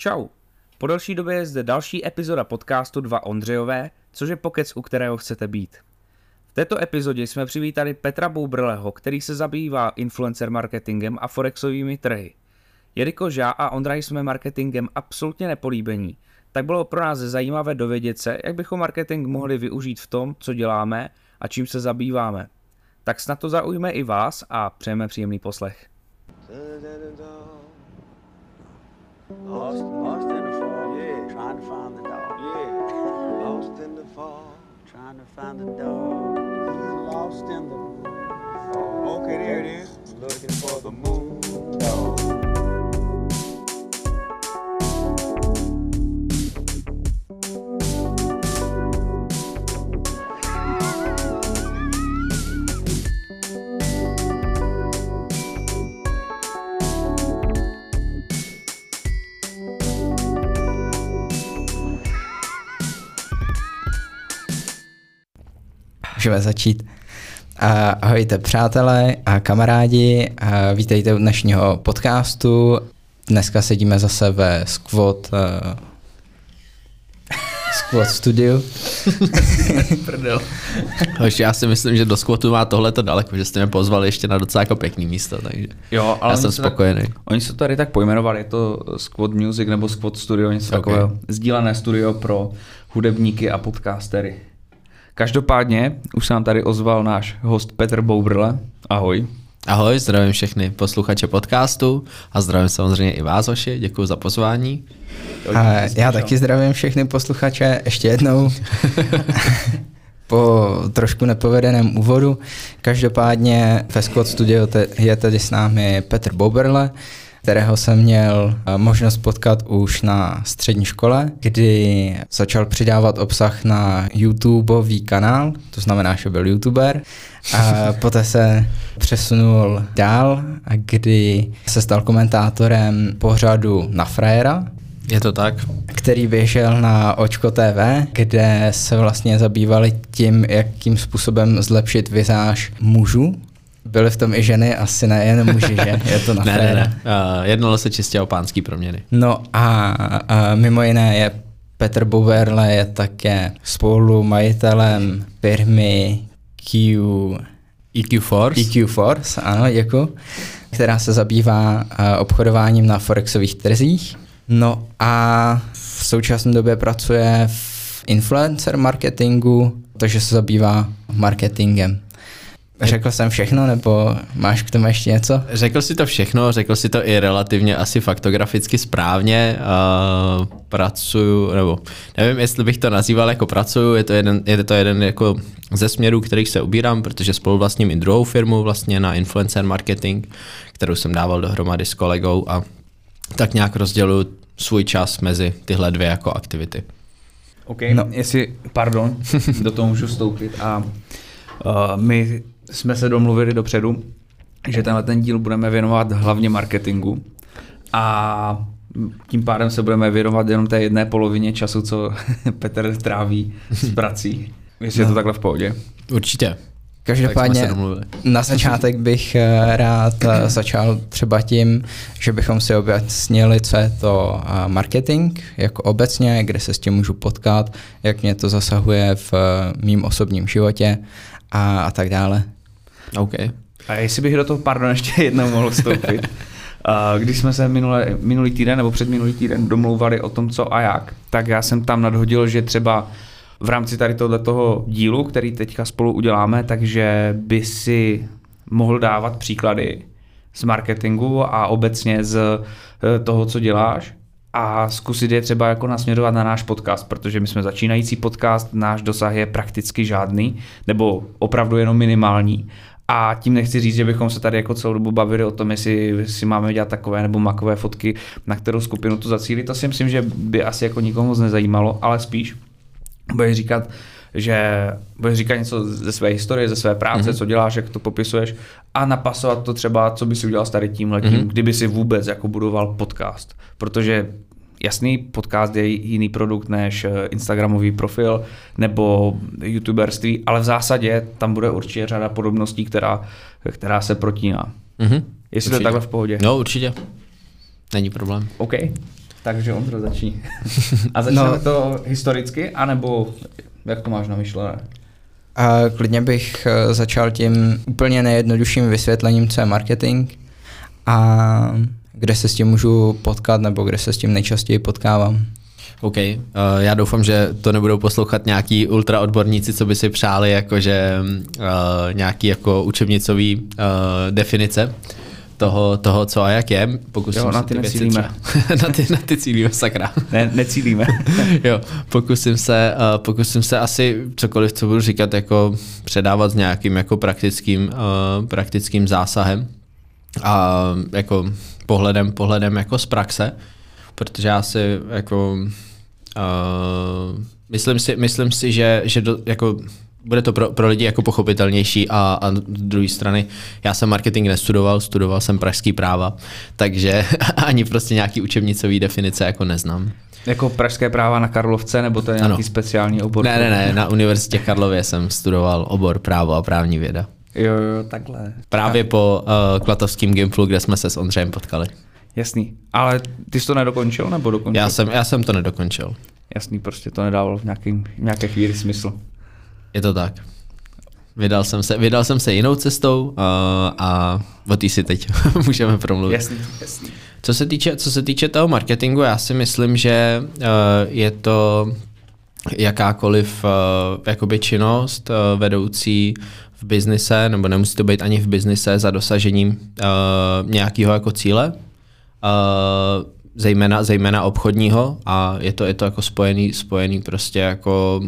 Čau. Po delší době je zde další epizoda podcastu Dva Ondřejové, což je pokec, u kterého chcete být. V této epizodě jsme přivítali Petra Boubrleho, který se zabývá influencer marketingem a forexovými trhy. Jelikož já a Ondra jsme marketingem absolutně nepolíbení, tak bylo pro nás zajímavé dovědět se, jak bychom marketing mohli využít v tom, co děláme a čím se zabýváme. Tak snad to zaujme i vás a přejeme příjemný poslech. Lost, lost in the fog, yeah. Trying to find the dog, yeah. Lost in the fog, trying to find the dog. He's lost in the fog. Okay, there it is. Looking for the moon dog. Můžeme začít. A ahojte přátelé a kamarádi, a vítejte u dnešního podcastu. Dneska sedíme zase ve Squat, uh, Squat Studio. Prdel. Hoši, já si myslím, že do squatu má tohle to daleko, že jste mě pozvali ještě na docela jako pěkný místo, takže Jo, já jsem se tak- spokojený. Oni se to tady tak pojmenovali, je to Squad Music nebo Squad Studio, něco Ok. takového. Sdílené studio pro hudebníky a podcastery. Každopádně už se nám tady ozval náš host Petr Boubrle. Ahoj. Ahoj, zdravím všechny posluchače podcastu a zdravím samozřejmě i vás, Hoši, děkuji za pozvání. A já taky zdravím všechny posluchače ještě jednou. po trošku nepovedeném úvodu. Každopádně ve Squad Studio je tedy s námi Petr Boberle, kterého jsem měl eh, možnost potkat už na střední škole, kdy začal přidávat obsah na YouTubeový kanál, to znamená, že byl YouTuber, a poté se přesunul dál, kdy se stal komentátorem pořadu na Frajera, Je to tak? který běžel na Očko TV, kde se vlastně zabývali tím, jakým způsobem zlepšit vizáž mužů. Byly v tom i ženy, asi nejen muži, že? Je to na ne, ne, ne. Uh, jednalo se čistě o pánský proměny. No a, a mimo jiné je Petr Boverle je také spolumajitelem firmy Q, EQ Force? EQ Force, ano, děkuji, která se zabývá a, obchodováním na forexových trzích. No a v současné době pracuje v influencer marketingu, takže se zabývá marketingem. Řekl jsem všechno, nebo máš k tomu ještě něco? Řekl si to všechno, řekl si to i relativně asi faktograficky správně. Uh, pracuju, nebo nevím, jestli bych to nazýval jako pracuju, je to jeden, je to jeden jako ze směrů, kterých se ubírám, protože spolu vlastním i druhou firmu vlastně na influencer marketing, kterou jsem dával dohromady s kolegou a tak nějak rozděluji svůj čas mezi tyhle dvě jako aktivity. OK, No. no. jestli, pardon, do toho můžu vstoupit a uh, my jsme se domluvili dopředu, že tenhle ten díl budeme věnovat hlavně marketingu a tím pádem se budeme věnovat jenom té jedné polovině času, co Petr tráví s prací. Jestli je to takhle v pohodě. Určitě. Každopádně na začátek bych eh, rád eh, začal třeba tím, že bychom si objasnili, co je to eh, marketing, jako obecně, kde se s tím můžu potkat, jak mě to zasahuje v mým osobním životě a, a tak dále. OK. A jestli bych do toho, pardon, ještě jednou mohl vstoupit. A Když jsme se minule, minulý týden nebo před minulý týden domlouvali o tom, co a jak, tak já jsem tam nadhodil, že třeba v rámci tady tohoto dílu, který teďka spolu uděláme, takže by si mohl dávat příklady z marketingu a obecně z eh, toho, co děláš a zkusit je třeba jako nasměrovat na náš podcast, protože my jsme začínající podcast, náš dosah je prakticky žádný, nebo opravdu jenom minimální. A tím nechci říct, že bychom se tady jako celou dobu bavili o tom, jestli si máme dělat takové nebo makové fotky, na kterou skupinu to zacílit. To si myslím, že by asi jako nikomu moc nezajímalo, ale spíš budeš říkat, že budeš říkat něco ze své historie, ze své práce, mm-hmm. co děláš, jak to popisuješ a napasovat to třeba, co by si udělal s tady tímhletím, mm-hmm. kdyby si vůbec jako budoval podcast. Protože jasný, podcast je jiný produkt než eh, Instagramový profil nebo youtuberství, ale v zásadě tam bude určitě řada podobností, která, která se protíná. Mhm. Jestli to je Určitě. takhle v pohodě. No, určitě. Není problém. OK. Takže on to začí. A začneme No. to historicky, anebo jak to máš namyšlené? A klidně bych eh, začal tím úplně nejjednodušším vysvětlením, co je marketing a kde se s tím můžu potkat nebo kde se s tím nejčastěji potkávám. OK, uh, já doufám, že to nebudou poslouchat nějaký ultra odborníci, co by si přáli jakože uh, nějaký jako učebnicový uh, definice toho, toho, co a jak je. Pokusím Jo, na se ty věci necílíme. na, ty, na ty cílíme, sakra. Ne, necílíme. jo, pokusím se, uh, pokusím se asi cokoliv, co budu říkat, jako předávat s nějakým jako praktickým, uh, praktickým zásahem a jako pohledem, pohledem jako z praxe, protože já si jako uh, myslím si, myslím si, že, že do, jako bude to pro, pro lidi jako pochopitelnější a, a z druhé strany já jsem marketing nestudoval, studoval jsem pražský práva, takže ani prostě nějaký učebnicový definice jako neznám. jako pražské práva na Karlovce, nebo to je Ano. nějaký speciální obor? Ne, ne, ne, na Univerzitě Karlově jsem studoval obor právo a právní věda. Jo, jo, takhle. Právě po uh, Klatovském Gimplu, kde jsme se s Ondřejem potkali. Jasný. Ale ty jsi to nedokončil, nebo dokončil? Já jsem, já jsem to nedokončil. Jasný, prostě to nedávalo v nějaký, v nějaké chvíli smysl. Je to tak. Vydal jsem se, vydal jsem se jinou cestou uh, a o té si teď můžeme promluvit. Jasný, jasný. Co se týče, co se týče toho marketingu, já si myslím, že uh, je to jakákoliv uh, jakoby činnost uh, vedoucí v biznise, nebo nemusí to být ani v biznise za dosažením uh, nějakého jako cíle, uh, zejména, zejména obchodního a je to, je to jako spojený, spojený prostě jako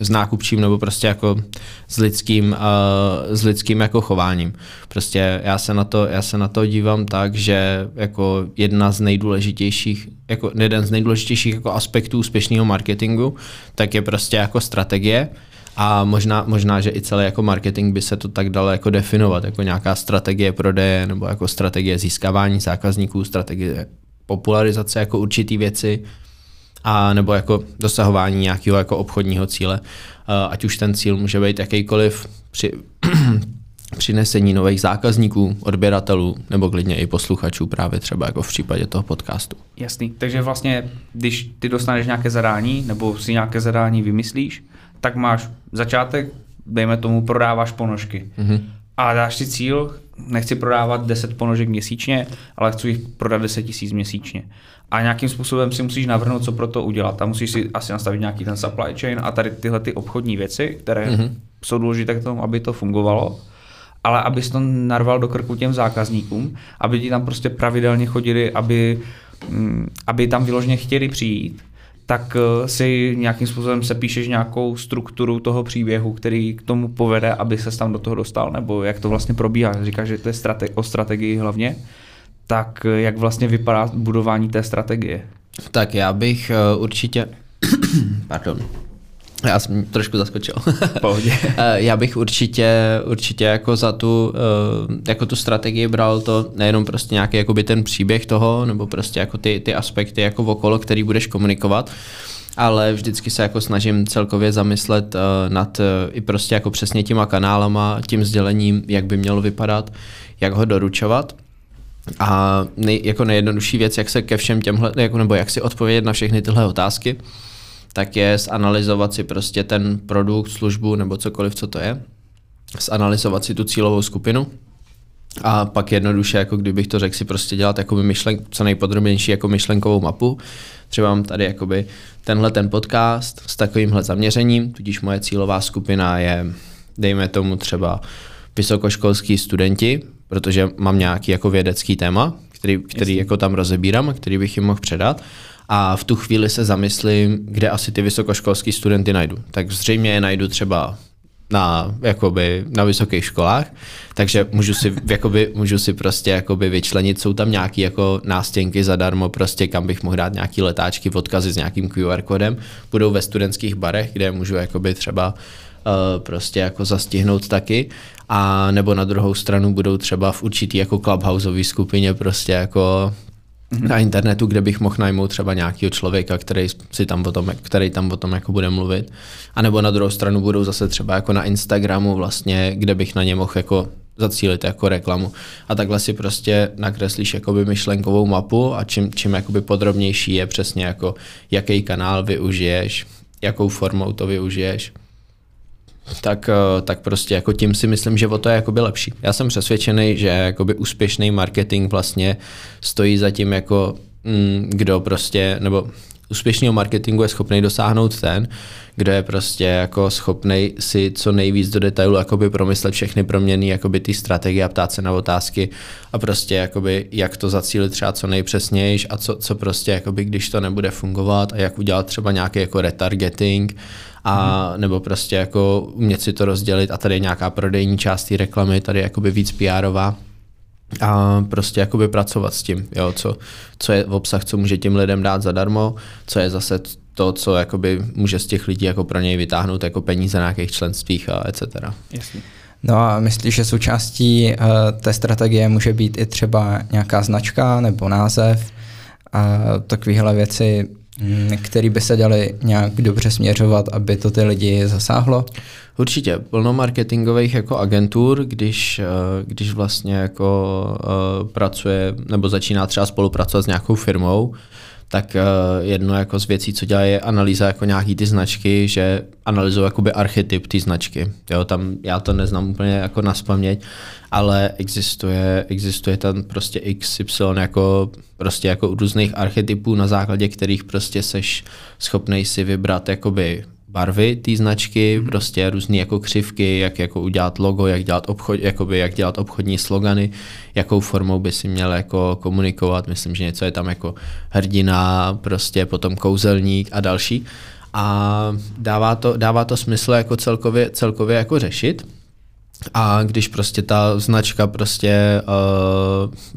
s nákupčím nebo prostě jako s lidským, uh, s lidským jako chováním. Prostě já se, na to, já se na to dívám tak, že jako jedna z nejdůležitějších, jako jeden z nejdůležitějších jako aspektů úspěšného marketingu, tak je prostě jako strategie, a možná, možná, že i celý jako marketing by se to tak dalo jako definovat, jako nějaká strategie prodeje nebo jako strategie získávání zákazníků, strategie popularizace jako určitý věci a nebo jako dosahování nějakého jako obchodního cíle. Eh, Ať už ten cíl může být jakýkoliv při, přinesení nových zákazníků, odběratelů nebo klidně i posluchačů právě třeba jako v případě toho podcastu. Jasný. Takže vlastně, když ty dostaneš nějaké zadání, nebo si nějaké zadání vymyslíš, tak máš začátek, dejme tomu, prodáváš ponožky. Mhm. A dáš si cíl, nechci prodávat 10 ponožek měsíčně, ale chci jich prodat 10 tisíc měsíčně. A nějakým způsobem si musíš navrhnout, co pro to udělat. A musíš si asi nastavit nějaký ten supply chain a tady tyhle ty obchodní věci, které Mhm. mm-hmm. jsou důležité k tomu, aby to fungovalo. Ale abys to narval do krku těm zákazníkům, aby ti tam prostě pravidelně chodili, aby, mm, aby tam vyloženě chtěli přijít, tak eh, si nějakým způsobem se píšeš nějakou strukturu toho příběhu, který k tomu povede, aby se tam do toho dostal, nebo jak to vlastně probíhá. Říkáš, že to je strate- o strategii hlavně, tak eh, jak vlastně vypadá budování té strategie? Tak já bych uh, určitě... Pardon. Já jsem trošku zaskočil. Pohodě. Eh, Já bych určitě, určitě jako za tu, eh, jako tu strategii bral to nejenom prostě nějaký jakoby ten příběh toho, nebo prostě jako ty, ty aspekty jako okolo, který budeš komunikovat, ale vždycky se jako snažím celkově zamyslet uh, nad uh, i prostě jako přesně těma kanálama, tím sdělením, jak by mělo vypadat, jak ho doručovat. A nej, jako nejjednodušší věc, jak se ke všem těmhle, jako, nebo jak si odpovědět na všechny tyhle otázky, tak je zanalizovat si prostě ten produkt, službu nebo cokoliv, co to je, zanalizovat si tu cílovou skupinu a pak jednoduše, jako kdybych to řekl, si prostě dělat jakoby myšlen, co nejpodrobnější jako myšlenkovou mapu. Třeba mám tady jakoby tenhle ten podcast s takovýmhle zaměřením, tudíž moje cílová skupina je, dejme tomu třeba vysokoškolský studenti, protože mám nějaký jako vědecký téma, který, který jako tam rozebírám a který bych jim mohl předat. A v tu chvíli se zamyslím, kde asi ty vysokoškolský studenty najdu. Tak zřejmě je najdu třeba na, jakoby, na vysokých školách, takže můžu si, jakoby, můžu si prostě jakoby vyčlenit, jsou tam nějaké jako nástěnky zadarmo, prostě kam bych mohl dát nějaký letáčky, odkazy s nějakým QR kodem, budou ve studentských barech, kde můžu jakoby třeba uh, prostě jako zastihnout taky, a nebo na druhou stranu budou třeba v určitý jako clubhouseový skupině prostě jako na internetu, kde bych mohl najmout třeba nějakého člověka, který, si tam o tom, který tam o tom jako bude mluvit. A nebo na druhou stranu budou zase třeba jako na Instagramu vlastně, kde bych na ně mohl jako zacílit jako reklamu. A takhle si prostě nakreslíš jakoby myšlenkovou mapu a čím, čím jakoby podrobnější je přesně jako jaký kanál využiješ, jakou formou to využiješ, tak, eh, tak prostě jako tím si myslím, že o to je jakoby lepší. Já jsem přesvědčený, že jakoby úspěšný marketing vlastně stojí za tím jako mm, kdo prostě, nebo úspěšného marketingu je schopný dosáhnout ten, kdo je prostě jako schopný si co nejvíc do detailu jakoby promyslet všechny proměny, jakoby ty strategie a ptát se na otázky a prostě jakoby jak to zacílit třeba co nejpřesněji a co, co prostě jakoby když to nebude fungovat a jak udělat třeba nějaký jako retargeting a nebo prostě jako umět si to rozdělit a tady je nějaká prodejní část té reklamy, tady je jakoby víc PRová a prostě jakoby pracovat s tím, jo, co, co je obsah, co může těm lidem dát zadarmo, co je zase to, co jakoby může z těch lidí jako pro něj vytáhnout jako peníze na nějakých členstvích a etc. Jasně. No a myslíš, že součástí uh, té strategie může být i třeba nějaká značka nebo název a takovéhle věci, mm, které by se daly nějak dobře směřovat, aby to ty lidi zasáhlo? Určitě, plno marketingových jako agentur, když, eh, když vlastně jako uh, pracuje nebo začíná třeba spolupracovat s nějakou firmou, tak uh, jedno jako z věcí, co dělá, je analýza jako nějaký ty značky, že analyzují jakoby archetyp ty značky. Jo, tam já to neznám úplně jako na ale existuje, existuje tam prostě XY jako prostě jako různých archetypů, na základě kterých prostě seš schopnej si vybrat jakoby barvy té značky, mm. prostě různé jako křivky, jak jako udělat logo, jak dělat, obchod, jakoby, jak dělat obchodní slogany, jakou formou by si měl jako komunikovat. Myslím, že něco je tam jako hrdina, prostě potom kouzelník a další. A dává to, dává to smysl jako celkově, celkově jako řešit. A když prostě ta značka prostě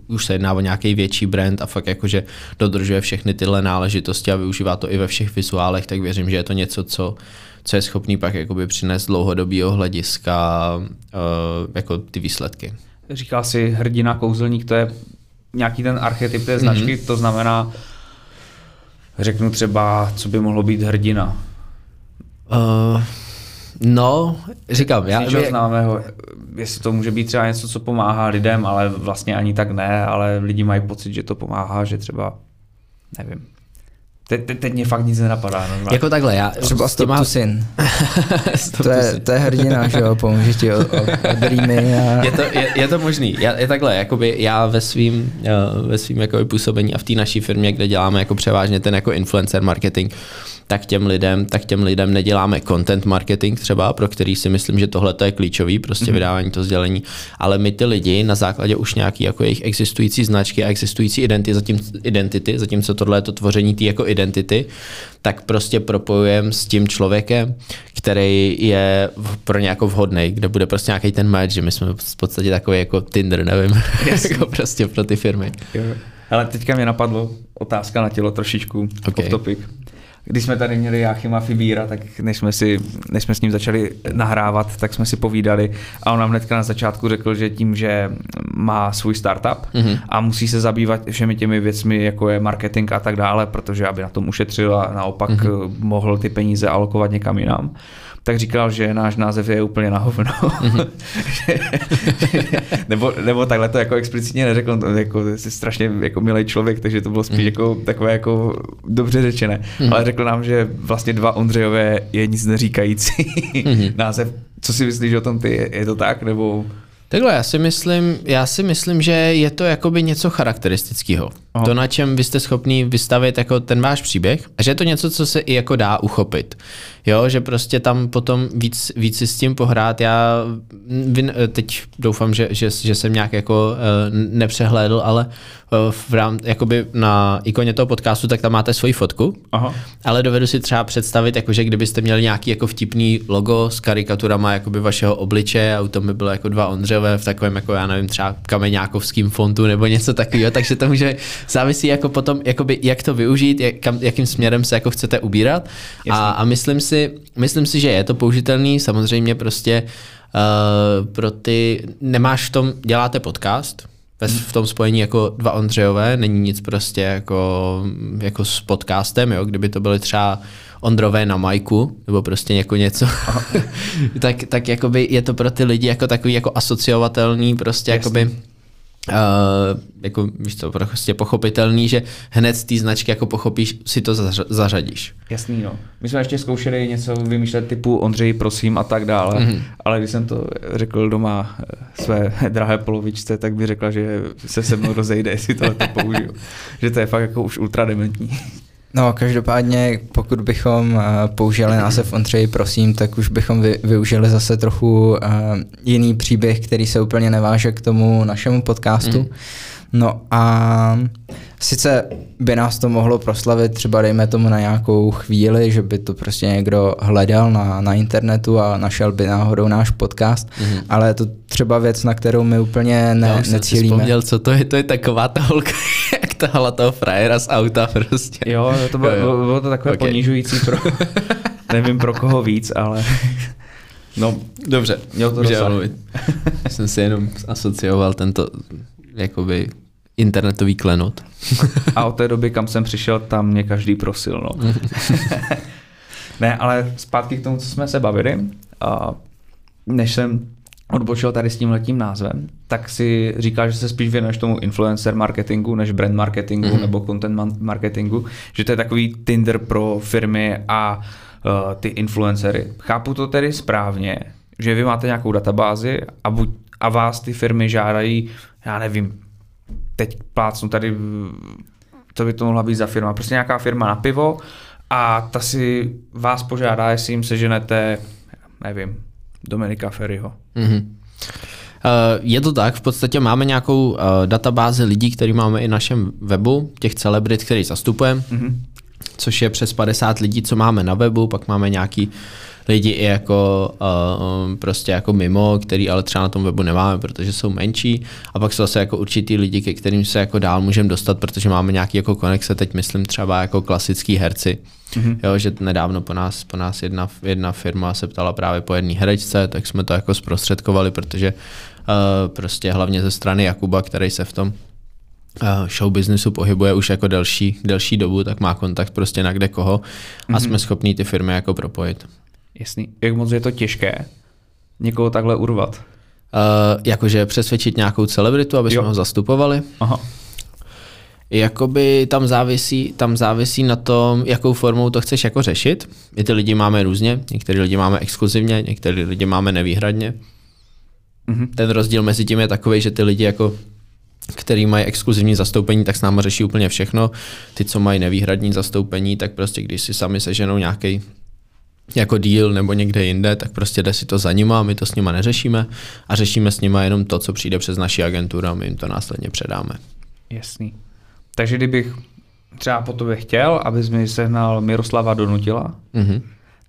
uh, už se jedná o nějaký větší brand a fakt jakože dodržuje všechny tyhle náležitosti a využívá to i ve všech vizuálech, tak věřím, že je to něco, co, co je schopný pak jakoby přinést dlouhodobého hlediska uh, jako ty výsledky. Říká si hrdina, kouzelník, to je nějaký ten archetyp té značky, mm-hmm. to znamená, řeknu třeba, co by mohlo být hrdina. Uh, No, říkám, já... Něčeho známého, jestli to může být třeba něco, co pomáhá lidem, ale vlastně ani tak ne, ale lidi mají pocit, že to pomáhá, že třeba, nevím, Te, te, teď mě fakt nic nenapadá. No, jako takhle, já... Třeba Stop to Sin. to, je, to je hrdina, že jo, pomůže ti od, od, dreamy a... je, to, je, je, to možný. Já, je takhle, jakoby já ve svým, ve svým jakoby působení a v té naší firmě, kde děláme jako převážně ten jako influencer marketing, tak těm lidem, tak těm lidem neděláme content marketing třeba, pro který si myslím, že tohle je klíčový, prostě mm-hmm. vydávání to sdělení, ale my ty lidi na základě už nějaký jako jejich existující značky a existující identity, zatím, identity zatímco tohle je to tvoření té jako identity, tak prostě propojujeme s tím člověkem, který je pro nějakou vhodný, kde bude prostě nějaký ten match, že my jsme v podstatě takový jako Tinder, nevím, jako prostě pro ty firmy. Ale teďka mě napadlo otázka na tělo trošičku, okay. off topic když jsme tady měli Jáchyma Fibíra, tak než jsme, si, než jsme s ním začali nahrávat, tak jsme si povídali a on nám hnedka na začátku řekl, že tím, že má svůj startup mm-hmm. a musí se zabývat všemi těmi věcmi, jako je marketing a tak dále, protože aby na tom ušetřil a naopak mm-hmm. mohl ty peníze alokovat někam jinam, tak říkal, že náš název je úplně na hovno. Mm-hmm. nebo, nebo takhle to jako explicitně neřekl, to jako jsi strašně jako milý člověk, takže to bylo spíš mm-hmm. jako takové jako dobře řečené. Mm-hmm. Ale řekl nám, že vlastně dva Ondřejové je nic neříkající mm-hmm. název. Co si myslíš o tom ty? Je to tak? Nebo... Takhle, já si myslím, já si myslím, že je to jakoby něco charakteristického. Aha. To, na čem vy jste schopný vystavit jako ten váš příběh, a že je to něco, co se i jako dá uchopit. Jo, že prostě tam potom víc, víc si s tím pohrát. Já vy, teď doufám, že, že, že jsem nějak jako uh, nepřehlédl, ale uh, v rám, jakoby na ikoně toho podcastu, tak tam máte svoji fotku, Aha. ale dovedu si třeba představit, jako, že kdybyste měli nějaký jako vtipný logo s karikaturama jakoby vašeho obliče a u tom by bylo jako dva Ondřové v takovém, jako já nevím, třeba kameňákovským fontu nebo něco takového, takže to může závisí jako potom, jakoby, jak to využít, jak, kam, jakým směrem se jako chcete ubírat. A, a myslím, si, myslím si, že je to použitelný, samozřejmě prostě uh, pro ty, nemáš v tom, děláte podcast, ve, v tom spojení jako dva Ondřejové, není nic prostě jako, jako s podcastem, jo? kdyby to byly třeba Ondrové na majku, nebo prostě jako něco, tak, tak jakoby je to pro ty lidi jako takový jako asociovatelný, prostě Jasný. jakoby Uh, jako víš to, prostě pochopitelný, že hned z té značky jako pochopíš, si to zař- zařadíš. Jasný, no. My jsme ještě zkoušeli něco vymýšlet typu Ondřej, prosím a tak dále, Mhm. mm-hmm. ale když jsem to řekl doma eh, své drahé polovičce, tak by řekla, že se se mnou rozejde, jestli tohle to použiju. že to je fakt jako už ultra dementní. No, každopádně, pokud bychom uh, použili název Ondřej, prosím, tak už bychom vy, využili zase trochu uh, jiný příběh, který se úplně neváže k tomu našemu podcastu. Mhm. No a sice by nás to mohlo proslavit třeba dejme tomu na nějakou chvíli, že by to prostě někdo hledal na, na internetu a našel by náhodou náš podcast, Mhm. ale je to třeba věc, na kterou my úplně Já ne, už jsem si necílíme. vzpomněl, co to je, to je taková ta holka, tahala toho frajera z auta prostě. Jo, to bylo, Jo, jo. bylo to takové Okay. ponižující pro, nevím pro koho víc, ale no, Dobře, Měl to dosah. mluvit. jsem si jenom asocioval tento jakoby internetový klenot. a od té doby, kam jsem přišel, tam mě každý prosil, no. ne, ale zpátky k tomu, co jsme se bavili, a než jsem odbočil tady s tím letím názvem, tak si říkal, že se spíš věnuješ tomu influencer marketingu než brand marketingu Mhm. mm-hmm. nebo content marketingu, že to je takový Tinder pro firmy a uh, ty influencery. Chápu to tedy správně, že vy máte nějakou databázi a, buď, a vás ty firmy žádají, já nevím, teď plácnu tady, co by to mohla být za firma, prostě nějaká firma na pivo a ta si vás požádá, jestli jim seženete, nevím, Dominika Ferryho. Mhm. Uh, Je to tak, v podstatě máme nějakou uh, databázi lidí, který máme i na našem webu, těch celebrit, který zastupujeme, Mm-hmm. což je přes 50 lidí, co máme na webu, pak máme nějaký lidi i jako uh, prostě jako mimo, který ale třeba na tom webu nemáme, protože jsou menší a pak jsou zase jako určitý lidi, ke kterým se jako dál můžeme dostat, protože máme nějaký jako konexe, teď myslím třeba jako klasický herci, mm-hmm. jo, že nedávno po nás, po nás jedna, jedna firma se ptala právě po jedné herečce, tak jsme to jako zprostředkovali, protože uh, prostě hlavně ze strany Jakuba, který se v tom uh, show businessu pohybuje už jako delší, delší dobu, tak má kontakt prostě na kde koho a mm-hmm. jsme schopní ty firmy jako propojit. Jasný. Jak moc je to těžké někoho takhle urvat? Uh, jakože přesvědčit nějakou celebritu, aby jsme ho zastupovali. Aha. Jakoby tam závisí, tam závisí na tom, jakou formou to chceš jako řešit. My ty lidi máme různě, některý lidi máme exkluzivně, některý lidi máme nevýhradně. Mhm. Ten rozdíl mezi tím je takový, že ty lidi jako který mají exkluzivní zastoupení, tak s náma řeší úplně všechno. Ty, co mají nevýhradní zastoupení, tak prostě když si sami seženou nějaký jako deal nebo někde jinde, tak prostě jde si to za nima, my to s nima neřešíme a řešíme s nima jenom to, co přijde přes naši agenturu a my jim to následně předáme. Jasný. Takže kdybych třeba po tobě chtěl, abys mi sehnal Miroslava Donutila, Mhm.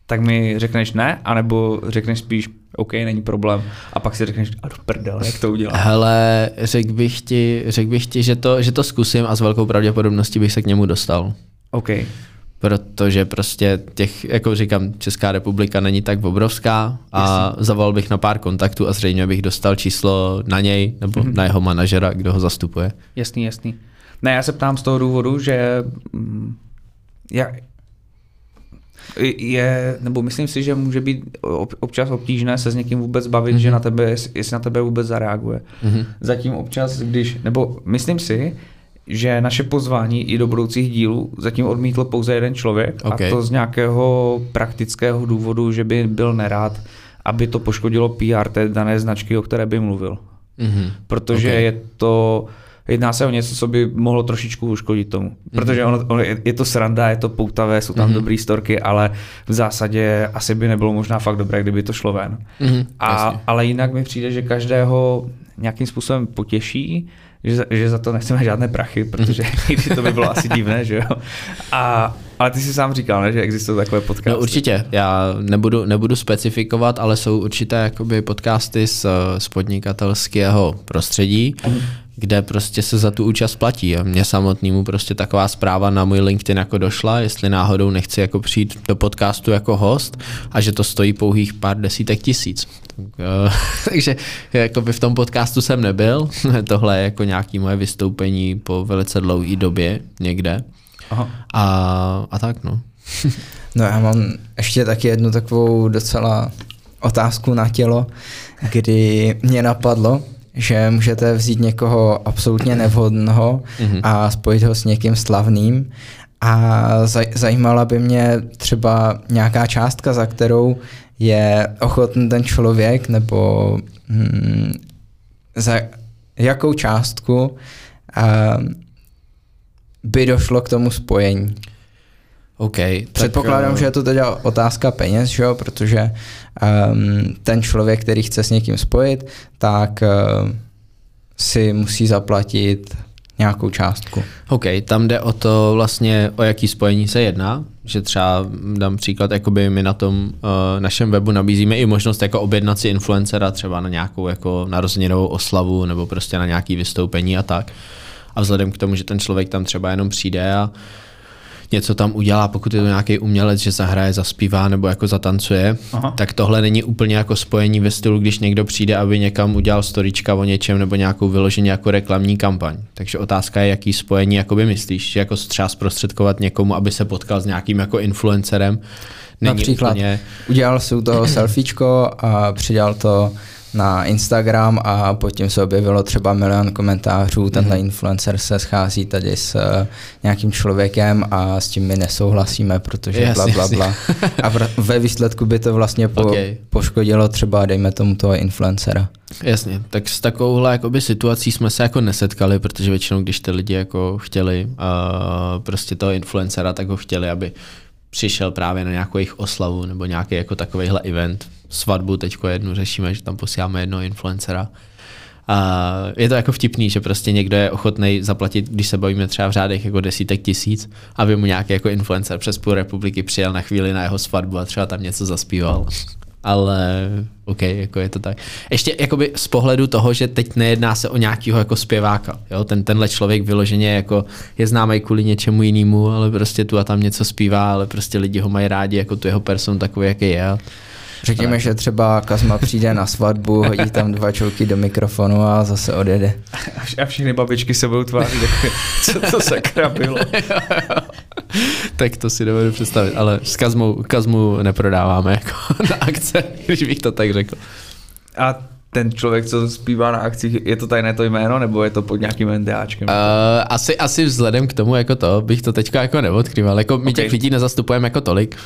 tak mi řekneš ne, anebo řekneš spíš, OK, není problém, a pak si řekneš, a do prdele, jak to udělám. Hele, řekl bych ti, řek bych ti že, to, že to zkusím a s velkou pravděpodobností bych se k němu dostal. OK. Protože prostě těch, jako říkám, Česká republika není tak obrovská a zavolal bych na pár kontaktů a zřejmě bych dostal číslo na něj nebo mm-hmm. na jeho manažera, kdo ho zastupuje. Jasný, jasný. Ne, já se ptám z toho důvodu, že mm, já, je, nebo myslím si, že může být ob- občas obtížné se s někým vůbec bavit, mm-hmm. že na tebe, jestli na tebe vůbec zareaguje. Mhm. Zatím občas, když, nebo myslím si, že naše pozvání i do budoucích dílů zatím odmítl pouze jeden člověk Ok. a to z nějakého praktického důvodu, že by byl nerád, aby to poškodilo PR té dané značky, o které by mluvil. Mhm. Protože Ok. okay. je to, jedná se o něco, co by mohlo trošičku uškodit tomu. Protože ono, ono je, to sranda, je to poutavé, jsou tam Mhm. mm-hmm. dobrý storky, ale v zásadě asi by nebylo možná fakt dobré, kdyby to šlo ven. Mhm, A, jasně. ale jinak mi přijde, že každého nějakým způsobem potěší, že, za- že za to nechceme žádné prachy, protože někdy to by bylo asi divné, že jo. A, ale ty jsi sám říkal, ne, že existují takové podcasty. No určitě, já nebudu, nebudu specifikovat, ale jsou určité jakoby podcasty z, z podnikatelského prostředí, kde prostě se za tu účast platí. A mně samotnému prostě taková zpráva na můj LinkedIn jako došla, jestli náhodou nechci jako přijít do podcastu jako host a že to stojí pouhých pár desítek tisíc. Tak, uh, takže jakoby v tom podcastu jsem nebyl. Tohle je jako nějaký moje vystoupení po velice dlouhé době někde. Aha. A, a tak no. No já mám ještě taky jednu takovou docela otázku na tělo, kdy mě napadlo, že můžete vzít někoho absolutně nevhodného Mhm. a spojit ho s někým slavným a zaj- zajímala by mě třeba nějaká částka, za kterou je ochotný ten člověk, nebo hmm, za jakou částku a, by došlo k tomu spojení. OK. Předpokládám, eh, že je to teda otázka peněz, že jo? protože um, ten člověk, který chce s někým spojit, tak uh, si musí zaplatit nějakou částku. OK, tam jde o to vlastně, o jaký spojení se jedná, že třeba dám příklad, jakoby my na tom uh, našem webu nabízíme i možnost jako objednat si influencera třeba na nějakou jako narozeninovou oslavu nebo prostě na nějaký vystoupení a tak. A vzhledem k tomu, že ten člověk tam třeba jenom přijde a něco tam udělá, pokud je to nějaký umělec, že zahraje, zaspívá nebo jako zatancuje, Aha. tak tohle není úplně jako spojení ve stylu, když někdo přijde, aby někam udělal storička o něčem nebo nějakou vyloženě jako reklamní kampaň. Takže otázka je, jaký spojení jakoby myslíš, že jako třeba zprostředkovat někomu, aby se potkal s nějakým jako influencerem. Není Například úplně, udělal si u toho selfiečko a přidal to na Instagram a pod tím se objevilo třeba milion komentářů, tenhle Mhm. influencer se schází tady s eh, nějakým člověkem a s tím my nesouhlasíme, protože Jasně, bla, bla, bla. A v, ve výsledku by to vlastně po, Ok. poškodilo třeba, dejme tomu, toho influencera. Jasně, tak s takovouhle jakoby situací jsme se jako nesetkali, protože většinou, když ty lidi jako chtěli uh, prostě toho influencera, tak ho chtěli, aby přišel právě na nějakou jejich oslavu nebo nějaký jako takovýhle event. Svatbu teďko jednu řešíme, že tam posíláme jednoho influencera. A je to jako vtipný, že prostě někdo je ochotný zaplatit, když se bavíme třeba v řádech jako desítek tisíc, aby mu nějaký jako influencer přes půl republiky přijel na chvíli na jeho svatbu a třeba tam něco zaspíval. Ale OK, jako je to tak. Ještě jakoby z pohledu toho, že teď nejedná se o nějakého jako zpěváka. Jo? Ten, tenhle člověk vyloženě jako je známý kvůli něčemu jinému, ale prostě tu a tam něco zpívá, ale prostě lidi ho mají rádi jako tu jeho person takový, jaký je. Řekněme, že třeba Kazma přijde na svatbu, hodí tam dva čouky do mikrofonu a zase odjede. A vš- A všechny babičky se budou tvářit, jako, co to sakra bylo. tak to si dovedu představit, ale s Kazmou, Kazmu neprodáváme jako na akce, když bych to tak řekl. A ten člověk, co zpívá na akcích, je to tajné to jméno, nebo je to pod nějakým NDAčkem? Uh, asi, asi vzhledem k tomu jako to, bych to teďka jako neodkryval. Jako my Ok. těch lidí nezastupujeme jako tolik.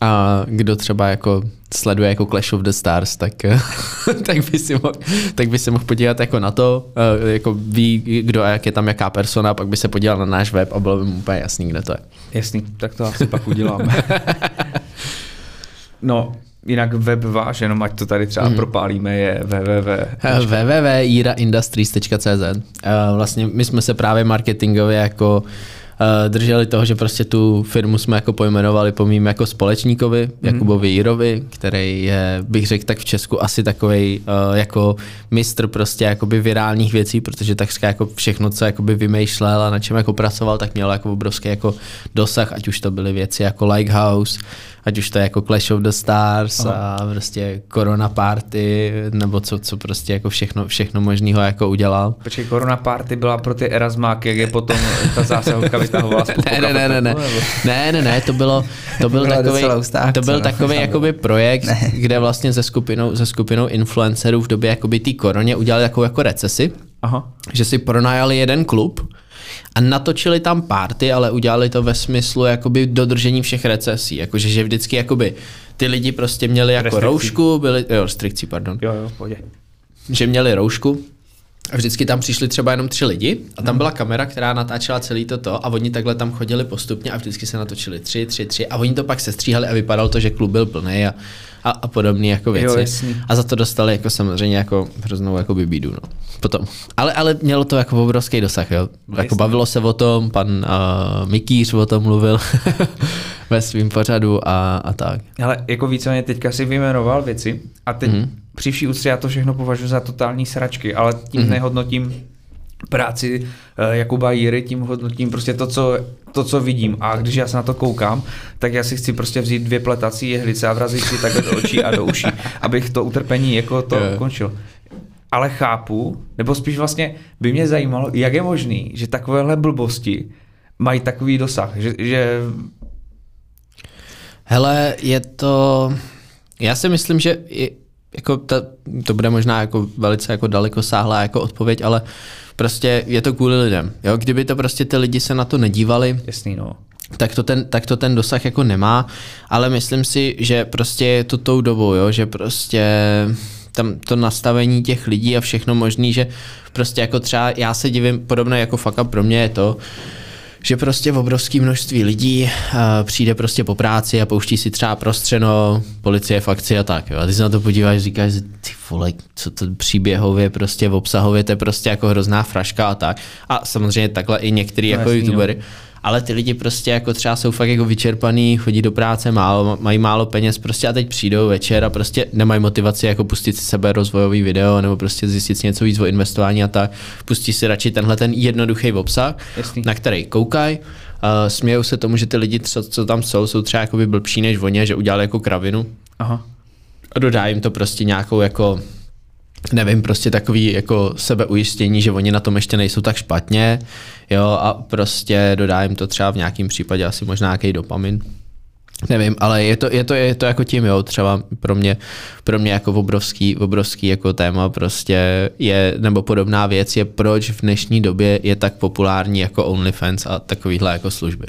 A kdo třeba jako sleduje jako Clash of the Stars, tak, tak, by si mohl, tak by se mohl podívat jako na to, uh, jako ví, kdo a jak je tam jaká persona, pak by se podíval na náš web a bylo by mu úplně jasný, kde to je. Jasný, tak to asi pak uděláme. no, jinak web váš, jenom ať to tady třeba Mhm. mm. propálíme, je www. www.jiraindustries.cz Eh, Vlastně my jsme se právě marketingově jako eh, drželi toho, že prostě tu firmu jsme jako pojmenovali po mým jako společníkovi, Jakubovi Jirovi, který je, bych řekl tak v Česku asi takovej eh, jako mistr prostě jakoby virálních věcí, protože takřka jako všechno, co jakoby vymýšlel a na čem jako pracoval, tak měl jako obrovský jako dosah, ať už to byly věci jako Likehouse, ať už to je jako Clash of the Stars Aha. a prostě Corona Party, nebo co, co prostě jako všechno, všechno možného jako udělal. Počkej, Corona Party byla pro ty Erasmáky, jak je potom ta zásahovka vytahovala spod Ne, ne, ne, ne, ne, ne, ne, ne, to bylo, to byl takový, to byl no. takový jakoby projekt, Ne. kde vlastně se skupinou, se skupinou influencerů v době jakoby té koroně udělali takovou jako recesi, Aha. že si pronajali jeden klub a natočili tam party, ale udělali to ve smyslu jakoby dodržení všech recesí, jakože že vždycky jakoby ty lidi prostě měli jako Restrikcí. roušku, byli, jo, restrikcí, pardon, Jo, jo, pojď. že měli roušku a vždycky tam přišli třeba jenom tři lidi a tam byla kamera, která natáčela celý toto a oni takhle tam chodili postupně a vždycky se natočili tři, tři, tři a oni to pak sestříhali a vypadalo to, že klub byl plný a, a, a podobné jako věci. Jo, jasný. a za to dostali jako samozřejmě jako hroznou jako bídu, no. Potom. Ale, ale mělo to jako obrovský dosah, jo. Jako Jasný. bavilo se o tom, pan uh, Mikýř o tom mluvil ve svém pořadu a, a tak. Ale jako víceméně teďka si vyjmenoval věci a teď Mhm. mm-hmm. při vší úctě já to všechno považuji za totální sračky, ale tím mm-hmm. nehodnotím práci eh, Jakuba Jiry, tím hodnotím prostě to co, to, co vidím. A když já se na to koukám, tak já si chci prostě vzít dvě pletací jehlice a vrazit si takhle do očí a do uší, abych to utrpení jako to Jo. ukončil. Ale chápu, nebo spíš vlastně by mě zajímalo, jak je možný, že takovéhle blbosti mají takový dosah, že, že Hele, je to... Já si myslím, že je, jako ta, to bude možná jako velice jako dalekosáhlá jako odpověď, ale prostě je to kvůli lidem. Jo? Kdyby to prostě ty lidi se na to nedívali, jasný no. tak to, ten, tak to ten dosah jako nemá, ale myslím si, že prostě je to tou dobou, jo? že prostě tam to nastavení těch lidí a všechno možný, že prostě jako třeba já se divím, podobné jako fakt pro mě je to, že prostě v obrovské množství lidí uh, přijde prostě po práci a pouští si třeba prostřeno, policie v akci a tak. Jo. A ty se na to podíváš, říkáš, ty vole, co to příběhově, prostě v obsahově, to je prostě jako hrozná fraška a tak. A samozřejmě takhle i některý No jako jasný, no. Ale ty lidi prostě jako třeba jsou fakt jako vyčerpaný, chodí do práce málo, mají málo peněz prostě a teď přijdou večer a prostě nemají motivaci jako pustit si sebe rozvojový video nebo prostě zjistit si něco víc o investování a tak. Pustí si radši tenhle ten jednoduchý obsah, Jasný. na který koukají. Uh, smějou se tomu, že ty lidi, co, co tam jsou, jsou třeba jakoby blbší než oni, že udělali jako kravinu Aha. a dodá jim to prostě nějakou jako nevím, prostě takový jako sebeujistění, že oni na tom ještě nejsou tak špatně, jo, a prostě dodá jim to třeba v nějakém případě asi možná nějaký dopamin. Nevím, ale je to, je to, je to jako tím, jo, třeba pro mě, pro mě jako obrovský, obrovský jako téma prostě je, nebo podobná věc je, proč v dnešní době je tak populární jako OnlyFans a takovýhle jako služby.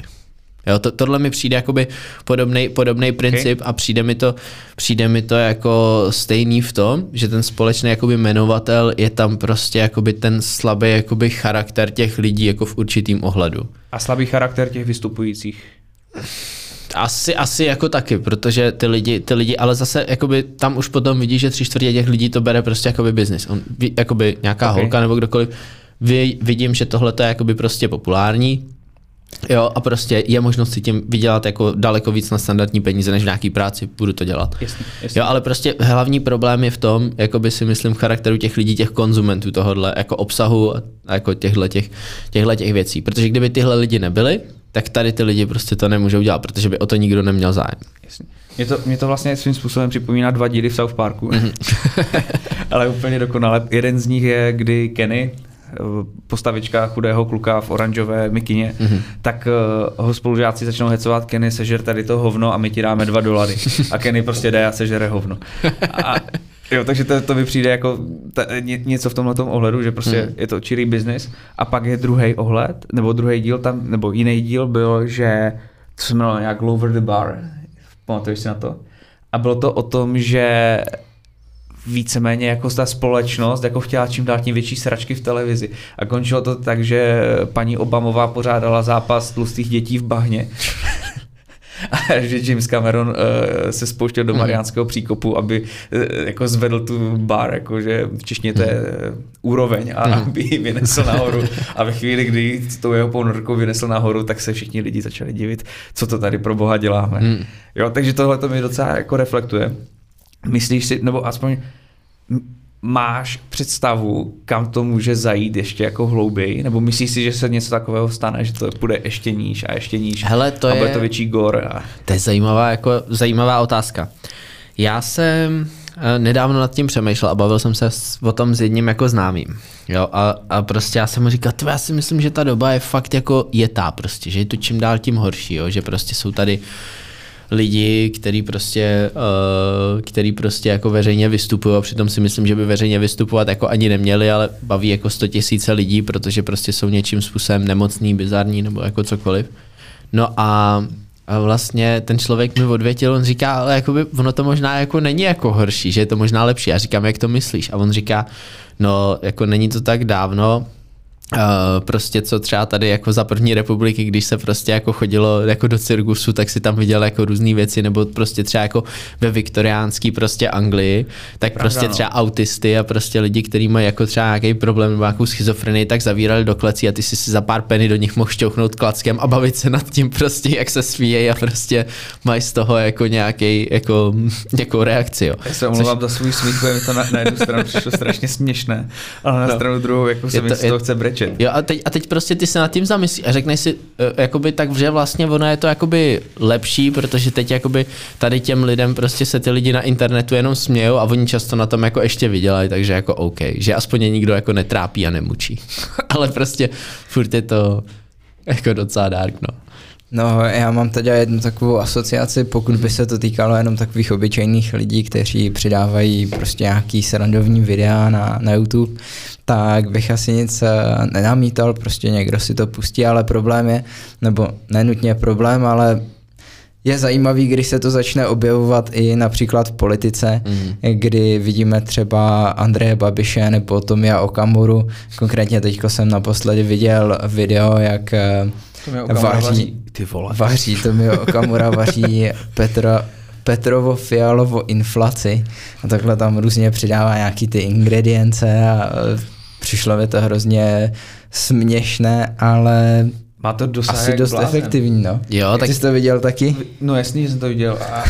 Jo, to, tohle mi přijde jakoby podobný, podobný princip a přijde mi, to, přijde mi to jako stejný v tom, že ten společný jakoby jmenovatel je tam prostě jakoby ten slabý jakoby charakter těch lidí jako v určitým ohledu. A slabý charakter těch vystupujících. Asi, asi jako taky, protože ty lidi, ty lidi, ale zase jakoby tam už potom vidíš, že tři čtvrtě těch lidí to bere prostě jakoby. On, ví- jakoby nějaká Ok. okay. holka nebo kdokoliv, vidím, že tohle je jakoby prostě populární, Jo, a prostě je možnost si tím vydělat jako daleko víc na standardní peníze, než v nějaký práci, budu to dělat. Jasně, jasně. Jo, ale prostě hlavní problém je v tom, jako by si myslím, v charakteru těch lidí, těch konzumentů tohohle, jako obsahu a jako těchhle těch, těchhle těch věcí. Protože kdyby tyhle lidi nebyli, tak tady ty lidi prostě to nemůžou dělat, protože by o to nikdo neměl zájem. Jasně. Mě to, mě to vlastně svým způsobem připomíná dva díly v South Parku, ale úplně dokonale. Jeden z nich je, kdy Kenny, postavička chudého kluka v oranžové mikině, mm-hmm. tak uh, ho spolužáci začnou hecovat, Kenny sežer tady to hovno a my ti dáme dva dolary. A Kenny prostě jde a sežere hovno. A, jo, takže to, to mi přijde jako ta, ně, něco v tomhle ohledu, že prostě mm. je to čirý business. A pak je druhý ohled, nebo druhý díl tam, nebo jiný díl byl, že to se jmenovalo nějak Lower the Bar, pamatuješ si na to? A bylo to o tom, že víceméně jako ta společnost jako chtěla čím dál tím větší sračky v televizi. A končilo to tak, že paní Obamová pořádala zápas tlustých dětí v bahně. A že James Cameron uh, se spouštěl do Mariánského příkopu, aby uh, jako zvedl tu bar, jako že v češtině to je uh, úroveň a aby ji vynesl nahoru. A ve chvíli, kdy tou jeho ponorkou vynesl nahoru, tak se všichni lidi začali divit, co to tady pro boha děláme. Hmm. Jo, takže tohle to mi docela jako reflektuje. Myslíš si, nebo aspoň máš představu, kam to může zajít ještě jako hlouběji? Nebo myslíš si, že se něco takového stane, že to bude ještě níž a ještě níž? Hele, to a bude je- to větší gor. A... To je zajímavá, jako, zajímavá otázka. Já jsem eh, nedávno nad tím přemýšlel a bavil jsem se o tom s jedním jako známým. Jo, a, a prostě já jsem mu říkal, "Tve, já si myslím, že ta doba je fakt jako jetá prostě, že je to čím dál tím horší, jo, že prostě jsou tady lidi, který prostě, uh, který prostě jako veřejně vystupují a přitom si myslím, že by veřejně vystupovat jako ani neměli, ale baví jako 100 tisíce lidí, protože prostě jsou něčím způsobem nemocný, bizarní nebo jako cokoliv. No a a vlastně ten člověk mi odvětil, on říká, ale jakoby ono to možná jako není jako horší, že je to možná lepší. Já říkám, jak to myslíš? A on říká, no jako není to tak dávno, Uh, prostě co třeba tady jako za první republiky, když se prostě jako chodilo jako do cirkusu, tak si tam viděl jako různé věci, nebo prostě třeba jako ve viktoriánský prostě Anglii, tak Pravda, prostě no. třeba autisty a prostě lidi, kteří mají jako třeba nějaký problém nebo nějakou schizofrenii, tak zavírali do klecí a ty si si za pár penny do nich mohl šťouchnout klackem a bavit se nad tím prostě, jak se svíjejí a prostě mají z toho jako nějaký jako, jako reakci. Jo. Já se omlouvám za svůj smích, mi to na, na jednu stranu přišlo strašně směšné, ale na No. stranu druhou jako se Je mi to- z toho je- chce brečet. Mlčet. Jo, a teď, a teď prostě ty se nad tím zamyslíš a řekneš si, eh, jakoby tak, že vlastně ono je to jakoby lepší, protože teď jakoby tady těm lidem prostě se ty lidi na internetu jenom smějou a oni často na tom jako ještě vydělají, takže jako OK, že aspoň je nikdo jako netrápí a nemučí. Ale prostě furt je to jako docela dark, no. No, já mám teď jednu takovou asociaci, pokud by se to týkalo jenom takových obyčejných lidí, kteří přidávají prostě nějaký srandovní videa na, na YouTube, tak bych asi nic eh, nenamítal, prostě někdo si to pustí, ale problém je, nebo nenutně problém, ale je zajímavý, když se to začne objevovat i například v politice, mm. kdy vidíme třeba Andreje Babiše nebo Tomia Okamuru. Konkrétně teďko jsem naposledy viděl video, jak eh, vaří. Ty vole. vaří Tomio Okamura vaří Petra, Petrovo fialovo inflaci a takhle tam různě přidává nějaký ty ingredience a eh, přišlo mi to hrozně směšné, ale Má to dosah asi dost blázen. efektivní, no. Jo, tak Ty jsi to viděl taky? No jasný, že jsem to viděl. A,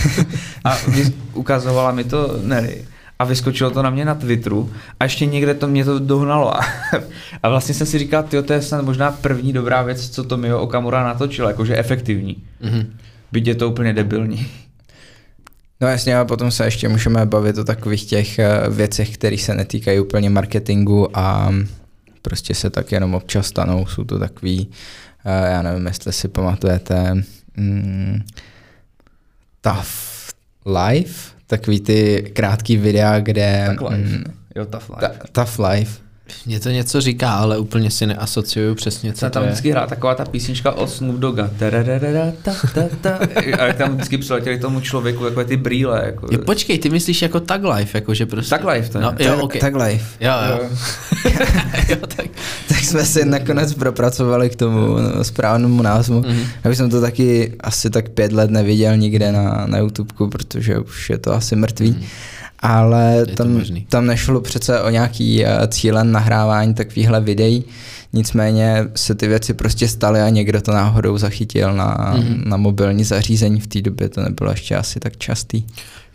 a ukazovala mi to Nelly. A vyskočilo to na mě na Twitteru a ještě někde to mě to dohnalo. A, a vlastně jsem si říkal, tyjo, to je snad možná první dobrá věc, co to Mio Okamura natočil, jakože efektivní. Mhm. Byť je to úplně debilní. No jasně, a potom se ještě můžeme bavit o takových těch eh, věcech, které se netýkají úplně marketingu a prostě se tak jenom občas stanou. Jsou to takový, eh, já nevím, jestli si pamatujete, mm, Tough Life, takový ty krátký videa, kde... Tak live. mm, Jo, tough ta, life. tough Life. Mě to něco říká, ale úplně si neasociuju přesně, co tam vždycky hrá taková ta písnička od Snoop Dogga. Tadadadada, ta, ta, ta. A jak tam vždycky přiletěli tomu člověku, jako ty brýle. Jako. Jo, počkej, ty myslíš jako tag life, jako že prostě... Tag life to je. No, jo, Tak- okay. Tag Life. Jo, jo. jo, tak. tak jsme si nakonec propracovali k tomu no, správnému názvu. Mhm. Mm-hmm. Já už jsem to taky asi tak pět let neviděl nikde na, na YouTubeku, protože už je to asi mrtvý. Mm. Ale tam, tam nešlo přece o nějaký uh, cílen nahrávání takovýchhle videí, nicméně se ty věci prostě staly a někdo to náhodou zachytil na, Mhm. mm-hmm. na mobilní zařízení. V té době to nebylo ještě asi tak častý.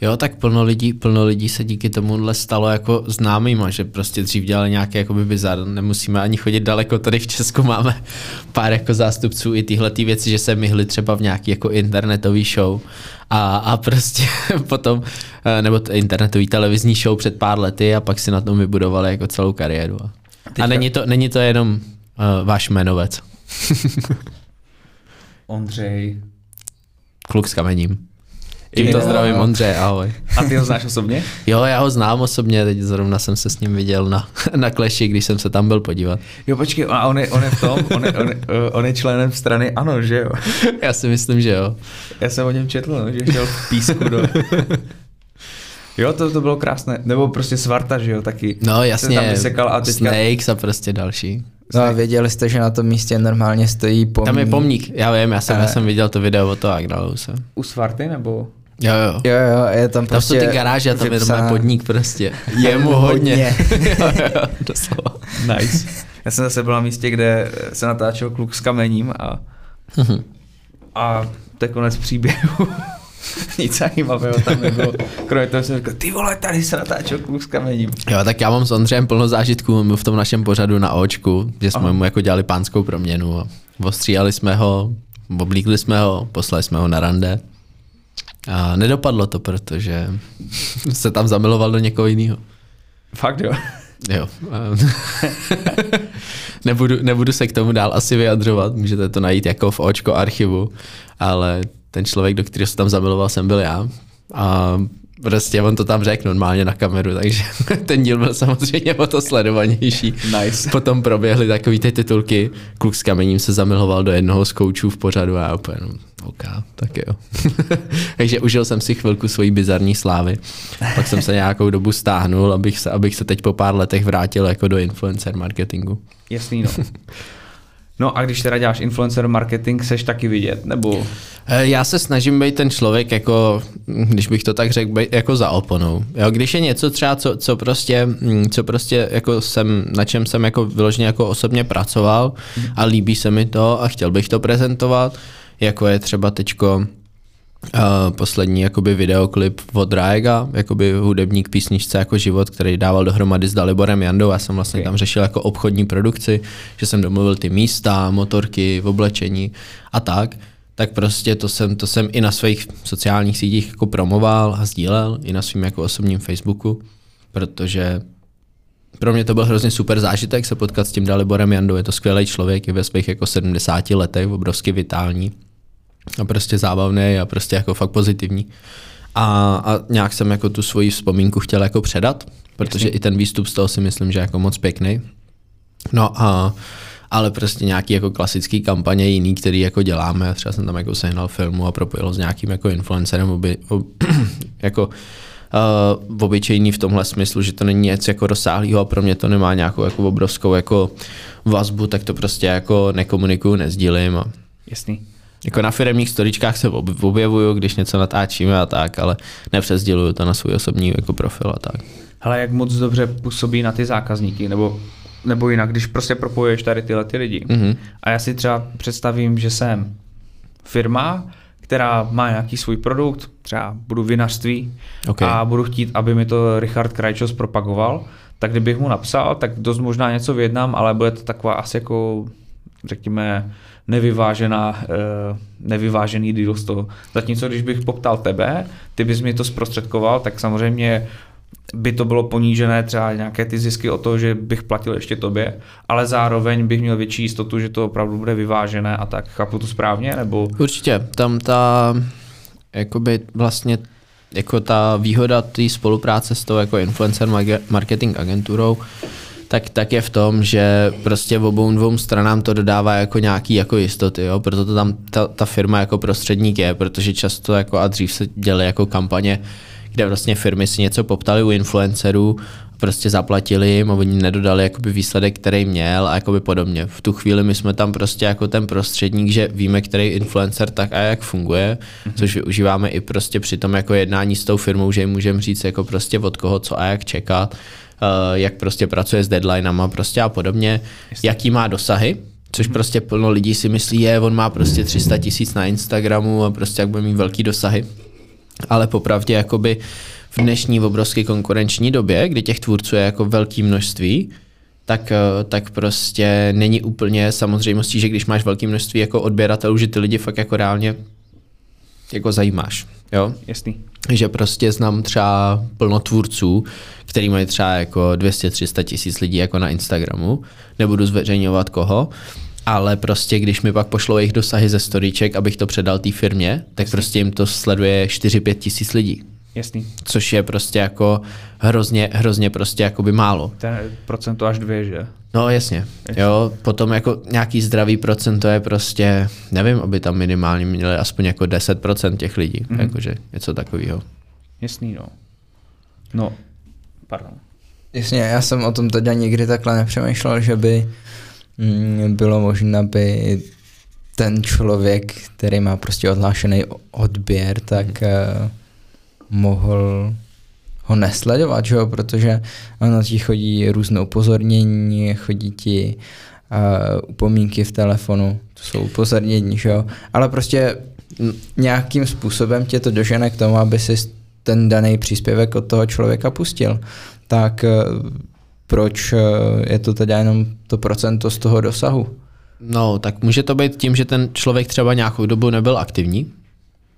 Jo, tak plno lidí, plno lidí se díky tomuhle stalo jako známýma, že prostě dřív dělali nějaké jakoby bizar, nemusíme ani chodit daleko, tady v Česku máme pár jako zástupců i tyhle ty věci, že se myhli třeba v nějaký jako internetový show a, a prostě potom, eh, nebo internetový televizní show před pár lety a pak si na tom vybudovali jako celou kariéru. A, a není, to, není to jenom uh, váš jmenovec, Ondřej. kluk s kamením. Tímto zdravím Ondře, ahoj. A ty ho znáš osobně? Jo, já ho znám osobně, teď zrovna jsem se s ním viděl na, na Kleši, když jsem se tam byl podívat. Jo, počkej, a on je, on je v tom, on je, on, je, eh, on je členem strany ANO, že jo? Já si myslím, že jo. Já jsem o něm četl, no, že šel v písku do... Jo, to, to bylo krásné. Nebo prostě Svarta, že jo, taky. No Se jasně, tam vysekal a teďka... Snakes a prostě další. No a věděli jste, že na tom místě normálně stojí pomník. Tam je pomník, já vím, já jsem, já Eh. jsem viděl to video o to Agnaluse. U Svarty, nebo... Jo, jo. Jo, jo, je tam Tam prostě jsou ty garáže a tam je doma podnik prostě. Je mu hodně. jo, jo, doslova. Nice. Já jsem zase byl na místě, kde se natáčel kluk s kamením a... a to je konec příběhu. Nic zajímavého tam nebylo. Kromě toho jsem říkal, ty vole, tady se natáčel kluk s kamením. Jo, tak já mám s Ondřejem plno zážitků, v tom našem pořadu na očku, že jsme Aha. mu jako dělali pánskou proměnu a ostříhali jsme ho, oblíkli jsme ho, poslali jsme ho na rande. A nedopadlo to, protože se tam zamiloval do někoho jiného. Fakt jo. Jo. nebudu, nebudu se k tomu dál asi vyjadřovat, můžete to najít jako v očko archivu, ale ten člověk, do kterého se tam zamiloval, jsem byl já. A prostě on to tam řekl normálně na kameru, takže ten díl byl samozřejmě o to sledovanější. Nice. Potom proběhly takový ty titulky, kluk s kamením se zamiloval do jednoho z koučů v pořadu a já úplně, no, OK, tak jo. takže užil jsem si chvilku svojí bizarní slávy. Pak jsem se nějakou dobu stáhnul, abych se, abych se teď po pár letech vrátil jako do influencer marketingu. Jasný, no. No a když teda děláš influencer marketing, seš taky vidět, nebo... Eh, Já se snažím být ten člověk, jako, když bych to tak řekl, jako za oponou. Jo, když je něco třeba, co, co prostě, mm, co prostě jako jsem, na čem jsem jako vyloženě jako osobně pracoval a líbí se mi to a chtěl bych to prezentovat, jako je třeba teďko Uh, poslední jakoby videoklip od Raega, jakoby hudební k písničce jako život, který dával dohromady s Daliborem Jandou. Já jsem vlastně Okay. tam řešil jako obchodní produkci, že jsem domluvil ty místa, motorky, oblečení a tak. Tak prostě to jsem, to jsem i na svých sociálních sítích jako promoval a sdílel, i na svým jako osobním Facebooku, protože pro mě to byl hrozně super zážitek se potkat s tím Daliborem Jandou. Je to skvělý člověk, je ve svých jako 70 letech, obrovsky vitální a prostě zábavný a prostě jako fakt pozitivní. A, a nějak jsem jako tu svoji vzpomínku chtěl jako předat, protože Jasně. i ten výstup z toho si myslím, že je jako moc pěkný. No a ale prostě nějaký jako klasický kampaně jiný, který jako děláme, třeba jsem tam jako sehnal filmu a propojil s nějakým jako influencerem, oby, ob, jako uh, obyčejný v tomhle smyslu, že to není nic jako rozsáhlého a pro mě to nemá nějakou jako obrovskou jako vazbu, tak to prostě jako nekomunikuju, nezdílím a Jasný. Jako na firmních storičkách se ob- objevuju, když něco natáčíme a tak, ale nepřezděluju to na svůj osobní jako profil a tak. Hele, jak moc dobře působí na ty zákazníky, nebo, nebo jinak, když prostě propojuješ tady tyhle ty lidi. Mhm. A já si třeba představím, že jsem firma, která má nějaký svůj produkt, třeba budu vinařství Ok. a budu chtít, aby mi to Richard Krajčos propagoval, tak kdybych mu napsal, tak dost možná něco vyjednám, ale bude to taková asi jako, řekněme, nevyvážená, eh, nevyvážený deal z toho. Zatímco když bych poptal tebe, ty bys mi to zprostředkoval, tak samozřejmě by to bylo ponížené třeba nějaké ty zisky o to, že bych platil ještě tobě, ale zároveň bych měl větší jistotu, že to opravdu bude vyvážené a tak. Chápu to správně? Nebo Určitě, tam ta, jakoby vlastně, jako ta výhoda té spolupráce s tou jako influencer marketing agenturou, tak, tak je v tom, že prostě v obou dvou stranám to dodává jako nějaký jako jistoty, jo? proto to tam ta, ta firma jako prostředník je, protože často jako a dřív se děly jako kampaně, kde vlastně firmy si něco poptali u influencerů, prostě zaplatili jim a oni nedodali jakoby výsledek, který měl a jakoby podobně. V tu chvíli my jsme tam prostě jako ten prostředník, že víme, který influencer tak a jak funguje, mm-hmm. což využíváme i prostě při tom jako jednání s tou firmou, že jim můžeme říct jako prostě od koho co a jak čekat, jak prostě pracuje s deadlinama prostě a podobně, jaký má dosahy, Což prostě plno lidí si myslí, je, on má prostě 300 tisíc na Instagramu a prostě jak bude mít velký dosahy. Ale popravdě jakoby v dnešní obrovské konkurenční době, kdy těch tvůrců je jako velké množství, tak, eh, tak prostě není úplně samozřejmostí, že když máš velké množství jako odběratelů, že ty lidi fakt jako reálně jako zajímáš. Jo? jasný. že prostě znám třeba plno tvůrců, který mají třeba jako 200-300 tisíc lidí jako na Instagramu, nebudu zveřejňovat koho, ale prostě když mi pak pošlou jejich dosahy ze storíček, abych to předal té firmě, tak prostě jim to sleduje 4-5 tisíc lidí, Jasný. což je prostě jako hrozně, hrozně prostě jakoby málo. Ten procento až dvě, že? No jasně, jo, potom jako nějaký zdravý procento je prostě, nevím, aby tam minimálně měli aspoň jako 10% těch lidí, mm-hmm. jakože něco takového. Jasný, no. No, pardon. Jasně, já jsem o tom teda nikdy takhle nepřemýšlel, že by mm, bylo možné, aby ten člověk, který má prostě odhlášený odběr, tak uh, mohl ho nesledovat, že jo? protože ono ti chodí různé upozornění, chodí ti uh, upomínky v telefonu, to jsou upozornění, že jo? ale prostě nějakým způsobem tě to dožene k tomu, aby si ten daný příspěvek od toho člověka pustil. Tak eh, proč eh, je to teda jenom to procento z toho dosahu? No, tak může to být tím, že ten člověk třeba nějakou dobu nebyl aktivní,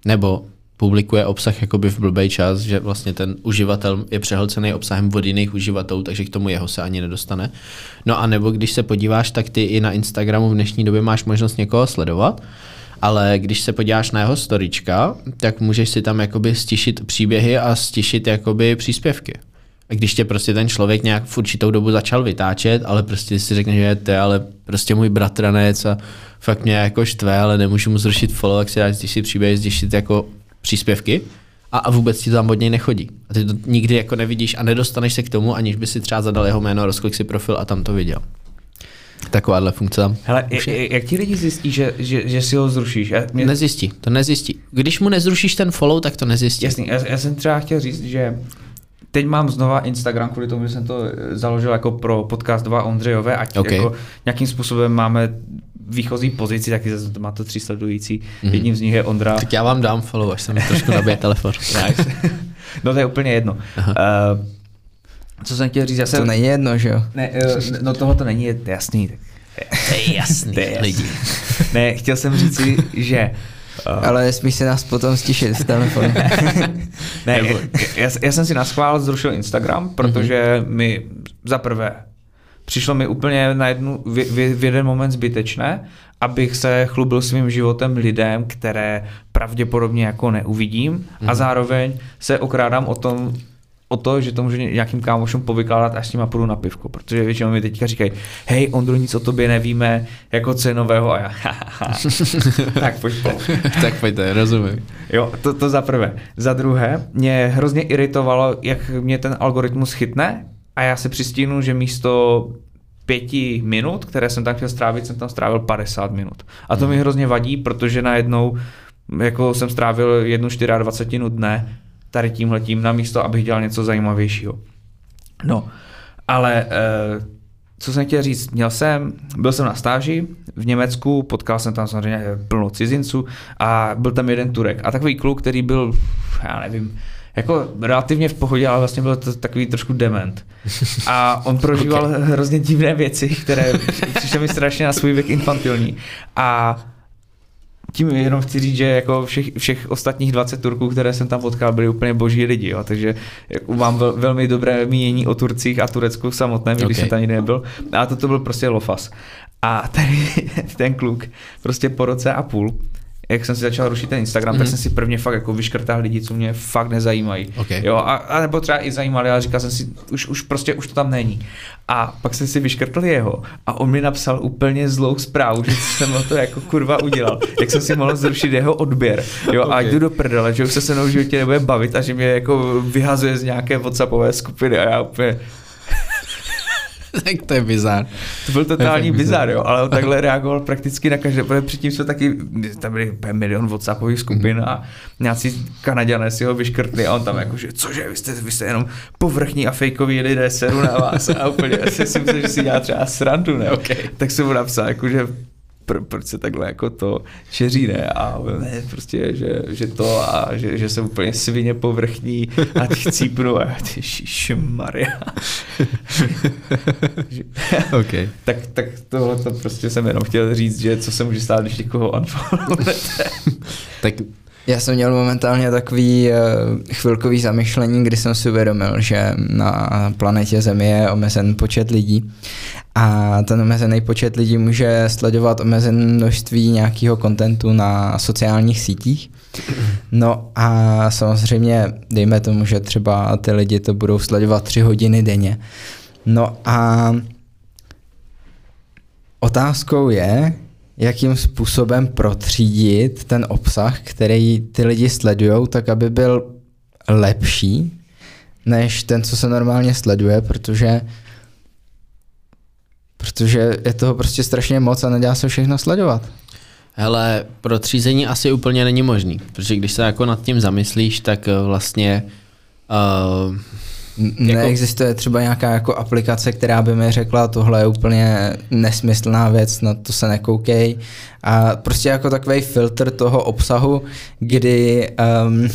nebo publikuje obsah jakoby v blbý čas, že vlastně ten uživatel je přehlcený obsahem od jiných uživatelů, takže k tomu jeho se ani nedostane. No a nebo když se podíváš, tak ty i na Instagramu v dnešní době máš možnost někoho sledovat, ale když se podíváš na jeho storička, tak můžeš si tam jakoby stišit příběhy a stišit jakoby příspěvky. A když tě prostě ten člověk nějak v určitou dobu začal vytáčet, ale prostě si řekne, že je to ale prostě můj bratranec a fakt mě jako štve, ale nemůžu mu zrušit follow, tak si dáš si příběhy, zdišit jako příspěvky a, a vůbec ti to tam od něj nechodí. A ty to nikdy jako nevidíš a nedostaneš se k tomu, aniž by si třeba zadal jeho jméno, rozklik si profil a tam to viděl. Takováhle funkce tam. Hele, jak, jak ti lidi zjistí, že, že, že si ho zrušíš? Já, mě, Nezjistí, to nezjistí. Když mu nezrušíš ten follow, tak to nezjistí. Jasný, já, já jsem třeba chtěl říct, že teď mám znova Instagram kvůli tomu, že jsem to založil jako pro podcast 2 Ondřejové, ať Ok. okay. jako nějakým způsobem máme výchozí pozici, taky zase to má to tři sledující. Mm-hmm. Jedním z nich je Ondra. Tak já vám dám follow, až se mi trošku nabije telefon. no to je úplně jedno. Uh, co jsem chtěl říct, já jsem... To není jedno, že jo? Ne, uh, no toho to není je jasný. Tak... To je jasný, To je jasný. lidi. Ne, chtěl jsem říci, že uh, Ale nesmíš se nás potom stišit v telefonu. Ne, já, já jsem si na schvál zrušil Instagram, protože Mhm. mi za prvé přišlo mi úplně na jednu, v, v, v jeden moment zbytečné, abych se chlubil svým životem lidem, které pravděpodobně jako neuvidím a Mhm. zároveň se okrádám o tom, o to, že to můžu nějakým kámošům povykládat, až s nima půjdu na pivko, protože většinou mi teďka říkají, hej Ondro, nic o tobě nevíme, jako co je nového a já, tak pojď po. tak pojďte, rozumím. Jo, to, to za prvé. Za druhé, mě hrozně iritovalo, jak mě ten algoritmus chytne a já si přistínu, že místo pěti minut, které jsem tam chtěl strávit, jsem tam strávil 50 minut. A to mi hrozně vadí, protože najednou jako jsem strávil jednu 24 dne tady tímhletím na místo, abych dělal něco zajímavějšího. No, ale eh, co jsem chtěl říct, měl jsem, byl jsem na stáži v Německu, potkal jsem tam samozřejmě plno cizinců a byl tam jeden Turek a takový kluk, který byl, já nevím, jako relativně v pohodě, ale vlastně byl to takový trošku dement. A on prožíval okay. hrozně divné věci, které přišly mi strašně na svůj věk infantilní. A tím jenom chci říct, že jako všech, všech ostatních 20 Turků, které jsem tam potkal, byli úplně boží lidi, jo, takže jako mám vel, velmi dobré mínění o Turcích a Turecku samotném, okay. když jsem tam nikdy nebyl. A toto byl prostě lofas. A tady ten kluk prostě po roce a půl jak jsem si začal rušit ten Instagram, mm-hmm. tak jsem si prvně fakt jako vyškrtal lidi, co mě fakt nezajímají. Okay. Jo, a, a, nebo třeba i zajímali, ale říkal jsem si, už, už prostě už to tam není. A pak jsem si vyškrtl jeho a on mi napsal úplně zlou zprávu, že jsem to jako kurva udělal. Jak jsem si mohl zrušit jeho odběr. Jo, okay. a jdu do prdele, že už se se mnou v životě nebude bavit a že mě jako vyhazuje z nějaké whatsappové skupiny a já úplně, tak to je bizár. to byl totální bizar, jo, ale on takhle reagoval prakticky na každé, protože předtím jsme taky, tam byly úplně milion whatsappových skupin a nějací kanaděné si ho vyškrtli a on tam jako, že cože, vy jste, vy jste jenom povrchní a fejkoví lidé, seru na vás a úplně asi si myslím, že si dělá třeba srandu, ne? Okay. Tak jsem mu napsal, jako, že pro, proč se takhle jako to šeří, ne? A ne, prostě, že, že to a že, že jsem úplně svině povrchní a ty chcípnu a ty Maria. okay. Tak, tak tohle to prostě jsem jenom chtěl říct, že co se může stát, když někoho unfollowujete. Tak Já jsem měl momentálně takový uh, chvilkový zamyšlení, kdy jsem si uvědomil, že na planetě Zemi je omezen počet lidí a ten omezený počet lidí může sledovat omezené množství nějakého kontentu na sociálních sítích. No a samozřejmě dejme tomu, že třeba ty lidi to budou sledovat tři hodiny denně. No a otázkou je, jakým způsobem protřídit ten obsah, který ty lidi sledují, tak aby byl lepší než ten, co se normálně sleduje, protože protože je toho prostě strašně moc a nedá se všechno sledovat. Hele, pro třízení asi úplně není možný, protože když se jako nad tím zamyslíš, tak eh, vlastně uh, Neexistuje třeba nějaká jako aplikace, která by mi řekla, tohle je úplně nesmyslná věc, na to se nekoukej. A prostě jako takový filtr toho obsahu, kdy um,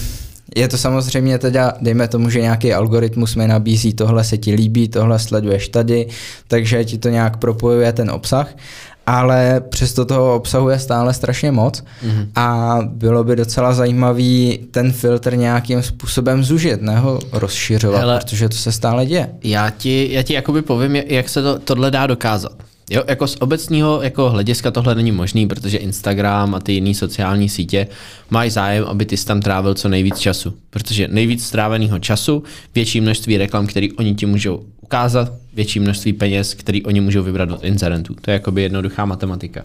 je to samozřejmě teda, dejme tomu, že nějaký algoritmus mi nabízí, tohle se ti líbí, tohle sleduješ tady, takže ti to nějak propojuje ten obsah, ale přesto toho obsahu je stále strašně moc mm-hmm. a bylo by docela zajímavý ten filtr nějakým způsobem zužit, ne ho rozšiřovat, Hele. protože to se stále děje. já ti, já ti jakoby povím, jak se to, tohle dá dokázat. Jo, jako z obecního jako hlediska tohle není možný, protože Instagram a ty jiné sociální sítě mají zájem, aby ty jsi tam trávil co nejvíc času. Protože nejvíc stráveného času, větší množství reklam, který oni ti můžou ukázat, větší množství peněz, který oni můžou vybrat od inzerentů. To je jakoby jednoduchá matematika.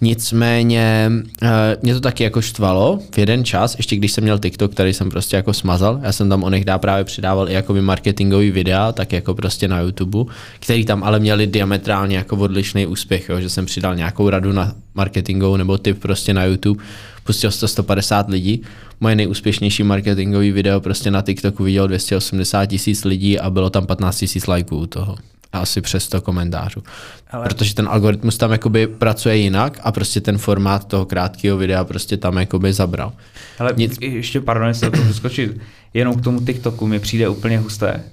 Nicméně uh, mě to taky jako štvalo v jeden čas, ještě když jsem měl TikTok, který jsem prostě jako smazal, já jsem tam onehdy právě přidával i jakoby marketingový videa, tak jako prostě na YouTube, který tam ale měli diametrálně jako odlišný úspěch, jo, že jsem přidal nějakou radu na marketingovou nebo tip prostě na YouTube, pustil 100 150 lidí, moje nejúspěšnější marketingový video prostě na TikToku vidělo 280 tisíc lidí a bylo tam 15 tisíc lajků u toho. Asi přes 100 komentářů. Ale-. Protože ten algoritmus tam jakoby pracuje jinak a prostě ten formát toho krátkého videa prostě tam jakoby zabral. Ale Nic- ještě, pardon, jestli to vyskočit, jenom k tomu TikToku mi přijde úplně husté,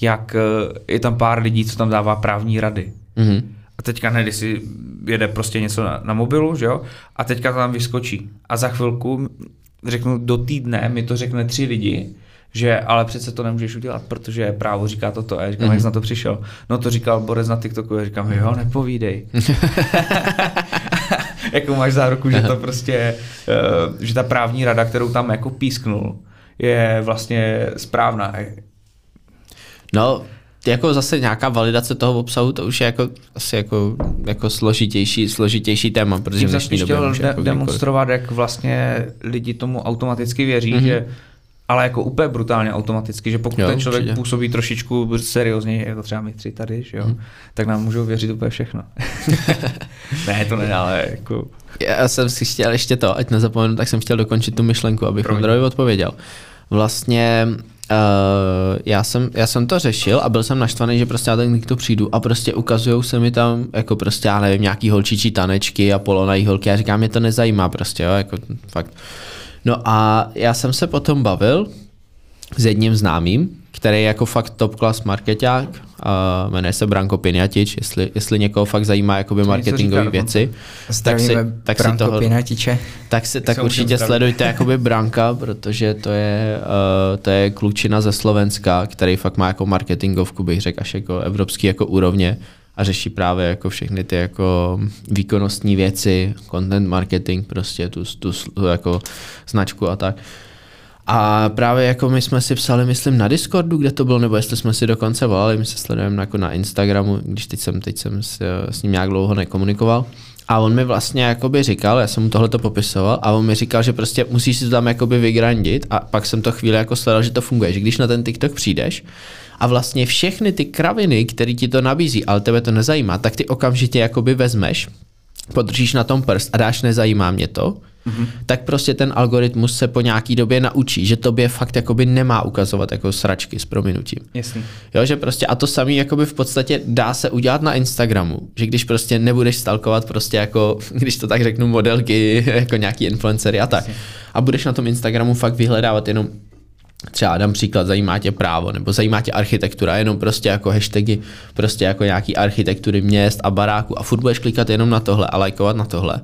jak eh, je tam pár lidí, co tam dává právní rady. Mhm. A teďka hned, si jede prostě něco na, na mobilu, že jo, a teďka to tam vyskočí. A za chvilku, řeknu do týdne, mi to řekne tři lidi, že ale přece to nemůžeš udělat, protože právo říká toto. A já říkám, mm-hmm. jak jsi na to přišel? No to říkal Borec na TikToku, já říkám, jo, nepovídej. jako máš záruku, že to prostě, eh, že ta právní rada, kterou tam jako písknul, je vlastně správná. No, jako zase nějaká validace toho obsahu, to už je jako asi jako, jako složitější, složitější téma, protože Tím v dnešní době chtěl de- jako demonstrovat, jak vlastně lidi tomu automaticky věří, mm-hmm. že ale jako úplně brutálně automaticky, že pokud Jo, ten člověk určitě. působí trošičku seriózně, jako třeba my tři tady, že jo, Mhm. mm. tak nám můžou věřit úplně všechno. ne, to ne, ale jako... Já jsem si chtěl ještě to, ať nezapomenu, tak jsem chtěl dokončit tu myšlenku, abych. Ondrovi odpověděl. Vlastně uh, já, jsem, já jsem to řešil a byl jsem naštvaný, že prostě na ten to přijdu a prostě ukazujou se mi tam jako prostě, já nevím, nějaký holčičí tanečky a polonají holky a říkám, mě to nezajímá prostě, jo, jako fakt. No a já jsem se potom bavil s jedním známým, který je jako fakt top class marketák, a jmenuje se Branko Pinjatič, jestli, jestli někoho fakt zajímá jakoby marketingové věci, tak si Branko toho- Pinatiče. tak, si, tak určitě sledujte jakoby Branka, protože to je, uh, to je klučina ze Slovenska, který fakt má jako marketingovku, bych řekl, až jako evropský jako úrovně a řeší právě jako všechny ty jako výkonnostní věci, content marketing, prostě tu, tu, tu jako značku a tak. A právě jako my jsme si psali, myslím, na Discordu, kde to bylo, nebo jestli jsme si dokonce volali, my se sledujeme jako na Instagramu, když teď jsem, teď jsem s, s ním nějak dlouho nekomunikoval. A on mi vlastně jakoby říkal, já jsem mu tohle to popisoval, a on mi říkal, že prostě musíš si to tam jakoby vygrandit a pak jsem to chvíli jako sledoval, že to funguje, že když na ten TikTok přijdeš a vlastně všechny ty kraviny, které ti to nabízí, ale tebe to nezajímá, tak ty okamžitě jakoby vezmeš, podržíš na tom prst a dáš nezajímá mě to, mm-hmm. tak prostě ten algoritmus se po nějaký době naučí, že tobě fakt jakoby nemá ukazovat jako sračky s prominutím. Jasný. Jo, že prostě a to samý jakoby v podstatě dá se udělat na Instagramu, že když prostě nebudeš stalkovat prostě jako, když to tak řeknu, modelky, jako nějaký influencery a tak. A budeš na tom Instagramu fakt vyhledávat jenom třeba dám příklad, zajímá tě právo, nebo zajímá tě architektura, jenom prostě jako hashtagy, prostě jako nějaký architektury měst a baráku a furt budeš klikat jenom na tohle a lajkovat na tohle,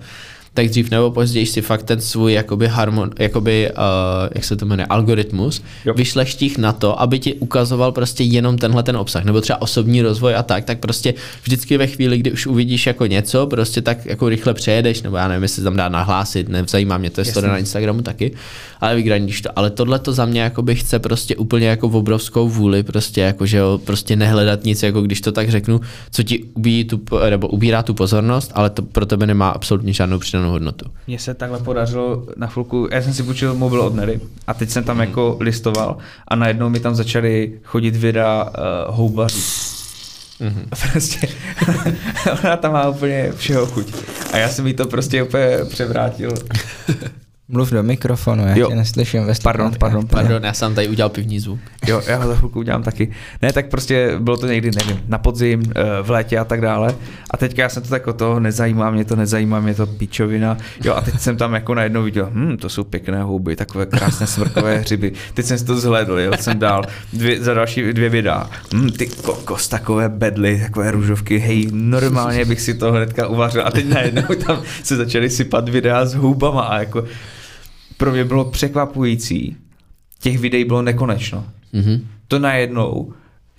tak dřív nebo později si fakt ten svůj jakoby harmon, jakoby, uh, jak se to jmenuje, algoritmus, Jo. těch na to, aby ti ukazoval prostě jenom tenhle ten obsah, nebo třeba osobní rozvoj a tak, tak prostě vždycky ve chvíli, kdy už uvidíš jako něco, prostě tak jako rychle přejedeš, nebo já nevím, jestli tam dá nahlásit, nezajímá mě to, jde Jasně. na Instagramu taky, ale vygraníš to. Ale tohle to za mě jakoby chce prostě úplně jako v obrovskou vůli, prostě jako, že jo, prostě nehledat nic, jako když to tak řeknu, co ti ubíjí tu, nebo ubírá tu pozornost, ale to pro tebe nemá absolutně žádnou přidanou hodnotu. Mně se takhle podařilo na chvilku, já jsem si půjčil mobil od Nery a teď jsem tam jako listoval a najednou mi tam začaly chodit videa uh, houbařů. Mm-hmm. Prostě ona tam má úplně všeho chuť. A já jsem jí to prostě úplně převrátil. Mluv do mikrofonu, já Jo. tě neslyším ve Pardon, pardon, pardon. Pardon, já jsem tady udělal pivní zvuk. Jo, já ho za chvilku udělám taky. Ne, tak prostě bylo to někdy, nevím, na podzim, eh, v létě a tak dále. A teďka já jsem to tak o to, nezajímá mě to, nezajímá mě to, pičovina. Jo, a teď jsem tam jako najednou viděl, hm, to jsou pěkné houby, takové krásné smrkové hřiby. Teď jsem si to zhlédl, jel jsem dál dvě, za další dvě videa. Hm, ty kokos, takové bedly, takové růžovky, hej, normálně bych si to hnedka uvařil. A teď najednou tam se začaly sypat videa s houbama a jako pro mě bylo překvapující, těch videí bylo nekonečno Mhm. to najednou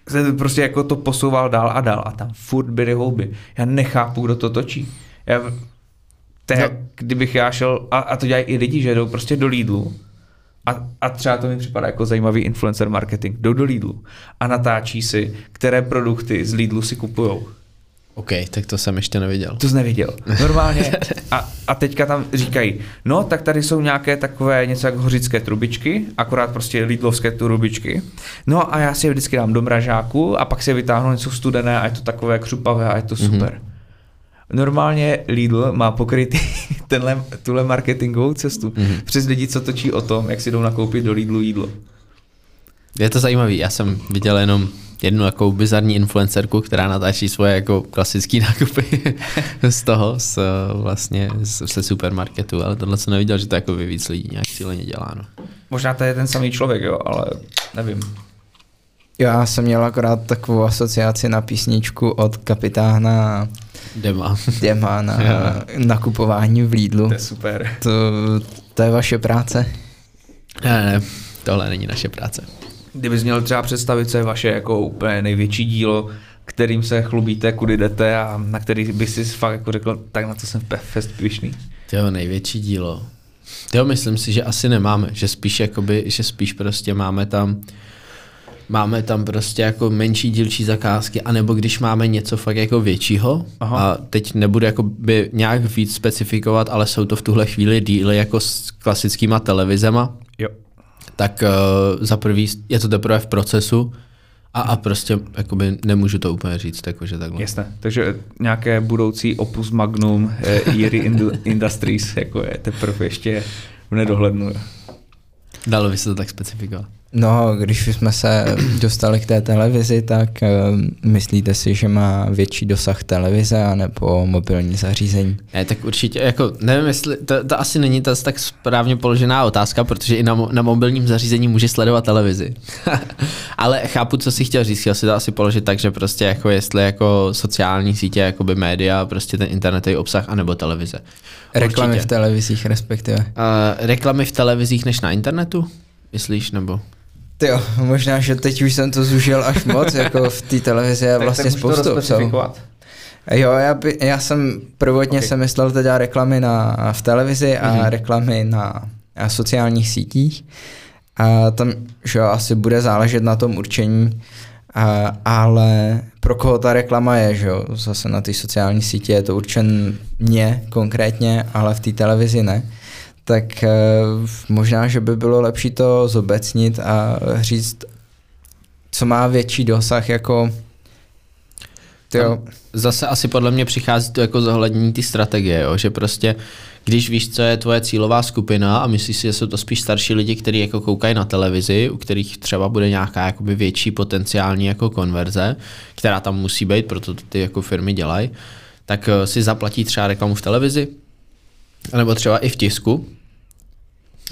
se prostě jako to posouval dál a dál a tam furt byly houby. Já nechápu, kdo to točí. Já, to je, No. kdybych já šel, a, a to dělají i lidi, že jdou prostě do Lidlu a, a třeba to mi připadá jako zajímavý influencer marketing. Jdou do Lidlu a natáčí si, které produkty z Lidlu si kupujou. OK, tak to jsem ještě neviděl. To jsi neviděl. Normálně. A, a teďka tam říkají, no tak tady jsou nějaké takové něco jako hořické trubičky, akorát prostě lidlovské trubičky. No a já si je vždycky dám do mražáku a pak si je vytáhnu něco studené a je to takové křupavé a je to super. Mm-hmm. Normálně Lidl má pokrytý tenhle, tuhle marketingovou cestu mm-hmm. přes lidi, co točí o tom, jak si jdou nakoupit do Lidlu jídlo. Je to zajímavý, já jsem viděl jenom jednu jako bizarní influencerku, která natáčí svoje jako klasické nákupy z toho, z, vlastně z, se supermarketu, ale tohle jsem neviděl, že to jako víc lidí nějak cíleně dělá. No. Možná to je ten samý člověk, jo, ale nevím. Já jsem měl akorát takovou asociaci na písničku od kapitána Dema. Dema na nakupování v Lidlu. To je super. To, to je vaše práce? Ne, ne, tohle není naše práce. Kdybys měl třeba představit, co je vaše jako úplně největší dílo, kterým se chlubíte, kudy jdete a na který by si fakt jako řekl, tak na to jsem fest pišný. To největší dílo. Jo, myslím si, že asi nemáme, že spíš jakoby, že spíš prostě máme tam máme tam prostě jako menší dílčí zakázky, anebo když máme něco fakt jako většího, Aha. a teď nebudu jako by nějak víc specifikovat, ale jsou to v tuhle chvíli díly jako s klasickýma televizema, jo. Tak uh, za prvý je to teprve v procesu, a, a prostě jakoby nemůžu to úplně říct, jakože takhle. Jasné, takže nějaké budoucí opus magnum eh, Erie Industries, jako je teprve ještě v nedohlednu. Dalo by se to tak specifikovat. No, když jsme se dostali k té televizi, tak uh, myslíte si, že má větší dosah televize anebo mobilní zařízení? Ne, tak určitě, jako nevím, jestli, to, to asi není ta tak správně položená otázka, protože i na, na mobilním zařízení může sledovat televizi. Ale chápu, co si chtěl říct, chtěl si to asi položit tak, že prostě jako jestli jako sociální sítě, jakoby média, prostě ten internetový obsah, anebo televize. Reklamy určitě. v televizích respektive. Uh, reklamy v televizích než na internetu? Myslíš, nebo? Jo, možná, že teď už jsem to zužil až moc, jako v té televizi je vlastně spoustu. Jo, já, by, já jsem prvotně okay. jsem myslel teda reklamy na, v televizi a mm-hmm. reklamy na, na sociálních sítích. A tam, že jo, asi bude záležet na tom určení, a, ale pro koho ta reklama je, že jo, zase na té sociální sítě je to určen mě konkrétně, ale v té televizi ne tak eh, možná, že by bylo lepší to zobecnit a říct, co má větší dosah jako Jo. Zase asi podle mě přichází to jako zohlednění ty strategie, jo? že prostě když víš, co je tvoje cílová skupina a myslíš si, že jsou to spíš starší lidi, kteří jako koukají na televizi, u kterých třeba bude nějaká jakoby větší potenciální jako konverze, která tam musí být, proto to ty jako firmy dělají, tak eh, si zaplatí třeba reklamu v televizi, nebo třeba i v tisku,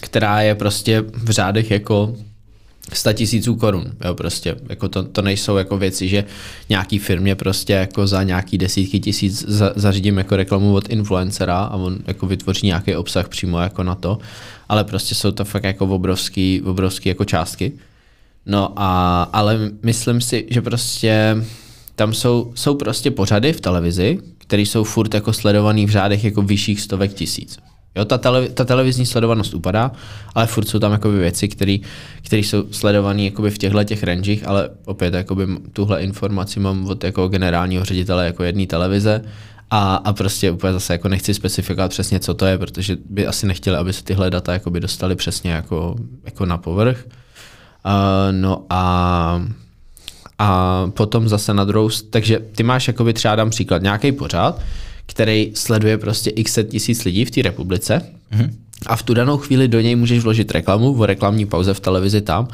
která je prostě v řádech jako 100 tisíců korun, jo, prostě, jako to, to, nejsou jako věci, že nějaký firmě prostě jako za nějaký desítky tisíc za, zařídím jako reklamu od influencera a on jako vytvoří nějaký obsah přímo jako na to, ale prostě jsou to fakt jako obrovský, obrovský jako částky. No a, ale myslím si, že prostě tam jsou, jsou prostě pořady v televizi, které jsou furt jako sledovaný v řádech jako vyšších stovek tisíc. Jo, ta, tele, ta televizní sledovanost upadá, ale furt jsou tam jakoby věci, které jsou sledované jakoby v těchto těch rangech, ale opět jakoby tuhle informaci mám od jako generálního ředitele jako jedné televize a, a prostě úplně zase jako nechci specifikovat přesně, co to je, protože by asi nechtěli, aby se tyhle data jakoby dostali přesně jako, jako na povrch. Uh, no a a potom zase na druhou, takže ty máš jakoby třeba dám příklad, nějaký pořád, který sleduje prostě x set tisíc lidí v té republice mm-hmm. a v tu danou chvíli do něj můžeš vložit reklamu o reklamní pauze v televizi tam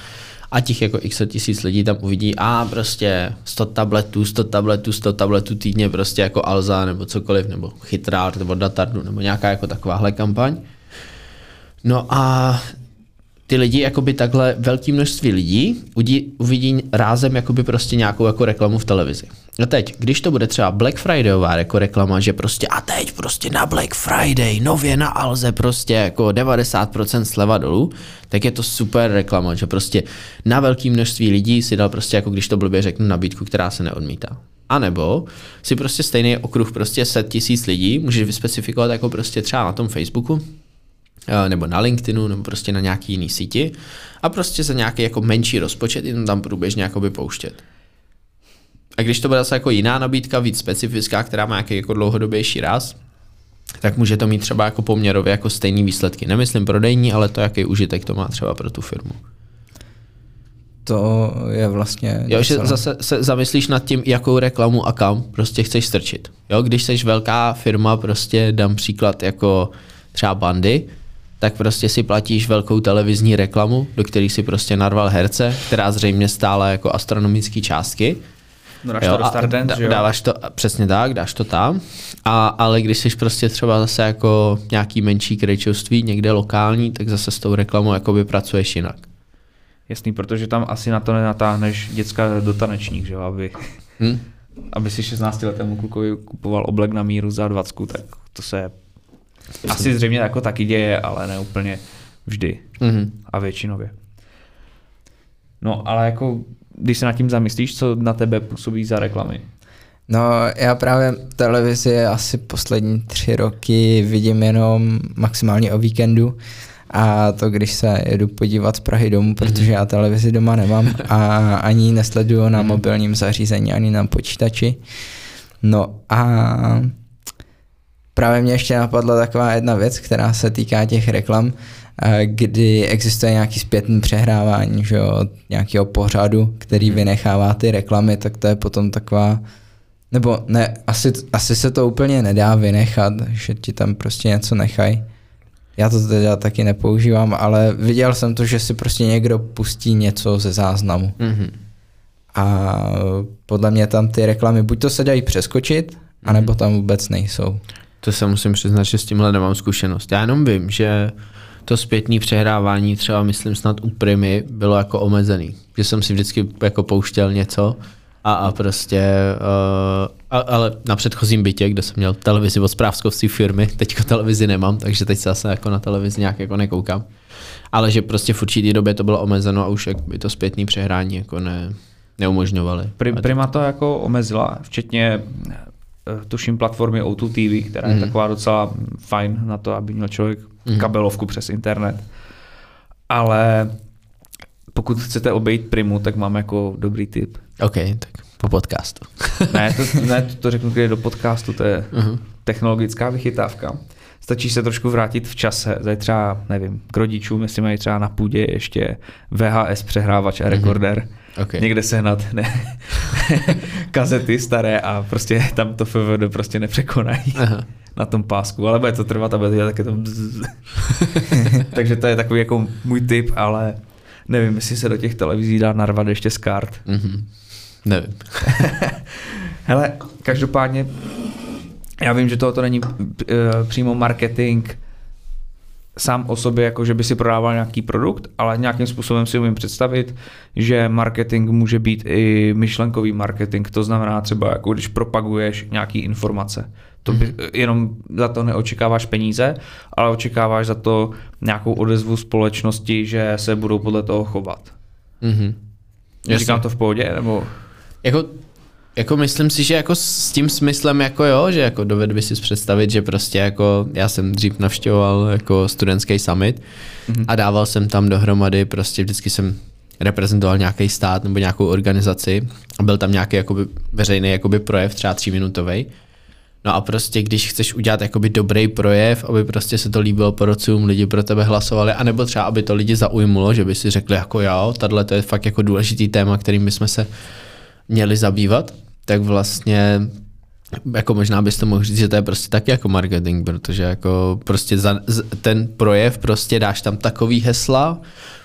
a těch jako x tisíc lidí tam uvidí a prostě 100 tabletů, 100 tabletů, 100 tabletů týdně prostě jako Alza nebo cokoliv, nebo Chytrár, nebo Datardu, nebo nějaká jako takováhle kampaň. No a ty lidi, jakoby takhle velké množství lidí uvidí, uvidí rázem jakoby prostě nějakou jako reklamu v televizi. A teď, když to bude třeba Black Fridayová jako reklama, že prostě a teď prostě na Black Friday, nově na Alze prostě jako 90% sleva dolů, tak je to super reklama, že prostě na velké množství lidí si dal prostě jako když to blbě řeknu nabídku, která se neodmítá. A nebo si prostě stejný okruh prostě set tisíc lidí můžeš vyspecifikovat jako prostě třeba na tom Facebooku, nebo na LinkedInu, nebo prostě na nějaký jiný síti a prostě za nějaký jako menší rozpočet jenom tam průběžně jako pouštět. A když to bude zase jako jiná nabídka, víc specifická, která má nějaký jako dlouhodobější ráz, tak může to mít třeba jako poměrově jako stejný výsledky. Nemyslím prodejní, ale to, jaký užitek to má třeba pro tu firmu. To je vlastně... Jo, že zase se zamyslíš nad tím, jakou reklamu a kam prostě chceš strčit. Jo, když jsi velká firma, prostě dám příklad jako třeba bandy, tak prostě si platíš velkou televizní reklamu, do které si prostě narval herce, která zřejmě stála jako astronomické částky. No dáš to do Stardance, dá- že jo? Dáváš to, přesně tak, dáš to tam, a, ale když jsi prostě třeba zase jako nějaký menší krejčovství, někde lokální, tak zase s tou reklamou jakoby pracuješ jinak. Jasný, protože tam asi na to nenatáhneš děcka do tanečník, že jo, aby, Hm? aby si 16 letému klukovi kupoval oblek na míru za 20, tak to se asi zřejmě jako taky děje, ale ne úplně vždy Mhm. a většinově. No, ale jako, když se nad tím zamyslíš, co na tebe působí za reklamy? No, já právě televizi asi poslední tři roky vidím jenom maximálně o víkendu a to, když se jedu podívat z Prahy domů, protože já televizi doma nemám a ani nesleduju na mobilním zařízení, ani na počítači. No a právě mě ještě napadla taková jedna věc, která se týká těch reklam, eh, kdy existuje nějaký zpětný přehrávání, že jo, od nějakého pořadu, který vynechává ty reklamy, tak to je potom taková, nebo ne, asi, asi se to úplně nedá vynechat, že ti tam prostě něco nechají. Já to teda taky nepoužívám, ale viděl jsem to, že si prostě někdo pustí něco ze záznamu. Mhm. A podle mě tam ty reklamy buď to se dají přeskočit, anebo tam vůbec nejsou. To se musím přiznat, že s tímhle nemám zkušenost. Já jenom vím, že to zpětný přehrávání třeba myslím snad u Primy bylo jako omezený. Že jsem si vždycky jako pouštěl něco a, a prostě, uh, a, ale na předchozím bytě, kde jsem měl televizi od správskovství firmy, teďko televizi nemám, takže teď se zase jako na televizi nějak jako nekoukám. Ale že prostě v určitý době to bylo omezeno a už jak by to zpětný přehrání jako ne, neumožňovali. Prima to jako omezila, včetně tuším platformy O2 TV, která je Mhm. taková docela fajn na to, aby měl člověk Mhm. kabelovku přes internet. Ale pokud chcete obejít Primu, tak mám jako dobrý tip. OK, tak po podcastu. Ne, to, ne, to, to řeknu když do podcastu, to je Mhm. technologická vychytávka. Stačí se trošku vrátit v čase, tady třeba, nevím, k rodičům, jestli mají třeba na půdě ještě VHS přehrávač a rekorder. OK. Někde sehnat ne, kazety staré a prostě tam to FVD prostě nepřekonají Aha. na tom pásku, ale bude to trvat a bude to dělat taky to. Takže to je takový jako můj tip, ale nevím, jestli se do těch televizí dá narvat ještě z kart. Mhm. Nevím. Hele, každopádně, já vím, že tohoto není uh, přímo marketing sám o sobě, jako že by si prodával nějaký produkt, ale nějakým způsobem si umím představit, že marketing může být i myšlenkový marketing, to znamená třeba, jako když propaguješ nějaký informace. To by, jenom za to neočekáváš peníze, ale očekáváš za to nějakou odezvu společnosti, že se budou podle toho chovat. Mhm. Říkám to v pohodě, nebo... Jako, jako myslím si, že jako s tím smyslem jako jo, že jako dovedu by si představit, že prostě jako já jsem dřív navštěvoval jako studentský summit mm-hmm. a dával jsem tam dohromady, prostě vždycky jsem reprezentoval nějaký stát nebo nějakou organizaci a byl tam nějaký jakoby veřejný jakoby projev, třeba tříminutový. No a prostě, když chceš udělat jakoby dobrý projev, aby prostě se to líbilo porodcům, lidi pro tebe hlasovali, anebo třeba, aby to lidi zaujmulo, že by si řekli jako jo, tahle to je fakt jako důležitý téma, kterým bychom se měli zabývat, tak vlastně jako možná byste mohli říct, že to je prostě taky jako marketing, protože jako prostě za, ten projev prostě dáš tam takový hesla,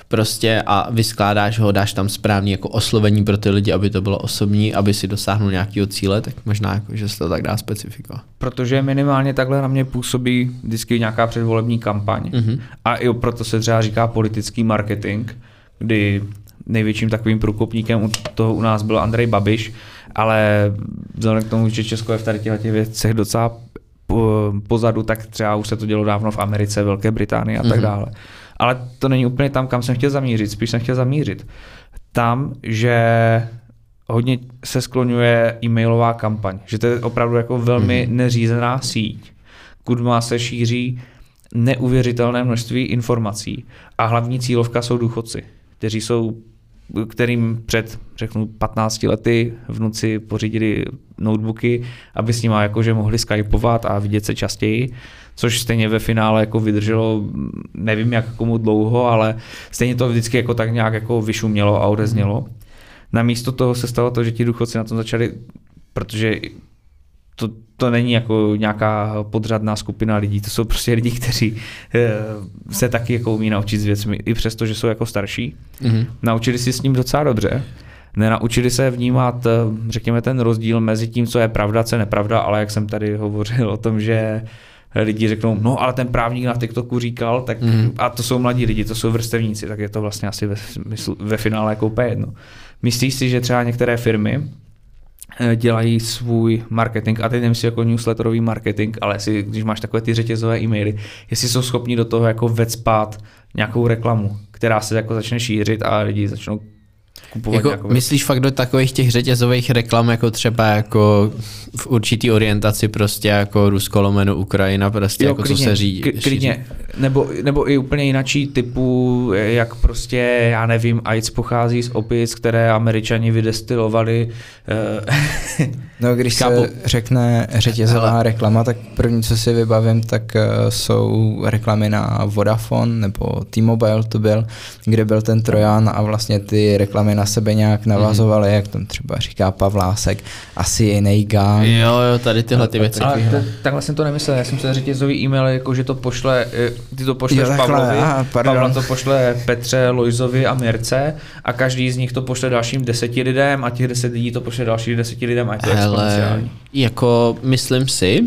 prostě a vyskládáš ho, dáš tam správný jako oslovení pro ty lidi, aby to bylo osobní, aby si dosáhnul nějakého cíle, tak možná jako, že se to tak dá specifikovat. Protože minimálně takhle na mě působí vždycky nějaká předvolební kampaň. Mhm. A i proto se třeba říká politický marketing, kdy největším takovým průkopníkem u toho u nás byl Andrej Babiš, ale vzhledem k tomu, že Česko je v tady těchto věcech docela po- pozadu, tak třeba už se to dělo dávno v Americe, Velké Británii a tak Mhm. dále. Ale to není úplně tam, kam jsem chtěl zamířit, spíš jsem chtěl zamířit. Tam, že hodně se skloňuje e-mailová kampaň, že to je opravdu jako velmi Mhm. neřízená síť, kudma se šíří neuvěřitelné množství informací a hlavní cílovka jsou důchodci, kteří jsou kterým před, řeknu, 15 lety vnuci pořídili notebooky, aby s nimi jakože mohli skypovat a vidět se častěji, což stejně ve finále jako vydrželo, nevím jak komu dlouho, ale stejně to vždycky jako tak nějak jako vyšumělo a odeznělo. Namísto toho se stalo to, že ti důchodci na tom začali, protože to, to není jako nějaká podřadná skupina lidí, to jsou prostě lidi, kteří eh, se taky jako umí naučit s věcmi, i přesto, že jsou jako starší. Mhm. Naučili si s ním docela dobře. Nenaučili se vnímat, eh, řekněme, ten rozdíl mezi tím, co je pravda, co je nepravda, ale jak jsem tady hovořil o tom, že lidi řeknou, no ale ten právník na TikToku říkal, tak Mhm. a to jsou mladí lidi, to jsou vrstevníci, tak je to vlastně asi ve, ve finále jako úplně jedno. Myslíš si, že třeba některé firmy dělají svůj marketing, a teď nemyslím jako newsletterový marketing, ale jestli, když máš takové ty řetězové e-maily, jestli jsou schopni do toho jako vecpat nějakou reklamu, která se jako začne šířit a lidi začnou kupovat Jako, nějakou myslíš fakt do takových těch řetězových reklam, jako třeba jako v určitý orientaci prostě jako Rusko lomeno Ukrajina, prostě jako co se řídí. klidně. Nebo, nebo i úplně jinačí typu, jak prostě, já nevím, AIDS pochází z opic, které američani vydestilovali. eh, No, když Chápu. se řekne řetězová reklama, tak první, co si vybavím, tak eh, jsou reklamy na Vodafone nebo T-Mobile to byl, kde byl ten Trojan a vlastně ty reklamy na sebe nějak navazovaly, jak tam třeba říká Pavlásek, asi jiný gang. Jo, jo, tady tyhle ty věci. Ale takhle jsem to nemyslel, já jsem se řetězový e-mail, jako že to pošle, eh, ty to pošleš Jo, takhle, Pavlovi, aha, pardon. Pavla to pošle Petře, Lojzovi a Mirce a každý z nich to pošle dalším deseti lidem a těch deset lidí to pošle dalším deseti lidem a je to Hele, jako myslím si,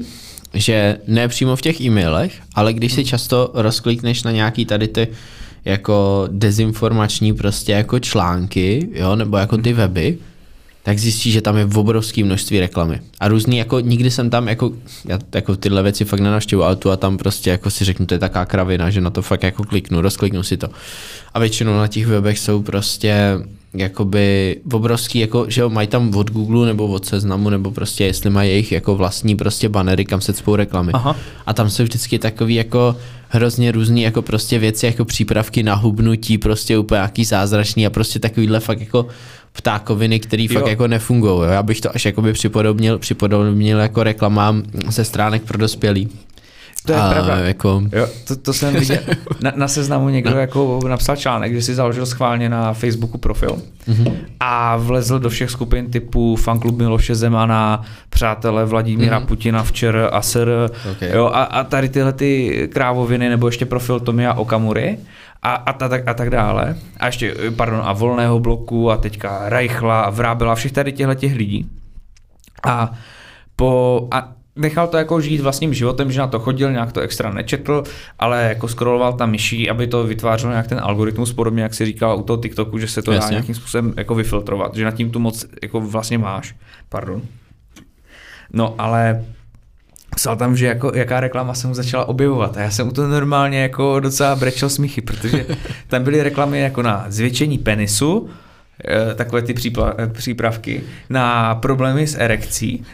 že ne přímo v těch e-mailech, ale když si často rozklikneš na nějaký tady ty jako dezinformační prostě jako články, jo, nebo jako ty weby, tak zjistíš, že tam je obrovské množství reklamy. A různý, jako nikdy jsem tam, jako, já jako tyhle věci fakt nenavštěvu, ale tu a tam prostě jako si řeknu, to je taká kravina, že na to fakt jako kliknu, rozkliknu si to. A většinou na těch webech jsou prostě jakoby obrovský, jako, že jo, mají tam od Google nebo od Seznamu, nebo prostě jestli mají jejich jako vlastní prostě banery, kam se cpou reklamy. Aha. A tam jsou vždycky takový jako hrozně různý jako prostě věci, jako přípravky na hubnutí, prostě úplně nějaký zázračný a prostě takovýhle fakt jako ptákoviny, který fakt jako nefungují. Já bych to až jakoby připodobnil, připodobnil jako reklamám ze stránek pro dospělý. To je a pravda. Jako, Jo, to, to jsem viděl. Na, na seznamu někdo No. jako napsal článek, že si založil schválně na Facebooku profil Mhm. a vlezl do všech skupin typu fanklub Miloše Zemana, přátelé Vladimíra Mhm. Putina, včer a sr. Okay. Jo, a, a tady tyhle ty krávoviny, nebo ještě profil Tomia Okamury a, a, ta, tak, a tak dále. A ještě, pardon, a Volného bloku a teďka Reichla a Vrábela, všech tady těchto těch lidí. A po, a nechal to jako žít vlastním životem, že na to chodil, nějak to extra nečetl, ale jako scrolloval tam myší, aby to vytvářelo nějak ten algoritmus, podobně jak si říkal u toho TikToku, že se to dá Jasně. nějakým způsobem jako vyfiltrovat, že nad tím tu moc jako vlastně máš. Pardon. No ale psal tam, že jako, jaká reklama se mu začala objevovat a já jsem u toho normálně jako docela brečel smíchy, protože tam byly reklamy jako na zvětšení penisu, eh, takové ty přípravky, na problémy s erekcí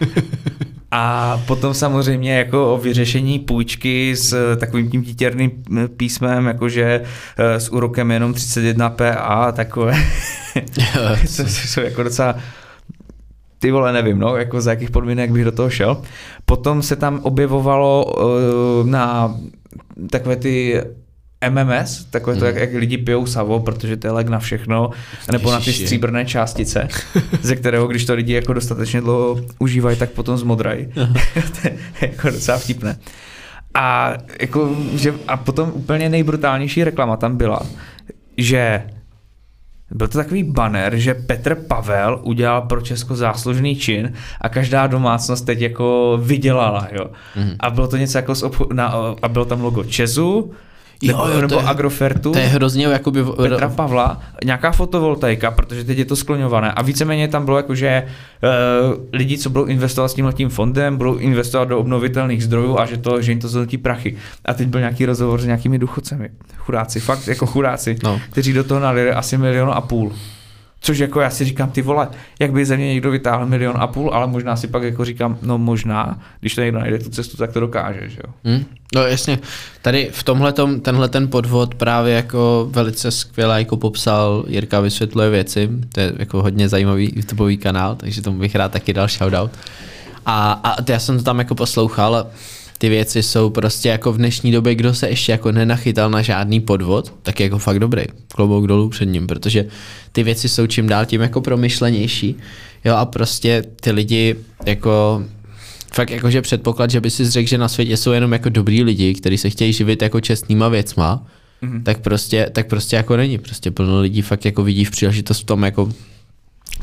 a potom samozřejmě jako o vyřešení půjčky s takovým tím dítěrným písmem, jakože eh, s úrokem jenom 31 PA a takové. to jsou jako docela ty vole, nevím, no, jako za jakých podmínek bych do toho šel. Potom se tam objevovalo uh, na takové ty MMS, takové to, Mhm. jak, jak lidi pijou savo, protože to je lék na všechno, nebo na ty stříbrné částice, ze kterého, když to lidi jako dostatečně dlouho užívají, tak potom zmodrají. to je jako docela vtipné. A, jako, že, a potom úplně nejbrutálnější reklama tam byla, že byl to takový banner, že Petr Pavel udělal pro Česko záslužný čin a každá domácnost teď jako vydělala, jo. Mhm. A bylo to něco jako z obcho- na, a bylo tam logo Česu, nebo, jo, to nebo je- Agrofertu. to je hrozně jakoby... Petra Pavla, nějaká fotovoltaika, protože teď je to skloňované a víceméně tam bylo jako, že uh, lidi, co budou investovat s tímhle tím fondem, budou investovat do obnovitelných zdrojů a že, to, že jim to zhodnotí prachy. A teď byl nějaký rozhovor s nějakými důchodcemi. Chudáci, fakt jako chudáci, No. kteří do toho nalili asi milion a půl. Což jako já si říkám, ty vole, jak by ze mě někdo vytáhl milion a půl, ale možná si pak jako říkám, no možná, když to někdo najde tu cestu, tak to dokáže, že jo. Hmm? No jasně, tady v tomhle tenhle ten podvod právě jako velice skvěle jako popsal Jirka vysvětluje věci, to je jako hodně zajímavý YouTubeový kanál, takže tomu bych rád taky dal shoutout. A, a já jsem to tam jako poslouchal, ty věci jsou prostě jako v dnešní době, kdo se ještě jako nenachytal na žádný podvod, tak je jako fakt dobrý. Klobouk dolů před ním, protože ty věci jsou čím dál tím jako promyšlenější. Jo a prostě ty lidi jako fakt jakože předpoklad, že by si řekl, že na světě jsou jenom jako dobrý lidi, kteří se chtějí živit jako čestnýma věcma, mm-hmm. tak, prostě, tak prostě jako není. Prostě plno lidí fakt jako vidí v příležitost v tom jako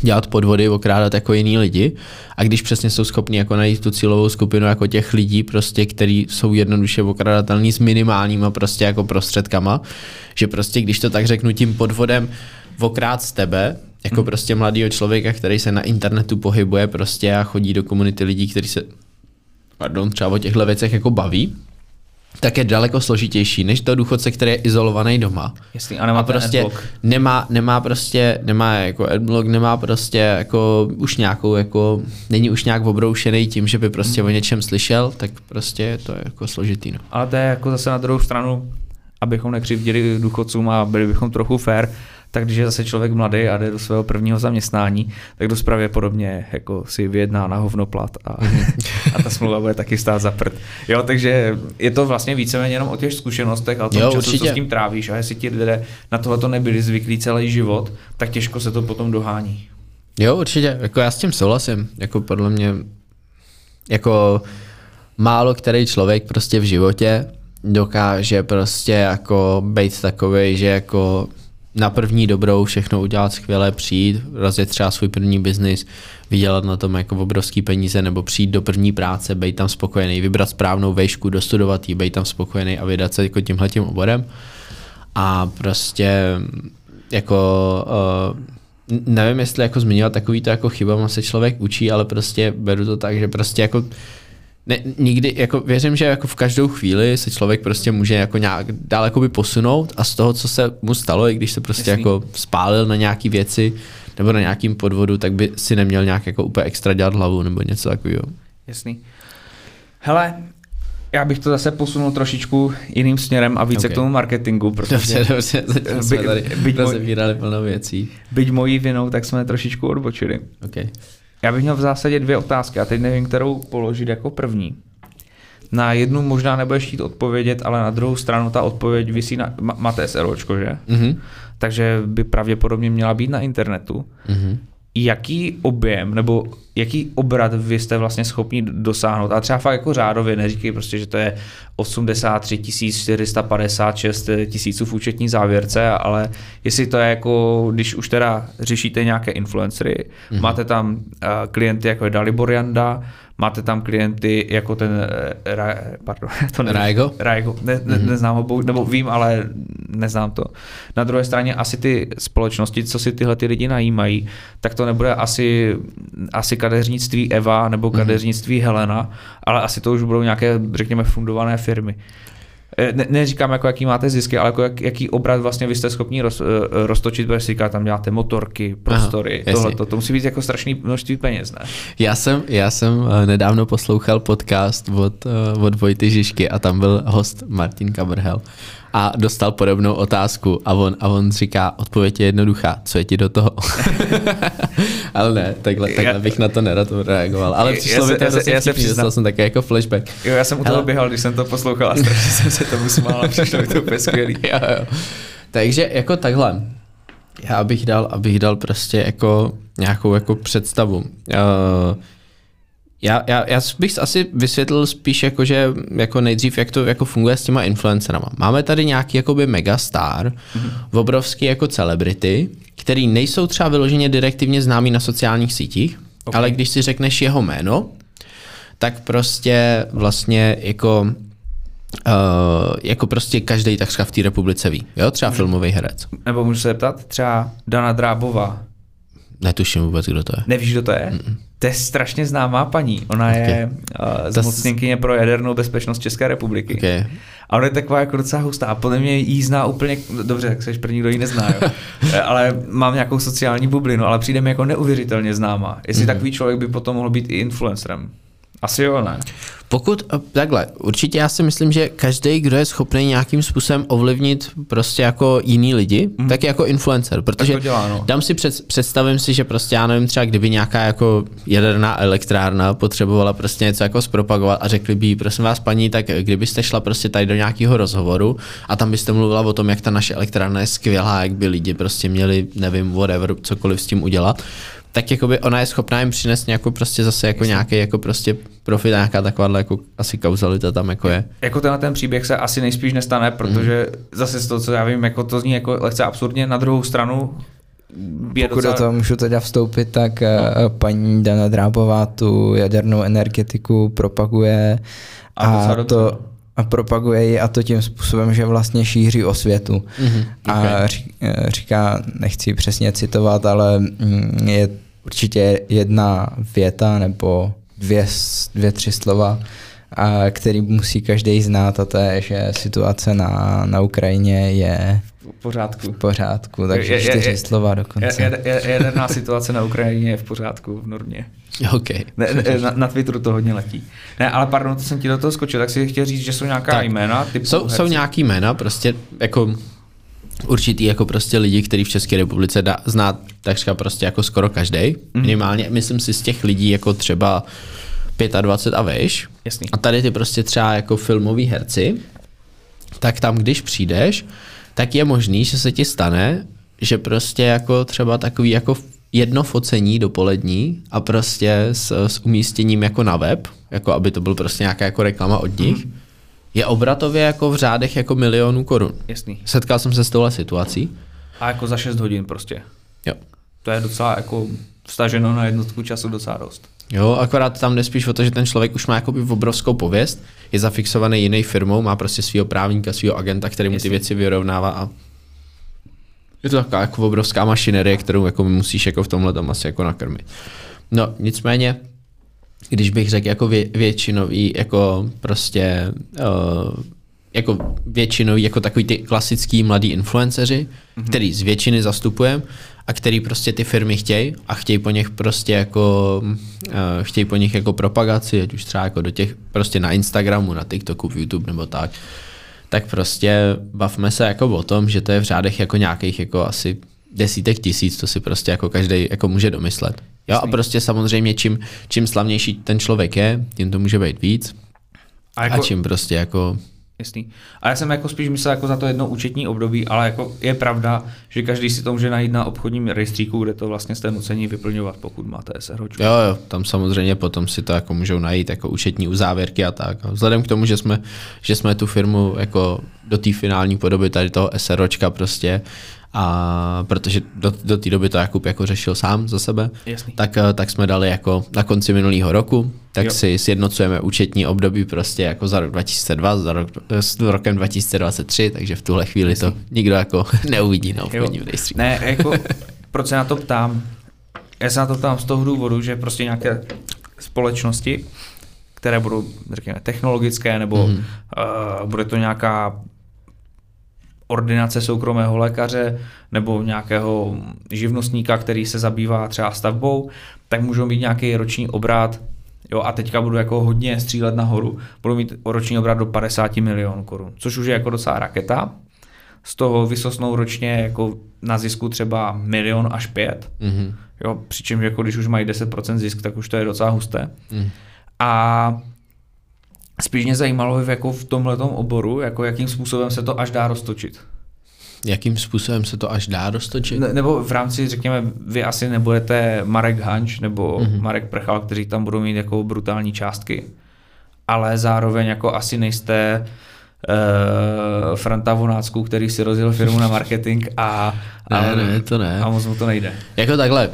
dělat podvody, okrádat jako jiný lidi a když přesně jsou schopni jako najít tu cílovou skupinu jako těch lidí prostě, který jsou jednoduše okrádatelní s minimálníma prostě jako prostředkama, že prostě když to tak řeknu tím podvodem okrát z tebe, jako hmm. prostě mladýho člověka, který se na internetu pohybuje prostě a chodí do komunity lidí, kteří se pardon, třeba o těchto věcech jako baví, tak je daleko složitější než to důchodce, který je izolovaný doma. Jasný, a nemá a prostě nemá, nemá prostě, nemá jako adblock, nemá prostě jako už nějakou jako, není už nějak obroušený tím, že by prostě hmm. o něčem slyšel, tak prostě to je jako složitý. No. Ale to je jako zase na druhou stranu, abychom nekřivdili důchodcům a byli bychom trochu fair, tak když je zase člověk mladý a jde do svého prvního zaměstnání, tak dost pravděpodobně jako si vyjedná na hovnoplat a, a ta smlouva bude taky stát za prd. Jo, takže je to vlastně víceméně jenom o těch zkušenostech a o tom jo, času, určitě. co s tím trávíš. A jestli ti lidé na tohle to nebyli zvyklí celý život, tak těžko se to potom dohání. Jo, určitě. Jako já s tím souhlasím. Jako podle mě jako málo který člověk prostě v životě dokáže prostě jako být takový, že jako na první dobrou všechno udělat skvěle, přijít, rozjet třeba svůj první biznis, vydělat na tom jako obrovský peníze, nebo přijít do první práce, být tam spokojený, vybrat správnou vejšku, dostudovat ji, být tam spokojený a vydat se jako tímhle tím oborem. A prostě jako uh, nevím, jestli jako zmiňovat takový to jako chybama se člověk učí, ale prostě beru to tak, že prostě jako ne, nikdy, jako věřím, že jako v každou chvíli se člověk prostě může jako nějak dál jakoby posunout a z toho, co se mu stalo, i když se prostě Jasný. jako spálil na nějaký věci nebo na nějakým podvodu, tak by si neměl nějak jako úplně extra dělat hlavu nebo něco takového. Jasný. Hele, já bych to zase posunul trošičku jiným směrem a více okay. k tomu marketingu, protože dobře, dobře, zatím jsme tady byť rozebírali plno věcí. Byť mojí vinou, tak jsme trošičku odbočili. Okay. Já bych měl v zásadě dvě otázky a teď nevím, kterou položit jako první. Na jednu možná nebudeš chtít odpovědět, ale na druhou stranu ta odpověď vysí na... Máte SROčko, že? Mm-hmm. Takže by pravděpodobně měla být na internetu. Mm-hmm jaký objem nebo jaký obrat vy jste vlastně schopni dosáhnout. A třeba fakt jako řádově, neříkej prostě, že to je 83 456 tisíců v účetní závěrce, ale jestli to je jako, když už teda řešíte nějaké influencery, mm-hmm. máte tam uh, klienty jako je Dalibor Janda, Máte tam klienty jako ten, eh, Ra, pardon, to nevím, Raigo? Raigo, ne, ne, mm-hmm. neznám ho, nebo vím, ale neznám to. Na druhé straně asi ty společnosti, co si tyhle ty lidi najímají, tak to nebude asi, asi kadeřnictví Eva nebo mhm. kadeřnictví mm-hmm. Helena, ale asi to už budou nějaké, řekněme, fundované firmy. Eh, ne, neříkám, jako jaký máte zisky, ale jako jak, jaký obrat vlastně vy jste schopni roz, eh, roztočit, protože si tam děláte motorky, prostory, tohle, to, to musí být jako strašný množství peněz, ne? Já jsem, já jsem eh, nedávno poslouchal podcast od, od Vojty Žižky a tam byl host Martin Kabrhel a dostal podobnou otázku a on, a on říká, odpověď je jednoduchá, co je ti do toho? ale ne, takhle, takhle bych na to nerad reagoval. Ale přišlo mi to hrozně já, vtipný, dostal jsem také jako flashback. Jo, já jsem u toho běhal, když jsem to poslouchal a strašně jsem se tomu smál a přišlo mi to úplně skvělý. jo, jo. Takže jako takhle, já bych dal, abych dal prostě jako nějakou jako představu. Uh, já, já, já bych asi vysvětlil spíš jako, že jako nejdřív, jak to jako funguje s těma influencerama. Máme tady nějaký jakoby megastar, mm-hmm. obrovský jako celebrity, který nejsou třeba vyloženě direktivně známý na sociálních sítích, okay. ale když si řekneš jeho jméno, tak prostě vlastně jako Uh, jako prostě každý takřka v té republice ví, jo, třeba filmový herec. Nebo můžu se zeptat, třeba Dana Drábová. Netuším vůbec, kdo to je. Nevíš, kdo to je? Mm-mm. To je strašně známá paní. Ona okay. je uh, zmocněnkyně pro jadernou bezpečnost České republiky. Okay. A ona je taková jako docela hustá. A podle mě jí zná úplně, dobře, tak seš první, kdo ji nezná, jo. Eh, ale mám nějakou sociální bublinu, ale přijde mi jako neuvěřitelně známá. Jestli mm-hmm. takový člověk by potom mohl být i influencerem. Asi jo, ne? Pokud, eh, takhle, určitě já si myslím, že každý, kdo je schopný nějakým způsobem ovlivnit prostě jako jiný lidi, mm. tak je jako influencer, protože tak to dělá, no. dám si před, představím si, že prostě já nevím, třeba kdyby nějaká jako jaderná elektrárna potřebovala prostě něco jako zpropagovat a řekli by prosím vás paní, tak kdybyste šla prostě tady do nějakého rozhovoru a tam byste mluvila o tom, jak ta naše elektrárna je skvělá, jak by lidi prostě měli, nevím, whatever, cokoliv s tím udělat, tak jakoby ona je schopná jim přinést nějakou prostě zase jako nějaký jako prostě profit, nějaká takováhle jako asi kauzalita tam jako je. Jako tenhle ten příběh se asi nejspíš nestane, protože Mhm. zase z toho, co já vím, jako to zní jako lehce absurdně, na druhou stranu je Pokud docela... do toho můžu teda vstoupit, tak no. paní Dana Drábová tu jadernou energetiku propaguje A a, to. A propaguje ji a to tím způsobem, že vlastně šíří osvětu. Mhm, A ok. ří- eh, říká, nechci přesně citovat, ale mm, je určitě jedna věta nebo dvě, dvě tři slova, a který musí každý znát a to je, že situace na, na Ukrajině je pořádku. v pořádku, takže Je- je- čtyři je- slova Je, dokonce. je, je, jaderná situace na Ukrajině je v pořádku, v normě. OK. Ne, ne, na, na Twitteru to hodně letí. Ne, ale pardon, to jsem ti do toho skočil, tak si chtěl říct, že jsou nějaká Tak. jména typu Jsou, herci. jsou nějaký jména, prostě jako určitý jako prostě lidi, který v České republice dá, zná takřka prostě jako skoro každý. Minimálně, myslím si z těch lidí jako třeba 25 a veš. Jasný. A tady ty prostě třeba jako filmoví herci, tak tam, když přijdeš, tak je možný, že se ti stane, že prostě jako třeba takový jako jedno focení dopolední a prostě s, s umístěním jako na web, jako aby to byl prostě nějaká jako reklama od nich, je obratově jako v řádech jako milionů korun. Jasný. Setkal jsem se s touhle situací. A jako za 6 hodin prostě. Jo. To je docela jako vstaženo na jednotku času docela dost. Jo, akorát tam jde spíš o to, že ten člověk už má jakoby obrovskou pověst, je zafixovaný jiný firmou, má prostě svého právníka, svého agenta, který mu ty věci vyrovnává a je to taková jako obrovská mašinerie, kterou jako musíš jako v tomhle tam asi jako nakrmit. No, nicméně, když bych řekl jako vě, většinový, jako prostě, uh, jako většinový, jako takový ty klasický mladí influenceři, mm-hmm. který z většiny zastupujeme a který prostě ty firmy chtějí a chtějí po nich prostě jako, uh, chtějí po nich jako propagaci, ať už třeba jako do těch, prostě na Instagramu, na TikToku, v YouTube nebo tak, tak prostě bavme se jako o tom, že to je v řádech jako nějakých jako asi desítek tisíc, to si prostě jako každý jako může domyslet. Jo, a prostě samozřejmě čím, čím slavnější ten člověk je, tím to může být víc. A, Jako, a čím prostě jako Jasný. A já jsem jako spíš myslel jako za to jedno účetní období, ale jako je pravda, že každý si to může najít na obchodním rejstříku, kde to vlastně jste nuceni vyplňovat, pokud máte SRH. Jo, jo, tam samozřejmě potom si to jako můžou najít jako účetní uzávěrky a tak. Vzhledem k tomu, že jsme, že jsme tu firmu jako do té finální podoby tady toho SROčka prostě a protože do, do té doby to Jakub jako řešil sám za sebe, Jasný. tak, eh, tak jsme dali jako na konci minulého roku, tak Jo. si sjednocujeme účetní období prostě jako za rok 2002, za rok, s rokem 2023, takže v tuhle chvíli to nikdo jako neuvidí na obchodním rejstříku. Ne, jako, proč se na to ptám? Já se na to ptám z toho důvodu, že prostě nějaké společnosti, které budou, řekněme, technologické, nebo mm. uh, bude to nějaká ordinace soukromého lékaře nebo nějakého živnostníka, který se zabývá třeba stavbou, tak můžou mít nějaký roční obrat, jo, a teďka budu jako hodně střílet nahoru, budou mít roční obrat do 50 milionů korun, což už je jako docela raketa, z toho vysosnou ročně jako na zisku třeba milion až pět. Mm-hmm. Jo, přičemž jako když už mají 10% zisk, tak už to je docela husté. Mm. A spíš mě zajímalo jako v tomhletom oboru, jako jakým způsobem se to až dá roztočit. Jakým způsobem se to až dá roztočit? Ne, nebo v rámci, řekněme, vy asi nebudete Marek Hanč nebo mm-hmm. Marek Prchal, kteří tam budou mít jako brutální částky, ale zároveň jako asi nejste uh, Franta Vonácku, který si rozjel firmu na marketing a, a, Ne, ne, to ne. a moc mu to nejde. Jako takhle,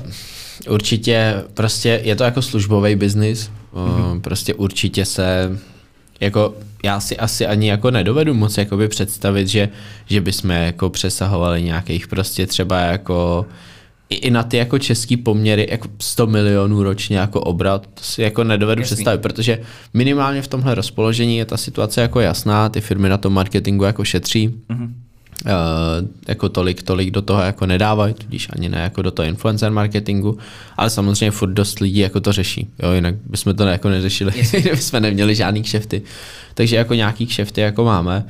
určitě prostě je to jako službový biznis, mm-hmm. prostě určitě se jako já si asi ani jako nedovedu moc jakoby představit, že, že bychom jako přesahovali nějakých prostě třeba jako i, i na ty jako český poměry jako 100 milionů ročně jako obrat, to si jako nedovedu Jasný. představit, protože minimálně v tomhle rozpoložení je ta situace jako jasná, ty firmy na tom marketingu jako šetří, Mm-hmm. Uh, jako tolik, tolik do toho jako nedávají, tudíž ani ne jako do toho influencer marketingu, ale samozřejmě furt dost lidí jako to řeší, jo, jinak bychom to jako neřešili, kdyby jsme neměli žádný kšefty. Takže jako nějaký kšefty jako máme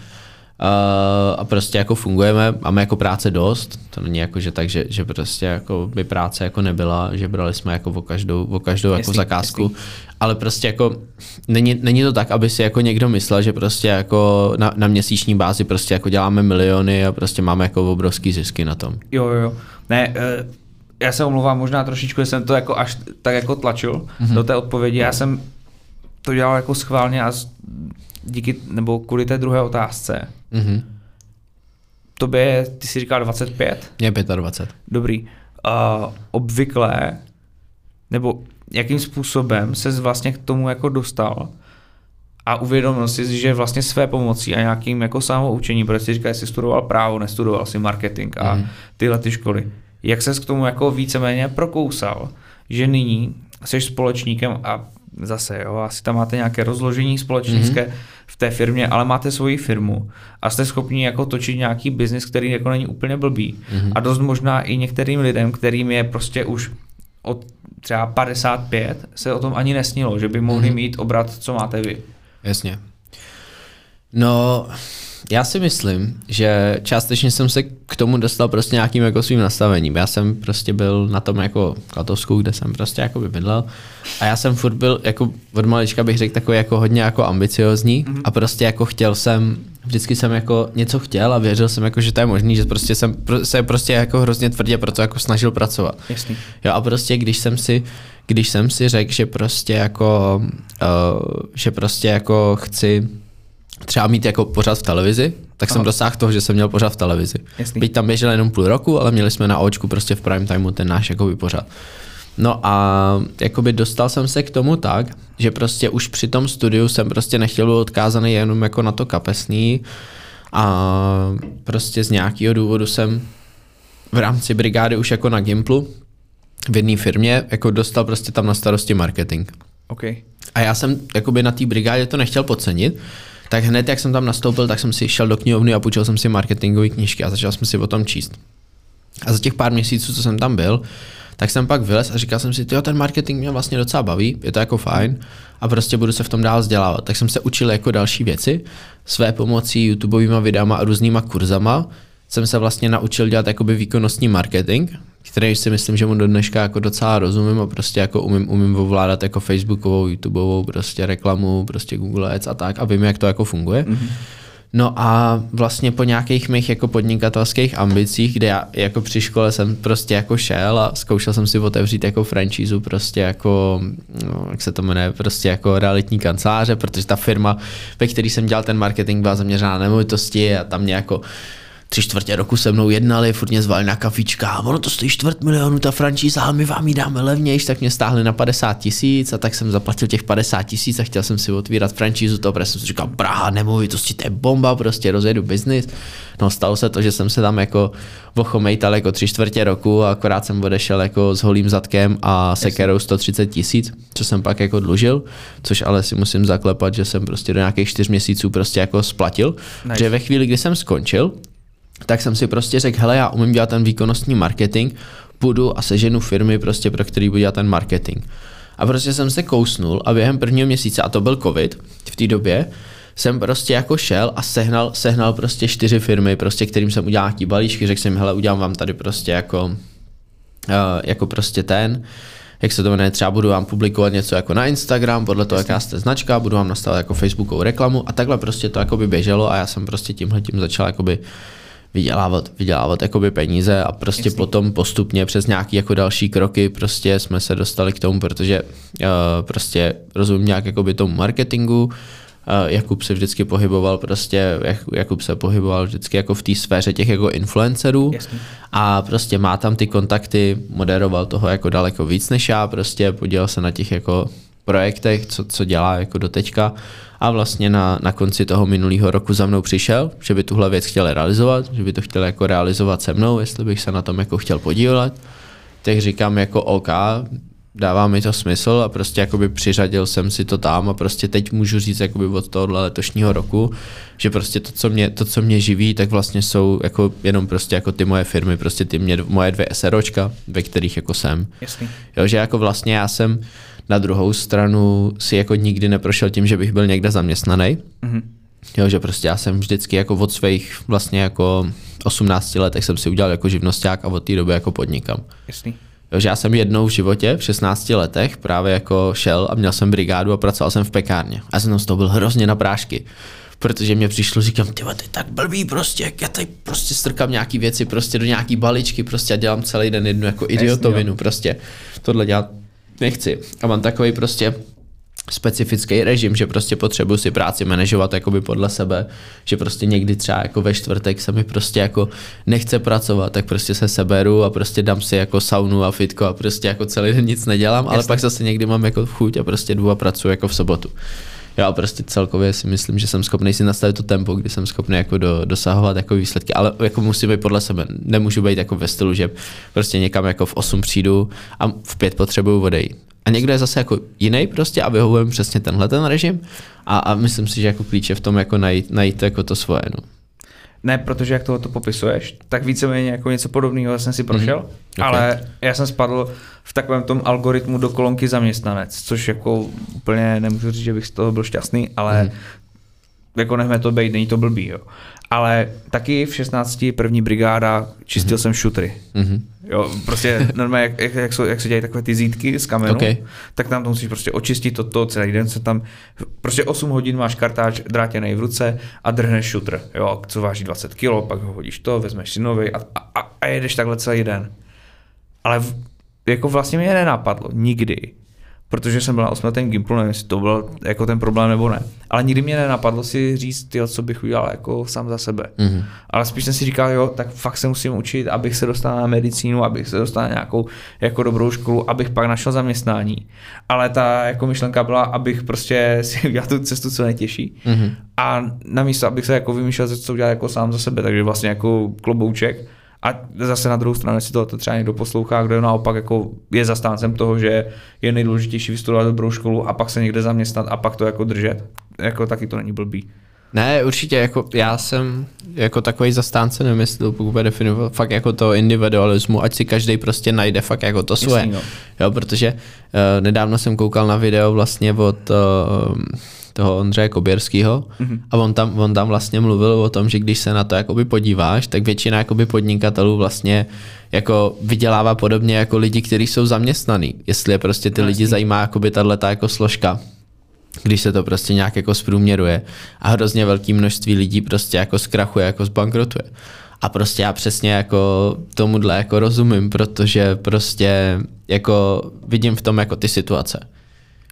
uh, a prostě jako fungujeme, máme jako práce dost, to není jako, že tak, že, že prostě jako by práce jako nebyla, že brali jsme jako o každou, o každou jako Jasný, zakázku, jasný. ale prostě jako není, není to tak, aby si jako někdo myslel, že prostě jako na, na měsíční bázi prostě jako děláme miliony a prostě máme jako obrovský zisky na tom. Jo, jo, jo. Ne, eh, já se omlouvám možná trošičku, že jsem to jako až tak jako tlačil mm-hmm. do té odpovědi. Já jsem to dělal jako schválně a díky, nebo kvůli té druhé otázce. Mhm. Tobě je, ty jsi říkal 25? Mě je 25. Dobrý. Uh, obvykle, nebo jakým způsobem se vlastně k tomu jako dostal a uvědomil si, že vlastně své pomocí a nějakým jako samoučení, protože si říkal, jestli studoval právo, nestudoval si marketing a Mhm. tyhle ty školy. Jak ses k tomu jako víceméně prokousal, že nyní jsi společníkem a zase, jo, asi tam máte nějaké rozložení společnické mm-hmm. v té firmě, ale máte svoji firmu a jste schopni jako točit nějaký biznis, který jako není úplně blbý. Mm-hmm. A dost možná i některým lidem, kterým je prostě už od třeba 55, se o tom ani nesnilo, že by mohli mm-hmm. mít obrat, co máte vy. Jasně. No, já si myslím, že částečně jsem se k tomu dostal prostě nějakým jako svým nastavením. Já jsem prostě byl na tom jako Klatovsku, kde jsem prostě jako bydlel a já jsem furt byl jako od malička bych řekl takový jako hodně jako ambiciozní mm-hmm. a prostě jako chtěl jsem, vždycky jsem jako něco chtěl a věřil jsem jako, že to je možný, že prostě jsem se prostě jako hrozně tvrdě pro to jako snažil pracovat. Jasný. Jo a prostě když jsem si, když jsem si řekl, že prostě jako, uh, že prostě jako chci třeba mít jako pořád v televizi, tak jsem Aha. dosáhl toho, že jsem měl pořád v televizi. Jasný. Byť tam běžel jenom půl roku, ale měli jsme na očku prostě v prime timeu ten náš jakoby pořád. No a jakoby dostal jsem se k tomu tak, že prostě už při tom studiu jsem prostě nechtěl být odkázaný jenom jako na to kapesný a prostě z nějakého důvodu jsem v rámci brigády už jako na Gimplu v jedné firmě jako dostal prostě tam na starosti marketing. OK. A já jsem jakoby na té brigádě to nechtěl podcenit, tak hned, jak jsem tam nastoupil, tak jsem si šel do knihovny a půjčil jsem si marketingové knížky a začal jsem si o tom číst. A za těch pár měsíců, co jsem tam byl, tak jsem pak vylez a říkal jsem si, jo, ten marketing mě vlastně docela baví, je to jako fajn a prostě budu se v tom dál vzdělávat. Tak jsem se učil jako další věci, své pomocí YouTubeovými videama a různýma kurzama jsem se vlastně naučil dělat jakoby výkonnostní marketing, který si myslím, že mu do dneška jako docela rozumím a prostě jako umím, umím ovládat jako Facebookovou, YouTubeovou prostě reklamu, prostě Google Ads a tak a vím, jak to jako funguje. Mm-hmm. No a vlastně po nějakých mých jako podnikatelských ambicích, kde já jako při škole jsem prostě jako šel a zkoušel jsem si otevřít jako franšízu prostě jako, no, jak se to jmenuje, prostě jako realitní kanceláře, protože ta firma, ve které jsem dělal ten marketing, byla zaměřená na nemovitosti a tam mě jako tři čtvrtě roku se mnou jednali, furt mě zvali na kafička, a ono to stojí čtvrt milionu ta franšíza, ale my vám ji dáme levnějš, tak mě stáhli na 50 tisíc a tak jsem zaplatil těch 50 tisíc a chtěl jsem si otvírat franšízu, to protože jsem si říkal, Praha, nemovitosti, to je bomba, prostě rozjedu biznis. No stalo se to, že jsem se tam jako vochomejtal jako tři čtvrtě roku a akorát jsem odešel jako s holým zadkem a sekerou 130 tisíc, co jsem pak jako dlužil, což ale si musím zaklepat, že jsem prostě do nějakých čtyř měsíců prostě jako splatil, nice. že ve chvíli, kdy jsem skončil, tak jsem si prostě řekl, hele, já umím dělat ten výkonnostní marketing, půjdu a seženu firmy, prostě, pro který budu dělat ten marketing. A prostě jsem se kousnul a během prvního měsíce, a to byl covid v té době, jsem prostě jako šel a sehnal, sehnal prostě čtyři firmy, prostě, kterým jsem udělal nějaký balíčky, řekl jsem, jim, hele, udělám vám tady prostě jako, uh, jako prostě ten, jak se to jmenuje, třeba budu vám publikovat něco jako na Instagram, podle toho, jaká jste značka, budu vám nastavit jako Facebookovou reklamu a takhle prostě to jakoby běželo a já jsem prostě tímhle tím začal jakoby vydělávat, vydělávat jakoby peníze a prostě Jasný. Potom postupně přes nějaký jako další kroky prostě jsme se dostali k tomu, protože uh, prostě rozumím nějak jakoby tomu marketingu, Uh, Jakub se vždycky pohyboval prostě, Jak- Jakub se pohyboval vždycky jako v té sféře těch jako influencerů Jasný. a prostě má tam ty kontakty, moderoval toho jako daleko víc než já, prostě podílel se na těch jako projektech, co, co dělá jako do teďka a vlastně na, na konci toho minulého roku za mnou přišel, že by tuhle věc chtěl realizovat, že by to chtěl jako realizovat se mnou, jestli bych se na tom jako chtěl podílet, tak říkám jako OK, dává mi to smysl a prostě jakoby přiřadil jsem si to tam a prostě teď můžu říct jakoby od tohohle letošního roku, že prostě to, co mě, to, co mě živí, tak vlastně jsou jako jenom prostě jako ty moje firmy, prostě ty mě, moje dvě SROčka, ve kterých jako jsem. Jasný. Jo, že jako vlastně já jsem na druhou stranu si jako nikdy neprošel tím, že bych byl někde zaměstnaný. Mhm. Jo, že prostě já jsem vždycky jako od svých vlastně jako 18 letech jsem si udělal jako živnosták a od té doby jako podnikám. Jasný. Jo, že já jsem jednou v životě v 16 letech právě jako šel a měl jsem brigádu a pracoval jsem v pekárně. A jsem z toho byl hrozně na prášky. protože mě přišlo, říkám, ty je tak blbý prostě, jak já tady prostě strkám nějaký věci prostě do nějaký baličky prostě a dělám celý den jednu jako idiotovinu prostě. Tohle dělat nechci. A mám takový prostě specifický režim, že prostě potřebuji si práci manažovat jakoby podle sebe, že prostě někdy třeba jako ve čtvrtek se mi prostě jako nechce pracovat, tak prostě se seberu a prostě dám si jako saunu a fitko a prostě jako celý den nic nedělám, Jasně. ale pak zase někdy mám jako chuť a prostě jdu a pracuji jako v sobotu. Já prostě celkově si myslím, že jsem schopný si nastavit to tempo, kdy jsem schopný jako do, dosahovat jako výsledky, ale jako musím být podle sebe. Nemůžu být jako ve stylu, že prostě někam jako v 8 přijdu a v 5 potřebuju odejít a někdo je zase jako jiný prostě a vyhovujeme přesně tenhle ten režim a, a myslím si, že jako klíče v tom jako najít, najít jako to svoje. No. Ne, protože jak toho to popisuješ, tak víceméně jako něco podobného jsem si mhm. prošel, mm-hmm. okay. ale já jsem spadl v takovém tom algoritmu do kolonky zaměstnanec, což jako úplně nemůžu říct, že bych z toho byl šťastný, ale mm-hmm. jako nechme to být, není to blbý, jo ale taky v 16. první brigáda čistil mm-hmm. jsem šutry. Mm-hmm. Jo, prostě normálně, jak, jak, jak, jsou, jak se dělají takové ty zítky z kamenu, okay. tak tam to musíš prostě očistit toto, celý den se tam, prostě 8 hodin máš kartáč drátěný v ruce a drhneš šutr, jo, co váží 20 kg, pak ho hodíš to, vezmeš si nový a, a, a jedeš takhle celý den. Ale v, jako vlastně mě nenapadlo nikdy, protože jsem byl na osmletém Gimplu, nevím, jestli to byl jako ten problém nebo ne. Ale nikdy mě nenapadlo si říct, tyjo, co bych udělal jako sám za sebe. Mm-hmm. Ale spíš jsem si říkal, jo, tak fakt se musím učit, abych se dostal na medicínu, abych se dostal na nějakou jako dobrou školu, abych pak našel zaměstnání. Ale ta jako myšlenka byla, abych prostě si udělal tu cestu co nejtěžší. Mm-hmm. A namísto, abych se jako vymýšlel, co udělat jako sám za sebe, takže vlastně jako klobouček, a zase na druhou stranu, jestli to třeba někdo poslouchá, kdo naopak jako je zastáncem toho, že je nejdůležitější vystudovat dobrou školu a pak se někde zaměstnat a pak to jako držet. Jako taky to není blbý. Ne, určitě, jako já jsem jako takový zastánce, nevím, jestli to úplně definoval, fakt jako to individualismu, ať si každý prostě najde fakt jako to svoje. Jasný, no. Jo, protože uh, nedávno jsem koukal na video vlastně od uh, toho Ondřeje Koběrského mm-hmm. a on tam, on tam vlastně mluvil o tom, že když se na to jakoby podíváš, tak většina jakoby podnikatelů vlastně jako vydělává podobně jako lidi, kteří jsou zaměstnaný. Jestli je prostě ty lidi zajímá jakoby tato jako složka, když se to prostě nějak jako zprůměruje a hrozně velké množství lidí prostě jako zkrachuje, jako zbankrotuje. A prostě já přesně jako tomuhle jako rozumím, protože prostě jako vidím v tom jako ty situace.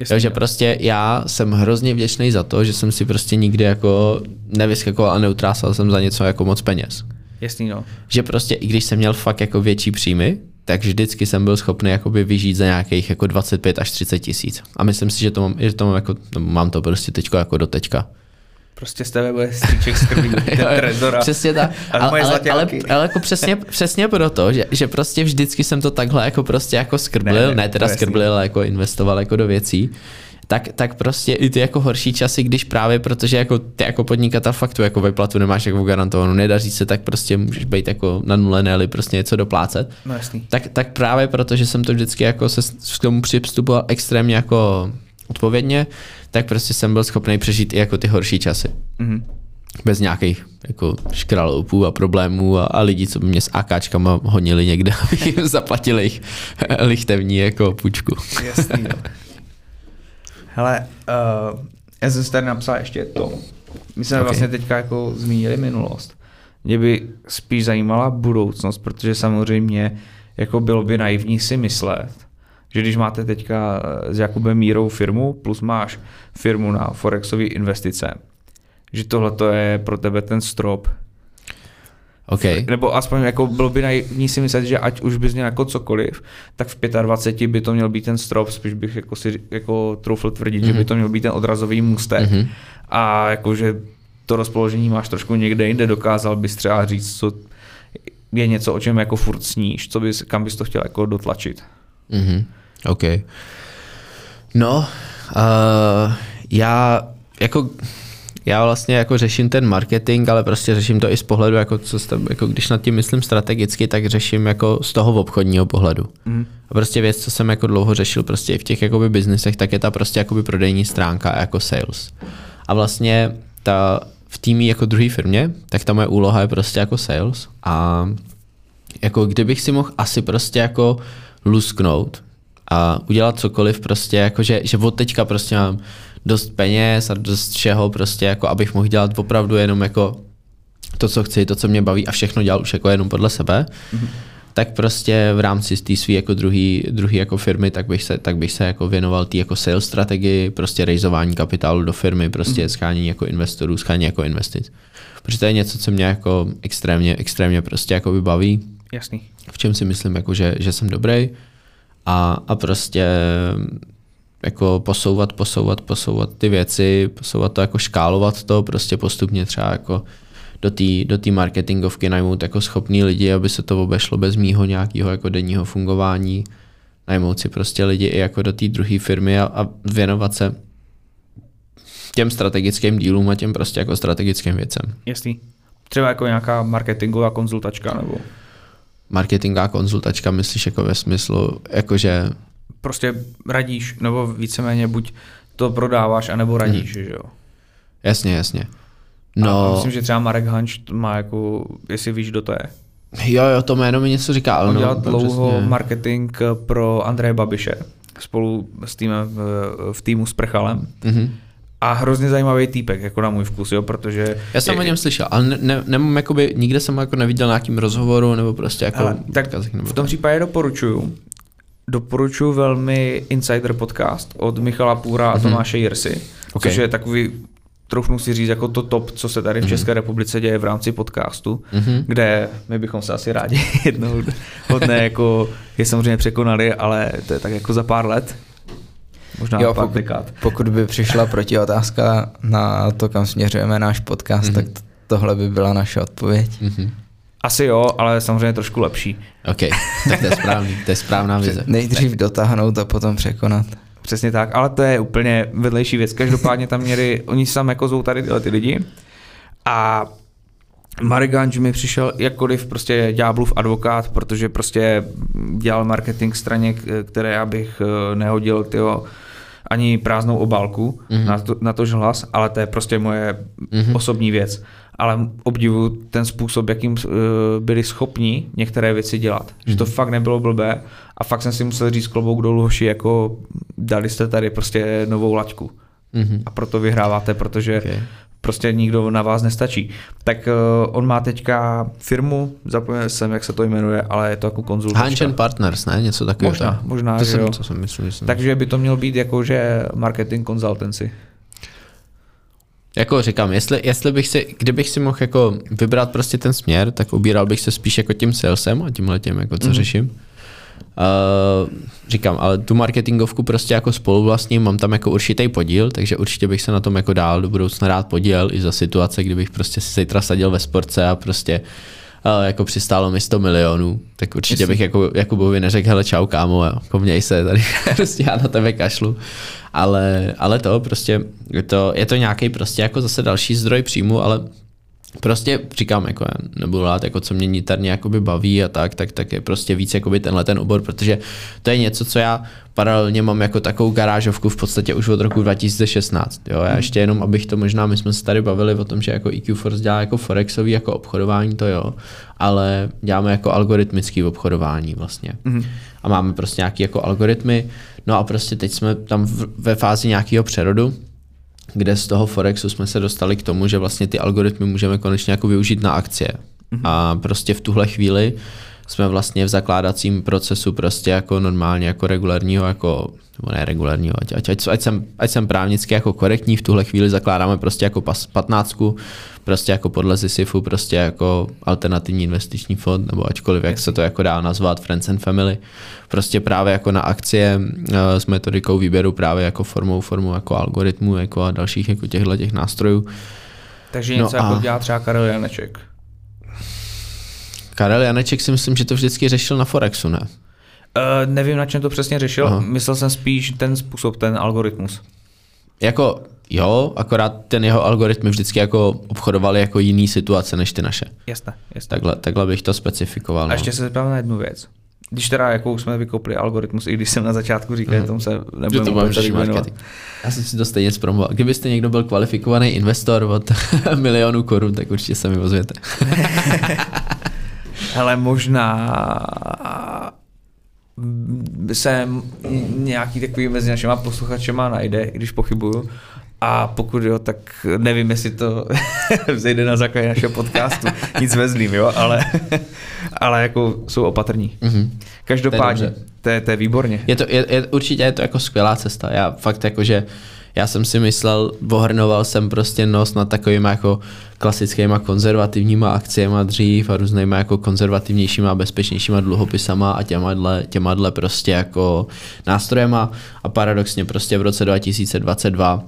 Jasně, Takže prostě já jsem hrozně vděčný za to, že jsem si prostě nikdy jako nevyskakoval a neutrásal jsem za něco jako moc peněz. Jasný, no. Že prostě i když jsem měl fakt jako větší příjmy, tak vždycky jsem byl schopný jakoby vyžít za nějakých jako 25 až 30 tisíc. A myslím si, že to mám, že to mám, jako, no, mám to prostě teďko jako do teďka. Prostě z tebe bude stříček z krví, trezora. Přesně tak. Ale, ale, ale, ale, ale, jako přesně, přesně proto, že, že prostě vždycky jsem to takhle jako prostě jako skrblil, ne, ne, ne teda skrblil, ale jako investoval jako do věcí, tak, tak prostě i ty jako horší časy, když právě protože jako ty jako podnikatel fakt tu jako vyplatu nemáš jako garantovanou, nedaří se, tak prostě můžeš být jako na nule, ne prostě něco doplácet. No jasný. Tak, tak právě protože jsem to vždycky jako se k tomu přistupoval extrémně jako odpovědně, tak prostě jsem byl schopný přežít i jako ty horší časy. Mm-hmm. Bez nějakých jako škraloupů a problémů a, a lidí, co by mě s AKčkama honili někde, abych jim zaplatil jejich lichtevní jako půjčku. Jasný, no. Hele, uh, já jsem si tady napsal ještě to. My jsme okay. vlastně teďka jako zmínili minulost. Mě by spíš zajímala budoucnost, protože samozřejmě jako bylo by naivní si myslet, že když máte teďka s Jakubem Mírou firmu, plus máš firmu na Forexové investice, že tohle to je pro tebe ten strop, Okay. Nebo aspoň jako bylo by naivní si myslet, že ať už bys měl jako cokoliv, tak v 25 by to měl být ten strop, spíš bych jako si jako troufl tvrdit, mm-hmm. že by mhm. to měl být ten odrazový můstek. Mm-hmm. A jakože to rozpoložení máš trošku někde jinde, dokázal bys třeba říct, co je něco, o čem jako furt sníš, co bys, kam bys to chtěl jako dotlačit. Mm-hmm. OK. No, uh, já jako já vlastně jako řeším ten marketing, ale prostě řeším to i z pohledu, jako, co jste, jako když nad tím myslím strategicky, tak řeším jako z toho obchodního pohledu. Mm. A prostě věc, co jsem jako dlouho řešil prostě i v těch jakoby biznesech, tak je ta prostě jakoby prodejní stránka jako sales. A vlastně ta, v týmí jako druhé firmě, tak ta moje úloha je prostě jako sales a jako kdybych si mohl asi prostě jako lusknout, a udělat cokoliv prostě, jako že, že od teďka prostě mám dost peněz a dost všeho prostě, jako abych mohl dělat opravdu jenom jako to, co chci, to, co mě baví a všechno dělal už jako jenom podle sebe, mm-hmm. tak prostě v rámci té své jako druhý, druhý jako firmy, tak bych se, tak bych se jako věnoval té jako sales strategii, prostě rejzování kapitálu do firmy, prostě mm-hmm. schánění jako investorů, schánění jako investic. Protože to je něco, co mě jako extrémně, extrémně prostě jako baví. Jasný. V čem si myslím, jako, že, že jsem dobrý a, a prostě jako posouvat, posouvat, posouvat ty věci, posouvat to, jako škálovat to, prostě postupně třeba jako do té do tý marketingovky najmout jako schopný lidi, aby se to obešlo bez mýho nějakého jako denního fungování, najmout si prostě lidi i jako do té druhé firmy a, a věnovat se těm strategickým dílům a těm prostě jako strategickým věcem. Jasný. Třeba jako nějaká marketingová konzultačka nebo Marketingová konzultačka myslíš jako ve smyslu, jakože prostě radíš, nebo víceméně buď to prodáváš, anebo radíš, Mhm. že jo? jasně, jasně. No. A myslím, že třeba Marek Hanč má jako, jestli víš, kdo to je. jo, jo, to jméno mi něco říká, On no, dělal no, dlouho přesně. marketing pro Andreje Babiše spolu s týmem v, v týmu s Prchalem. Mhm. A hrozně zajímavý týpek, jako na můj vkus, jo, protože... Já jsem o něm slyšel, ale ne, ne, nemám jakoby, nikde jsem jako neviděl na nějakým rozhovoru, nebo prostě jako Hele, tak odkazech nebo v tom případě doporučuju. Doporučuji velmi Insider podcast od Michala Půra a Tomáše Jirsy, Mhm. Ok. což je takový, troufnu si říct, jako to top, co se tady v České republice děje v rámci podcastu, Mhm. kde my bychom se asi rádi jednou hodně jako je samozřejmě překonali, ale to je tak jako za pár let. Možná Jo, pokud, pokud by přišla protiotázka na to, kam směřujeme náš podcast, Mhm. tak tohle by byla naše odpověď. Mhm. Asi jo, ale samozřejmě trošku lepší. OK, tak to je správný, to je správná vize. Nejdřív dotáhnout a potom překonat. Přesně tak, ale to je úplně vedlejší věc. Každopádně tam měli, oni sami jako zvou tady tyhle ty lidi a Marek mi přišel jakkoliv prostě ďáblův advokát, protože prostě dělal marketing straně, k- které já bych eh, nehodil tyjo, ani prázdnou obálku Mhm. mm-hmm. na, to, na tož hlas, ale to je prostě moje Mhm. mm-hmm. osobní věc. Ale obdivuju ten způsob, jakým eh, byli schopni některé věci dělat. Mm-hmm. Že to fakt nebylo blbé a fakt jsem si musel říct klobouk dolů hoši, jako dali jste tady prostě novou laťku. Mhm. A proto vyhráváte, protože Ok. Prostě nikdo na vás nestačí. Tak uh, on má teďka firmu, zapomněl jsem, jak se to jmenuje, ale je to jako konzultačka. Hanchen Partners, ne? Něco takového. Možná, je. možná, to že jsem, jo. to jsem myslel, že jsem... Takže by to mělo být jako, že marketing consultancy. Jako říkám, jestli, jestli bych si, kdybych si mohl jako vybrat prostě ten směr, tak ubíral bych se spíš jako tím salesem a tímhle tím, jako co mm. řeším. Uh, říkám, ale tu marketingovku prostě jako spoluvlastním, mám tam jako určitý podíl, takže určitě bych se na tom jako dál do budoucna rád podílel i za situace, kdybych prostě si zítra sadil ve sportce a prostě uh, jako přistálo mi 100 milionů, tak určitě bych jako Jakubovi neřekl, hele čau kámo, jako měj se, tady prostě já na tebe kašlu. Ale, ale to prostě, je to, je to nějaký prostě jako zase další zdroj příjmu, ale prostě říkám, jako já nebudu rád, jako co mě niterně jakoby baví a tak, tak, tak je prostě víc jakoby tenhle ten obor, protože to je něco, co já paralelně mám jako takovou garážovku v podstatě už od roku 2016. Jo? Já ještě jenom, abych to možná, my jsme se tady bavili o tom, že jako EQ Force dělá jako forexový jako obchodování, to jo, ale děláme jako algoritmický obchodování vlastně. Mm-hmm. A máme prostě nějaký jako algoritmy, no a prostě teď jsme tam v, ve fázi nějakého přerodu, kde z toho Forexu jsme se dostali k tomu, že vlastně ty algoritmy můžeme konečně jako využít na akcie. Mm-hmm. A prostě v tuhle chvíli jsme vlastně v zakládacím procesu prostě jako normálně jako regulárního, jako, nebo ne regulárního, ať, ať, ať, ať, jsem, ať jsem právnicky jako korektní, v tuhle chvíli zakládáme prostě jako pas, patnáctku, prostě jako podle ZISIFu, prostě jako alternativní investiční fond, nebo ačkoliv, jak se to jako dá nazvat, Friends and Family, prostě právě jako na akcie eh, s metodikou výběru právě jako formou, formou jako algoritmů jako a dalších jako těchto těch nástrojů. Takže No něco a- jako dělá třeba Karel Janeček. Karel Janeček si myslím, že to vždycky řešil na Forexu, ne? Uh, nevím, na čem to přesně řešil. Aha. Myslel jsem spíš ten způsob, ten algoritmus. Jako jo, akorát ten jeho algoritmy vždycky jako obchodovaly jako jiný situace než ty naše. Jasné, jasné. Takhle, takhle bych to specifikoval. A No. ještě se zeptám na jednu věc. Když teda jako už jsme vykopli algoritmus, i když jsem na začátku říkal, že tomu se nebudeme to tady marketing. Já jsem si to stejně zpromoval. Kdybyste někdo byl kvalifikovaný investor od milionu korun, tak určitě se mi ozvěte. Hele, možná se nějaký takový mezi našima posluchačema najde, i když pochybuju, A pokud jo, tak nevím, jestli to vzejde na základě našeho podcastu, nic vezlým, jo, ale, ale jako jsou opatrní. Mm-hmm. Každopádně, To je to je, to je výborně. Je to, je, je, určitě je to jako skvělá cesta. Já fakt jako, že já jsem si myslel, ohrnoval jsem prostě nos nad takovými jako klasickýma konzervativníma akciemi dřív a různýma jako konzervativnějšíma a bezpečnějšíma dluhopisama a těmadle, těmadle prostě jako nástrojema a paradoxně prostě v roce 2022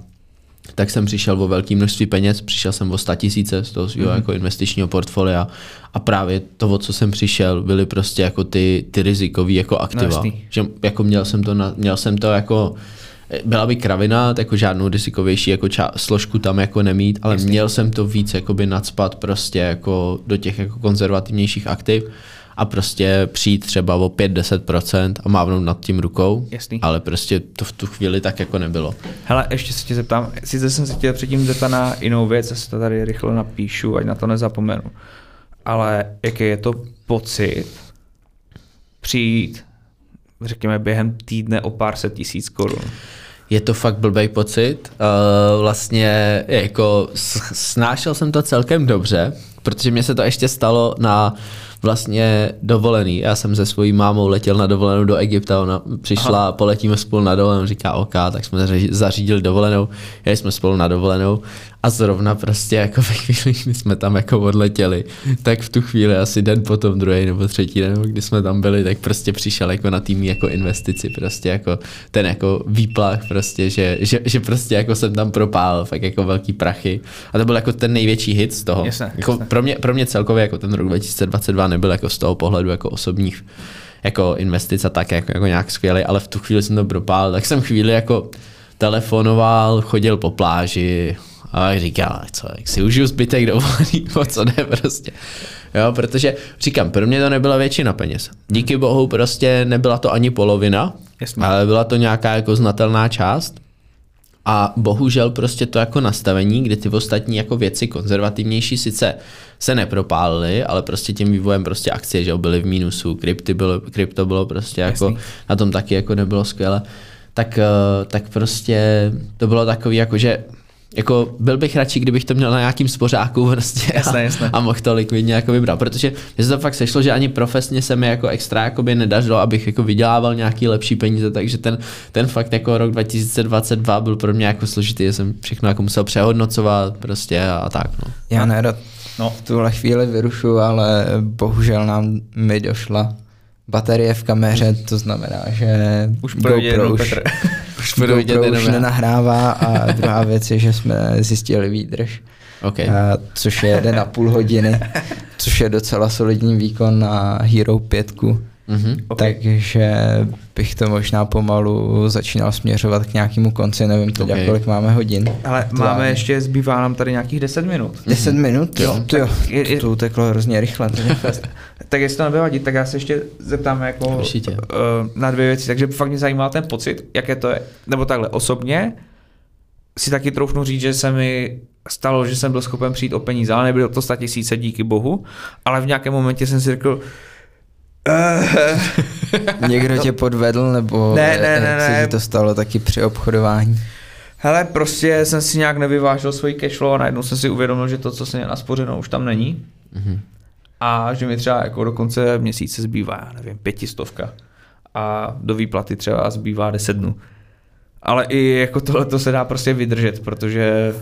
tak jsem přišel o velké množství peněz, přišel jsem o 100 tisíce z toho svého mm-hmm. jako investičního portfolia a právě to, o co jsem přišel, byly prostě jako ty, ty rizikový jako aktiva. jasný. že jako měl jsem to, na, měl jsem to jako byla by kravina, jako žádnou rizikovější jako ča- složku tam jako nemít, ale Jasný. měl jsem to víc jakoby nadspat prostě jako do těch jako konzervativnějších aktiv a prostě přijít třeba o 5-10% a mávnout nad tím rukou, Jasný. ale prostě to v tu chvíli tak jako nebylo. Hele, ještě se tě zeptám, sice jsem se chtěl předtím zeptat na jinou věc, já si to tady rychle napíšu, ať na to nezapomenu. Ale jaký je to pocit přijít, řekněme, během týdne o pár set tisíc korun? Je to fakt blbý pocit. Uh, vlastně jako snášel jsem to celkem dobře, protože mě se to ještě stalo na vlastně dovolený. Já jsem se svojí mámou letěl na dovolenou do Egypta, ona přišla, Aha. poletíme spolu na dovolenou, říká OK, tak jsme zařídili dovolenou, jeli jsme spolu na dovolenou a zrovna prostě jako ve chvíli, kdy jsme tam jako odletěli, tak v tu chvíli asi den potom, druhý nebo třetí den, kdy jsme tam byli, tak prostě přišel jako na tým jako investici, prostě jako ten jako výplach prostě, že, že, že prostě jako jsem tam propál fakt jako velký prachy a to byl jako ten největší hit z toho. Jasně, jako jasně. pro mě, pro mě celkově jako ten rok 2022 nebyl jako z toho pohledu jako osobních jako investic a tak jako, jako nějak skvělý, ale v tu chvíli jsem to propál, tak jsem chvíli jako telefonoval, chodil po pláži a říkal, co, jak si užiju zbytek dovolený, o co jde prostě. Jo, protože říkám, pro mě to nebyla většina peněz. Díky bohu prostě nebyla to ani polovina, Jasně. ale byla to nějaká jako znatelná část. A bohužel prostě to jako nastavení, kdy ty ostatní jako věci konzervativnější sice se nepropálily, ale prostě tím vývojem prostě akcie, že byly v mínusu, krypty bylo, krypto bylo prostě jako, Jasný. na tom taky jako nebylo skvěle, tak, eh, tak prostě to bylo takový jako, že jako byl bych radši, kdybych to měl na nějakým spořáku prostě Jasné, a, jasné. a mohl to likvidně jako vybrat, protože mě se to fakt sešlo, že ani profesně se mi jako extra jakoby nedařilo, abych jako vydělával nějaký lepší peníze, takže ten, ten fakt jako rok 2022 byl pro mě jako složitý, že jsem všechno jako musel přehodnocovat prostě a, a tak no. Já nerad No. v tuhle chvíli vyrušu, ale bohužel nám mi došla baterie v kameře, to znamená, že Už jenom už, Petr. Už budu vidět GoPro jenom už nenahrává a druhá věc je, že jsme zjistili výdrž, Okay. a, což je jeden a půl hodiny, což je docela solidní výkon na Hero 5. Mhm. Ok. Takže bych to možná pomalu začínal směřovat k nějakému konci, nevím teď, Ok. okay. kolik máme hodin. Ale máme ještě, zbývá nám tady nějakých 10 minut. 10 minut? Jo. To, jo. Je- je- to uteklo hrozně rychle. Tak jestli to vadit, tak já se ještě zeptám jako Určitě. uh, na dvě věci. Takže fakt mě zajímá ten pocit, jaké to je. Nebo takhle, osobně si taky troufnu říct, že se mi stalo, že jsem byl schopen přijít o peníze, ale nebylo to 100 tisíce díky bohu, ale v nějakém momentě jsem si řekl, uh, Někdo tě podvedl, nebo Ne, ne, ne, se ne. ti to stalo taky při obchodování? hele, prostě jsem si nějak nevyvážil svoji cashflow a najednou jsem si uvědomil, že to, co jsem měl naspořeno, už tam není. Mhm. a že mi třeba jako do konce měsíce zbývá, já nevím, pětistovka a do výplaty třeba zbývá 10 dnů. Ale i jako tohle to se dá prostě vydržet, protože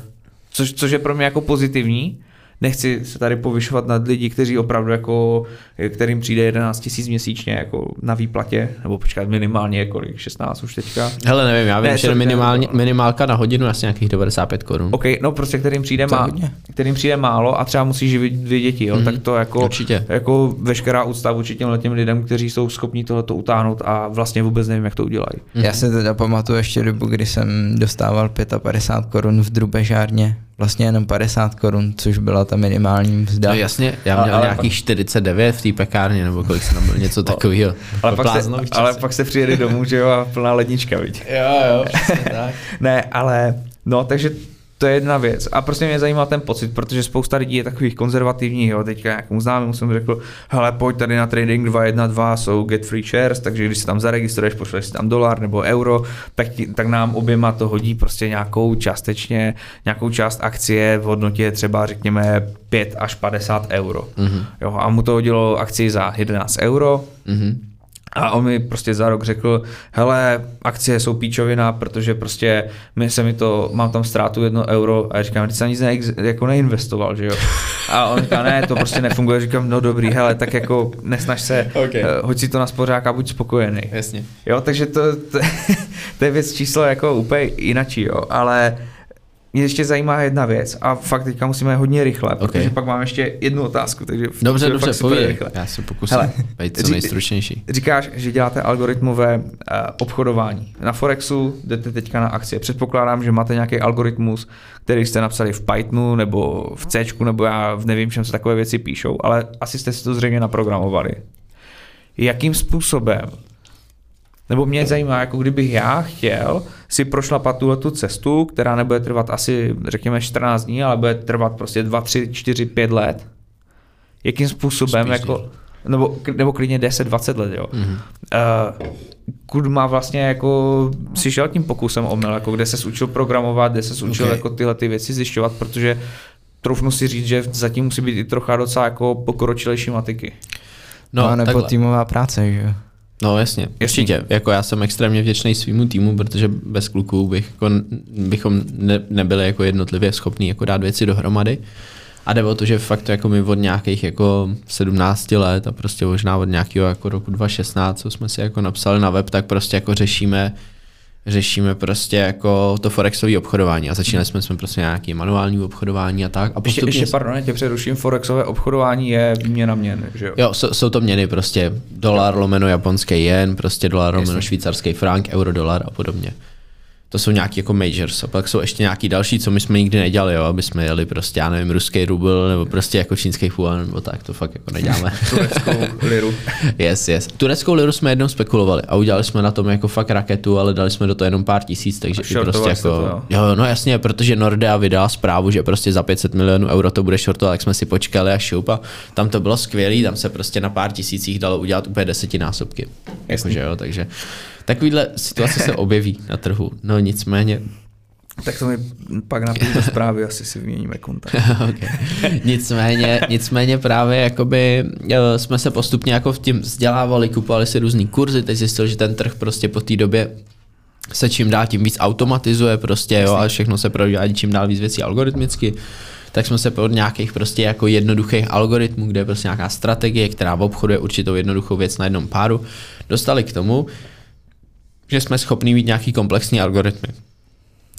což, což je pro mě jako pozitivní, nechci se tady povyšovat nad lidi, kteří opravdu jako, kterým přijde 11 tisíc měsíčně jako na výplatě, nebo počkat minimálně kolik, 16 už teďka. Hele, nevím, já vím, Ne, že minimálně, minimálka na hodinu asi nějakých 95 korun. OK, no prostě kterým přijde, má, kterým přijde málo a třeba musí živit dvě děti, jo, Mhm, tak to jako, určitě. jako veškerá úcta vůči těmhle těm lidem, kteří jsou schopni tohleto utáhnout a vlastně vůbec nevím, jak to udělají. Mhm. Já si teda pamatuju ještě dobu, kdy jsem dostával 55 korun v drubežárně. Vlastně jenom 50 korun, což byla ta minimální mzda. No jasně, já měl ale nějakých 49 v té pekárně, nebo kolik jsem tam byl, něco takového. Ale pak, se, ale pak se přijede domů, že jo, a plná lednička, viď? Jo, jo, přesně tak. Ne, ale no, takže to je jedna věc. A prostě mě zajímal ten pocit, protože spousta lidí je takových konzervativních, jo. Teďka nějakému známému jsem řekl, hele, pojď tady na trading 212 jsou get free shares, takže když se tam zaregistruješ, pošleš si tam dolar nebo euro, tak, ti, tak nám oběma to hodí prostě nějakou částečně, nějakou část akcie v hodnotě třeba řekněme 5 až 50 euro. Mm-hmm. Jo, a mu to hodilo akci za 11 euro. Mm-hmm. A on mi prostě za rok řekl, hele, akcie jsou píčovina, protože prostě mi se mi to, mám tam ztrátu jedno euro a já říkám, ty jsi ani ne, jako neinvestoval, že jo. A on říká, ne, to prostě nefunguje, říkám, no dobrý, hele, tak jako nesnaž se, Okay. uh, hoď si to na spořák a buď spokojený. Jasně. Jo, takže to, to, to je věc číslo jako úplně jinačí, jo, ale mě ještě zajímá jedna věc a fakt teďka musíme hodně rychle, Ok. protože pak mám ještě jednu otázku, takže Dobře, dobře, super povídej. rychle. Já se pokusím Hele, být co nejstručnější. Říkáš, že děláte algoritmové uh, obchodování. Na Forexu jdete teďka na akcie. Předpokládám, že máte nějaký algoritmus, který jste napsali v Pythonu nebo v C, nebo já nevím, čem se takové věci píšou, ale asi jste si to zřejmě naprogramovali. Jakým způsobem nebo mě zajímá, jako kdybych já chtěl si prošlapat tuhle tu cestu, která nebude trvat asi, řekněme, 14 dní, ale bude trvat prostě 2, 3, 4, 5 let. Jakým způsobem, Spíš jako, nebo, nebo klidně 10, 20 let, jo. Mm-hmm. Uh, kud má vlastně jako si šel tím pokusem omyl, jako kde se učil programovat, kde se učil Ok. jako tyhle ty věci zjišťovat, protože troufnu si říct, že zatím musí být i trocha docela jako pokročilejší matiky. No, No, a nebo takhle. týmová práce, že jo. No jasně, určitě. Jako já jsem extrémně vděčný svýmu týmu, protože bez kluků bych, jako, bychom ne, nebyli jako jednotlivě schopní jako dát věci dohromady. A jde o to, že fakt jako my od nějakých jako 17 let a prostě možná od nějakého jako roku 2016, co jsme si jako napsali na web, tak prostě jako řešíme řešíme prostě jako to forexové obchodování a začínali jsme, jsme prostě nějaký manuální obchodování a tak. A Ještě, postupně ještě pardon, já tě přeruším, forexové obchodování je výměna měn, že jo? Jo, jsou, jsou to měny prostě dolar lomeno japonský jen, prostě dolar lomeno švýcarský frank, euro dolar a podobně. To jsou nějaký jako majors. A pak jsou ještě nějaký další, co my jsme nikdy nedělali, jo, aby jsme jeli prostě, já nevím, ruský rubl nebo prostě jako čínský fuan nebo tak, to fakt jako neděláme. Tureckou liru. yes, yes. Tureckou liru jsme jednou spekulovali a udělali jsme na tom jako fakt raketu, ale dali jsme do toho jenom pár tisíc, takže i prostě jako, to, jo? jo, no jasně, protože Nordea vydala zprávu, že prostě za 500 milionů euro to bude shortovat, tak jsme si počkali a šup a tam to bylo skvělé, tam se prostě na pár tisících dalo udělat úplně desetinásobky. Jakože jo, takže takovýhle situace se objeví na trhu. No nicméně, Tak to mi pak napiš do zprávy, asi si vyměníme kontakt. okay. nicméně, nicméně právě jakoby eh, jsme se postupně jako v tím vzdělávali, kupovali si různý kurzy, teď zjistil, že ten trh prostě po té době se čím dál tím víc automatizuje prostě, jo, a všechno se provádí čím dál víc věcí algoritmicky, tak jsme se od nějakých prostě jako jednoduchých algoritmů, kde je prostě nějaká strategie, která obchoduje určitou jednoduchou věc na jednom páru, dostali k tomu, že jsme schopni mít nějaký komplexní algoritmy.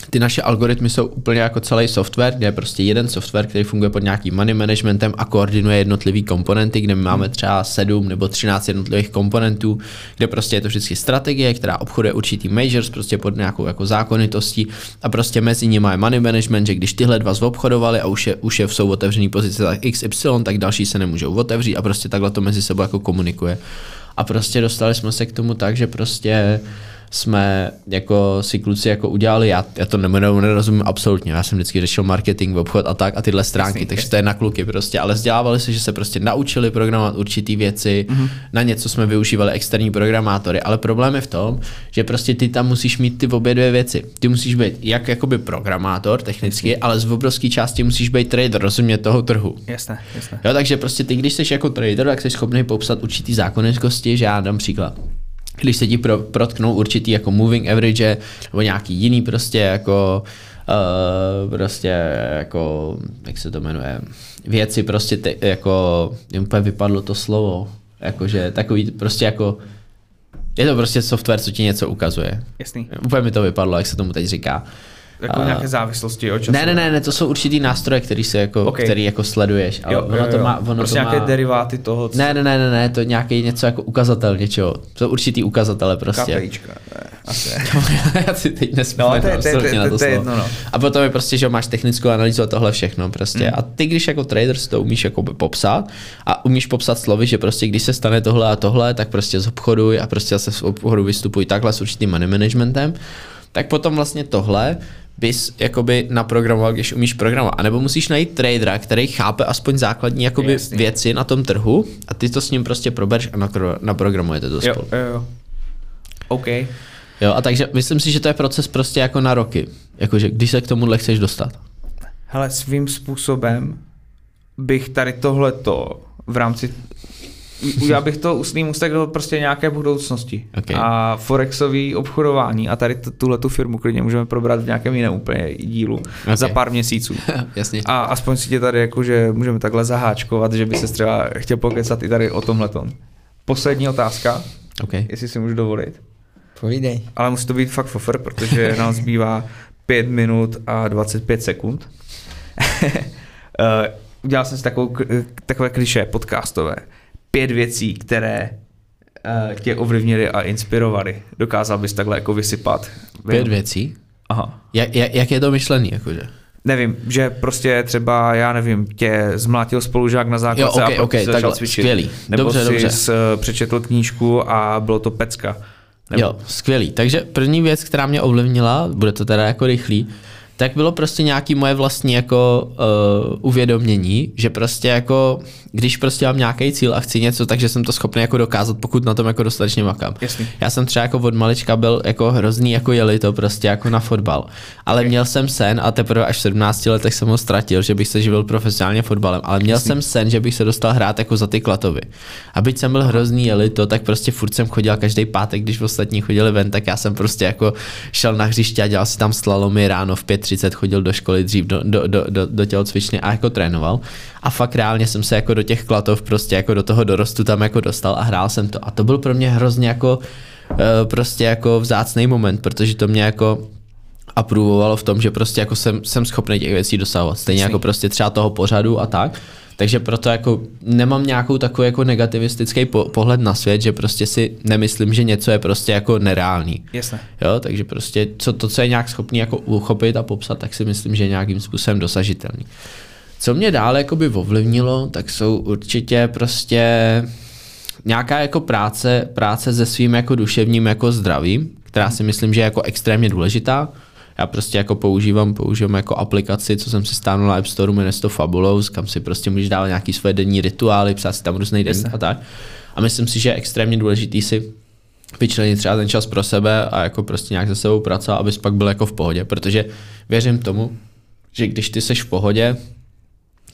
Ty naše algoritmy jsou úplně jako celý software, kde je prostě jeden software, který funguje pod nějakým money managementem a koordinuje jednotlivý komponenty, kde my máme třeba 7 nebo 13 jednotlivých komponentů, kde prostě je to vždycky strategie, která obchoduje určitý majors prostě pod nějakou jako zákonitostí a prostě mezi nimi je money management, že když tyhle dva zobchodovali a už, je, už je, jsou otevřený pozice tak XY, tak další se nemůžou otevřít a prostě takhle to mezi sebou jako komunikuje. A prostě dostali jsme se k tomu tak, že prostě jsme jako si kluci jako udělali, já, já to nemenuji, nerozumím absolutně, já jsem vždycky řešil marketing, obchod a tak a tyhle stránky, Jasný, takže to je na kluky prostě, ale vzdělávali se, že se prostě naučili programovat určitý věci, Mhm. mm-hmm. na něco jsme využívali externí programátory, ale problém je v tom, že prostě ty tam musíš mít ty obě dvě věci. Ty musíš být jak jakoby programátor technicky, ale z obrovské části musíš být trader, rozumět toho trhu. Jasné, jasné. Jo, takže prostě ty, když jsi jako trader, tak jsi schopný popsat určitý zákonitosti, že já dám příklad. Když se ti pro, protknou určitý jako moving average nebo nějaký jiný prostě jako uh, prostě jako, jak se to jmenuje, věci prostě te, jako, mě úplně vypadlo to slovo, jakože takový prostě jako, je to prostě software, co ti něco ukazuje. Jasný. Úplně mi to vypadlo, jak se tomu teď říká. Jako A- nějaké závislosti, jo? Ne, ne, ne, ne, to jsou určitý nástroje, který se jako, Ok. okay. který jako sleduješ. Ale Jo, ono jo, to jo. má, ono prostě to nějaké má... deriváty toho, co... Ne, ne, ne, ne, ne, to je nějaký něco jako ukazatel něčeho. To jsou určitý ukazatele prostě. Ne, asi. Já si teď No, nespomenu to to absolutně to je- na to to slovo. no. A potom je prostě, že máš technickou analýzu a tohle všechno prostě. Mm. A ty, když jako trader to umíš jako popsat a umíš popsat slovy, že prostě když se stane tohle a tohle, tak prostě z obchodu a prostě zase z obchodu vystupuj takhle s určitým money managementem, tak potom vlastně tohle bys jakoby naprogramoval, když umíš programovat. A nebo musíš najít tradera, který chápe aspoň základní jakoby Jasně. věci na tom trhu a ty to s ním prostě probereš a naprogramujete to Jo, spolu. jo, jo. OK. Jo, a takže myslím si, že to je proces prostě jako na roky. Jakože když se k tomuhle chceš dostat. Hele, svým způsobem bych tady tohleto v rámci já bych to ústný můstek do prostě nějaké budoucnosti. Ok. A forexový obchodování a tady tuhle tu firmu klidně můžeme probrat v nějakém jiném úplně dílu Ok. za pár měsíců. Jasně. A aspoň si tě tady jakože můžeme takhle zaháčkovat, že by se třeba chtěl pokecat i tady o tomhletom. Poslední otázka, Okay. jestli si můžu dovolit. Povídej. Ale musí to být fakt fofr, protože nám zbývá 5 minut a 25 sekund. Eh, Udělal jsem si takovou, takové kliše podcastové. Pět věcí, které eh, tě ovlivnily a inspirovaly. Dokázal bys takhle jako vysypat? Pět věcí. Aha. Jak, jak, jak je to myšlený, jakože? Nevím, že prostě třeba, já nevím, tě zmlátil spolužák na základce Jo, ok, a pak ok, jsi začal takhle, cvičit. skvělý. Nebo Dobře, jsi dobře. s- přečetl knížku a bylo to pecka. Nebo, Jo, skvělý. Takže první věc, která mě ovlivnila, bude to teda jako rychlý, tak bylo prostě nějaký moje vlastní jako uh, uvědomění, že prostě jako, když prostě mám nějaký cíl a chci něco, takže jsem to schopný jako dokázat, pokud na tom jako dostatečně makám. Jasný. Já jsem třeba jako od malička byl jako hrozný jako jeli to prostě jako na fotbal, ale okay. měl jsem sen a teprve až v 17 letech jsem ho ztratil, že bych se živil profesionálně fotbalem, ale měl jsem sen, že bych se dostal hrát jako za ty klatovy. A byť jsem byl hrozný jeli to, tak prostě furt jsem chodil každý pátek, když ostatní chodili ven, tak já jsem prostě jako šel na hřiště a dělal si tam slalomy ráno v 5.30, chodil do školy dřív do, do, do, do, do tělocvičny a jako trénoval. A fakt reálně jsem se jako do těch klatov prostě jako do toho dorostu tam jako dostal a hrál jsem to. A to byl pro mě hrozně jako eh, prostě jako vzácný moment, protože to mě jako aprovovalo v tom, že prostě jako jsem, jsem schopný těch věcí dosahovat. Stejně Jasný. jako prostě třeba toho pořadu a tak. Takže proto jako nemám nějakou takový jako negativistický po, pohled na svět, že prostě si nemyslím, že něco je prostě jako nereálný. Jo, takže prostě co, to, co je nějak schopný jako uchopit a popsat, tak si myslím, že je nějakým způsobem dosažitelný. Co mě dále jakoby ovlivnilo, tak jsou určitě prostě nějaká jako práce, práce se svým jako duševním jako zdravím, která si myslím, že je jako extrémně důležitá. Já prostě jako používám, používám jako aplikaci, co jsem si stáhnul na App Store, jmenuje se to Fabulous, kam si prostě můžeš dávat nějaký svoje denní rituály, psát si tam různý den a tak. A myslím si, že je extrémně důležitý si vyčlenit třeba ten čas pro sebe a jako prostě nějak se sebou pracovat, abys pak byl jako v pohodě, protože věřím tomu, že když ty seš v pohodě,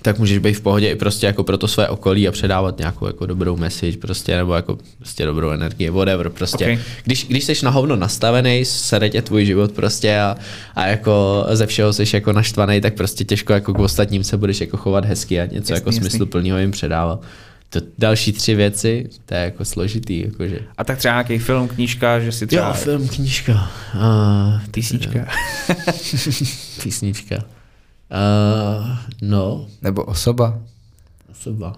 tak můžeš být v pohodě i prostě jako pro to své okolí a předávat nějakou jako dobrou message prostě, nebo jako prostě dobrou energii, whatever prostě. Ok. Když, když jsi na hovno nastavený, sere tě tvůj život prostě a, a jako ze všeho jsi jako naštvaný, tak prostě těžko jako k ostatním se budeš jako chovat hezky a něco Jasný, jako jasný. smysluplného jim předávat. To další tři věci, to je jako složitý, jakože. A tak třeba nějaký film, knížka, že si třeba... Jo, film, knížka. Uh, Písnička. Písnička. Uh, no, Nebo osoba. osoba.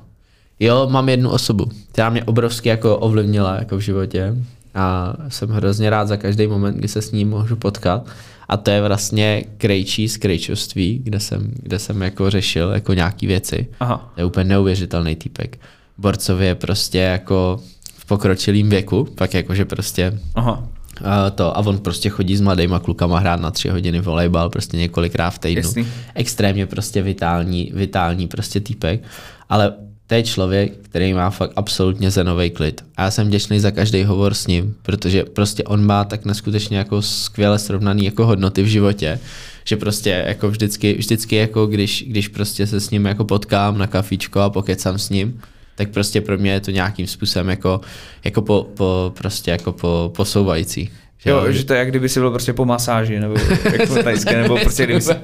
Jo, mám jednu osobu, která mě obrovsky jako ovlivnila jako v životě a jsem hrozně rád za každý moment, kdy se s ním můžu potkat. A to je vlastně Krejčí z Krejčovství, kde jsem, kde jsem jako řešil jako nějaký věci. Aha. To je úplně neuvěřitelný týpek. Borcově je prostě jako v pokročilém věku, pak jakože prostě Aha. A to, a on prostě chodí s mladýma klukama hrát na tři hodiny volejbal prostě několikrát v týdnu. Jasný. Extrémně prostě vitální, vitální prostě týpek, ale to je člověk, který má fakt absolutně zenový klid. A já jsem vděčný za každý hovor s ním, protože prostě on má tak neskutečně jako skvěle srovnaný jako hodnoty v životě, že prostě jako vždycky, vždycky jako když, když prostě se s ním jako potkám na kafíčko a pokecám s ním, tak prostě pro mě je to nějakým způsobem jako, jako po, po, prostě jako po, posouvající. Jo, že to je jak kdyby si byl prostě po masáži, nebo jako tajské, nebo prostě kdyby si...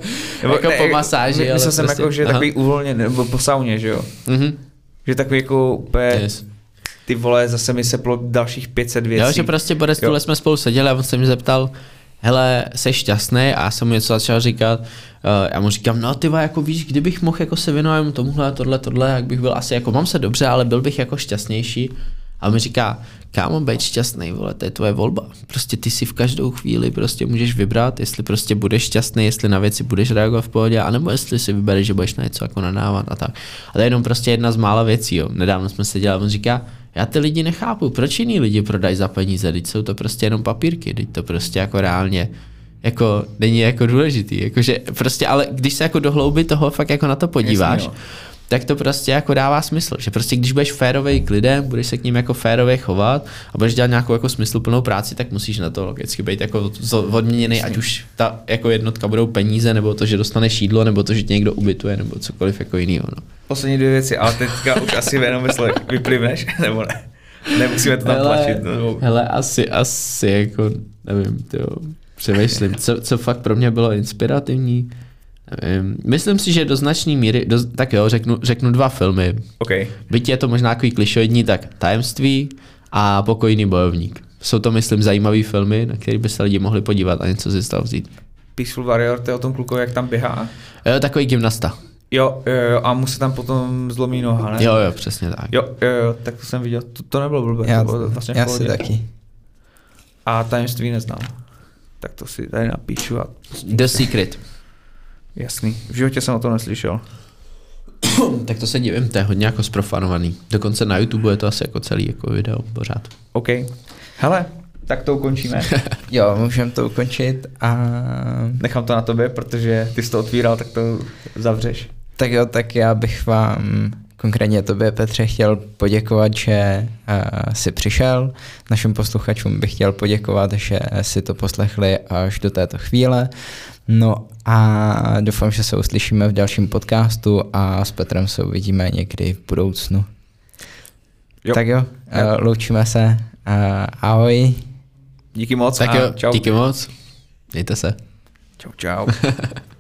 Nebo, Jako po masáži, my- ale Myslel jsem prostě- jako, že aha. takový uvolněný, nebo po sauně, že jo? Mhm. Že takový jako úplně, Yes. ty vole, zase mi seplo dalších 500 věcí. Jo, že prostě Jo. stůle jsme spolu seděli a on se mě zeptal, hele, jsi šťastný? A já jsem mu něco začal říkat. Uh, já mu říkám, no ty jako víš, kdybych mohl jako se věnovat tomuhle, tohle, tohle, jak bych byl asi, jako mám se dobře, ale byl bych jako šťastnější. A on mi říká, kámo, být šťastný, vole, to je tvoje volba. Prostě ty si v každou chvíli prostě můžeš vybrat, jestli prostě budeš šťastný, jestli na věci budeš reagovat v pohodě, anebo jestli si vybereš, že budeš na něco jako nadávat a tak. A to je jenom prostě jedna z mála věcí, jo. Nedávno jsme seděli a on říká, já ty lidi nechápu, proč jiní lidi prodají za peníze, teď jsou to prostě jenom papírky, teď to prostě jako reálně jako není jako důležitý. Jakože prostě, ale když se jako do hlouby toho fakt jako na to podíváš, Jasný, jo. Tak to prostě jako dává smysl. Že prostě když budeš férovej k lidem, budeš se k ním jako férově chovat a budeš dělat nějakou jako smysluplnou práci, tak musíš na to logicky být jako odměněný, ať už ta jako jednotka budou peníze, nebo to, že dostaneš jídlo, nebo to, že tě někdo ubytuje, nebo cokoliv jako jiného. No. Poslední dvě věci, ale teďka už asi jenom mysle vyplivneš, nebo ne? Nemusíme to tam tlačit. Nebo... hele, asi, asi jako, nevím, tyjo, přemýšlím, co, co fakt pro mě bylo inspirativní. Nevím. Myslím si, že do značné míry, do, tak jo, řeknu, řeknu dva filmy. OK. Byť je to možná takový klišoidní, tak Tajemství a Pokojný bojovník. Jsou to, myslím, zajímavé filmy, na které by se lidi mohli podívat a něco si z toho vzít. Peaceful Warrior, to je o tom klukovi, jak tam běhá. Jo, takový gymnasta. Jo, jo, jo, a mu se tam potom zlomí noha, ne? Jo, jo, přesně tak. Jo, jo, jo, tak to jsem viděl. To, to nebylo blbé, Já, to bylo vlastně já si taky. A tajemství neznám. Tak to si tady napíšu a The Secret. Jasný. V životě jsem o to neslyšel. tak to se divím, to je hodně jako sprofanovaný. Dokonce na YouTube je to asi jako celý jako video pořád. OK. Hele, tak to ukončíme. Jo, můžeme to ukončit a Nechám to na tobě, protože ty jsi to otvíral, tak to zavřeš. tak jo, tak já bych vám konkrétně tobě, Petře, chtěl poděkovat, že uh, jsi přišel. Našim posluchačům bych chtěl poděkovat, že si to poslechli až do této chvíle. No a doufám, že se uslyšíme v dalším podcastu a s Petrem se uvidíme někdy v budoucnu. Jo. Tak jo, Jo. uh, loučíme se. Uh, ahoj. Díky moc Tak a jo, čau. díky moc. Mějte se. Čau, čau.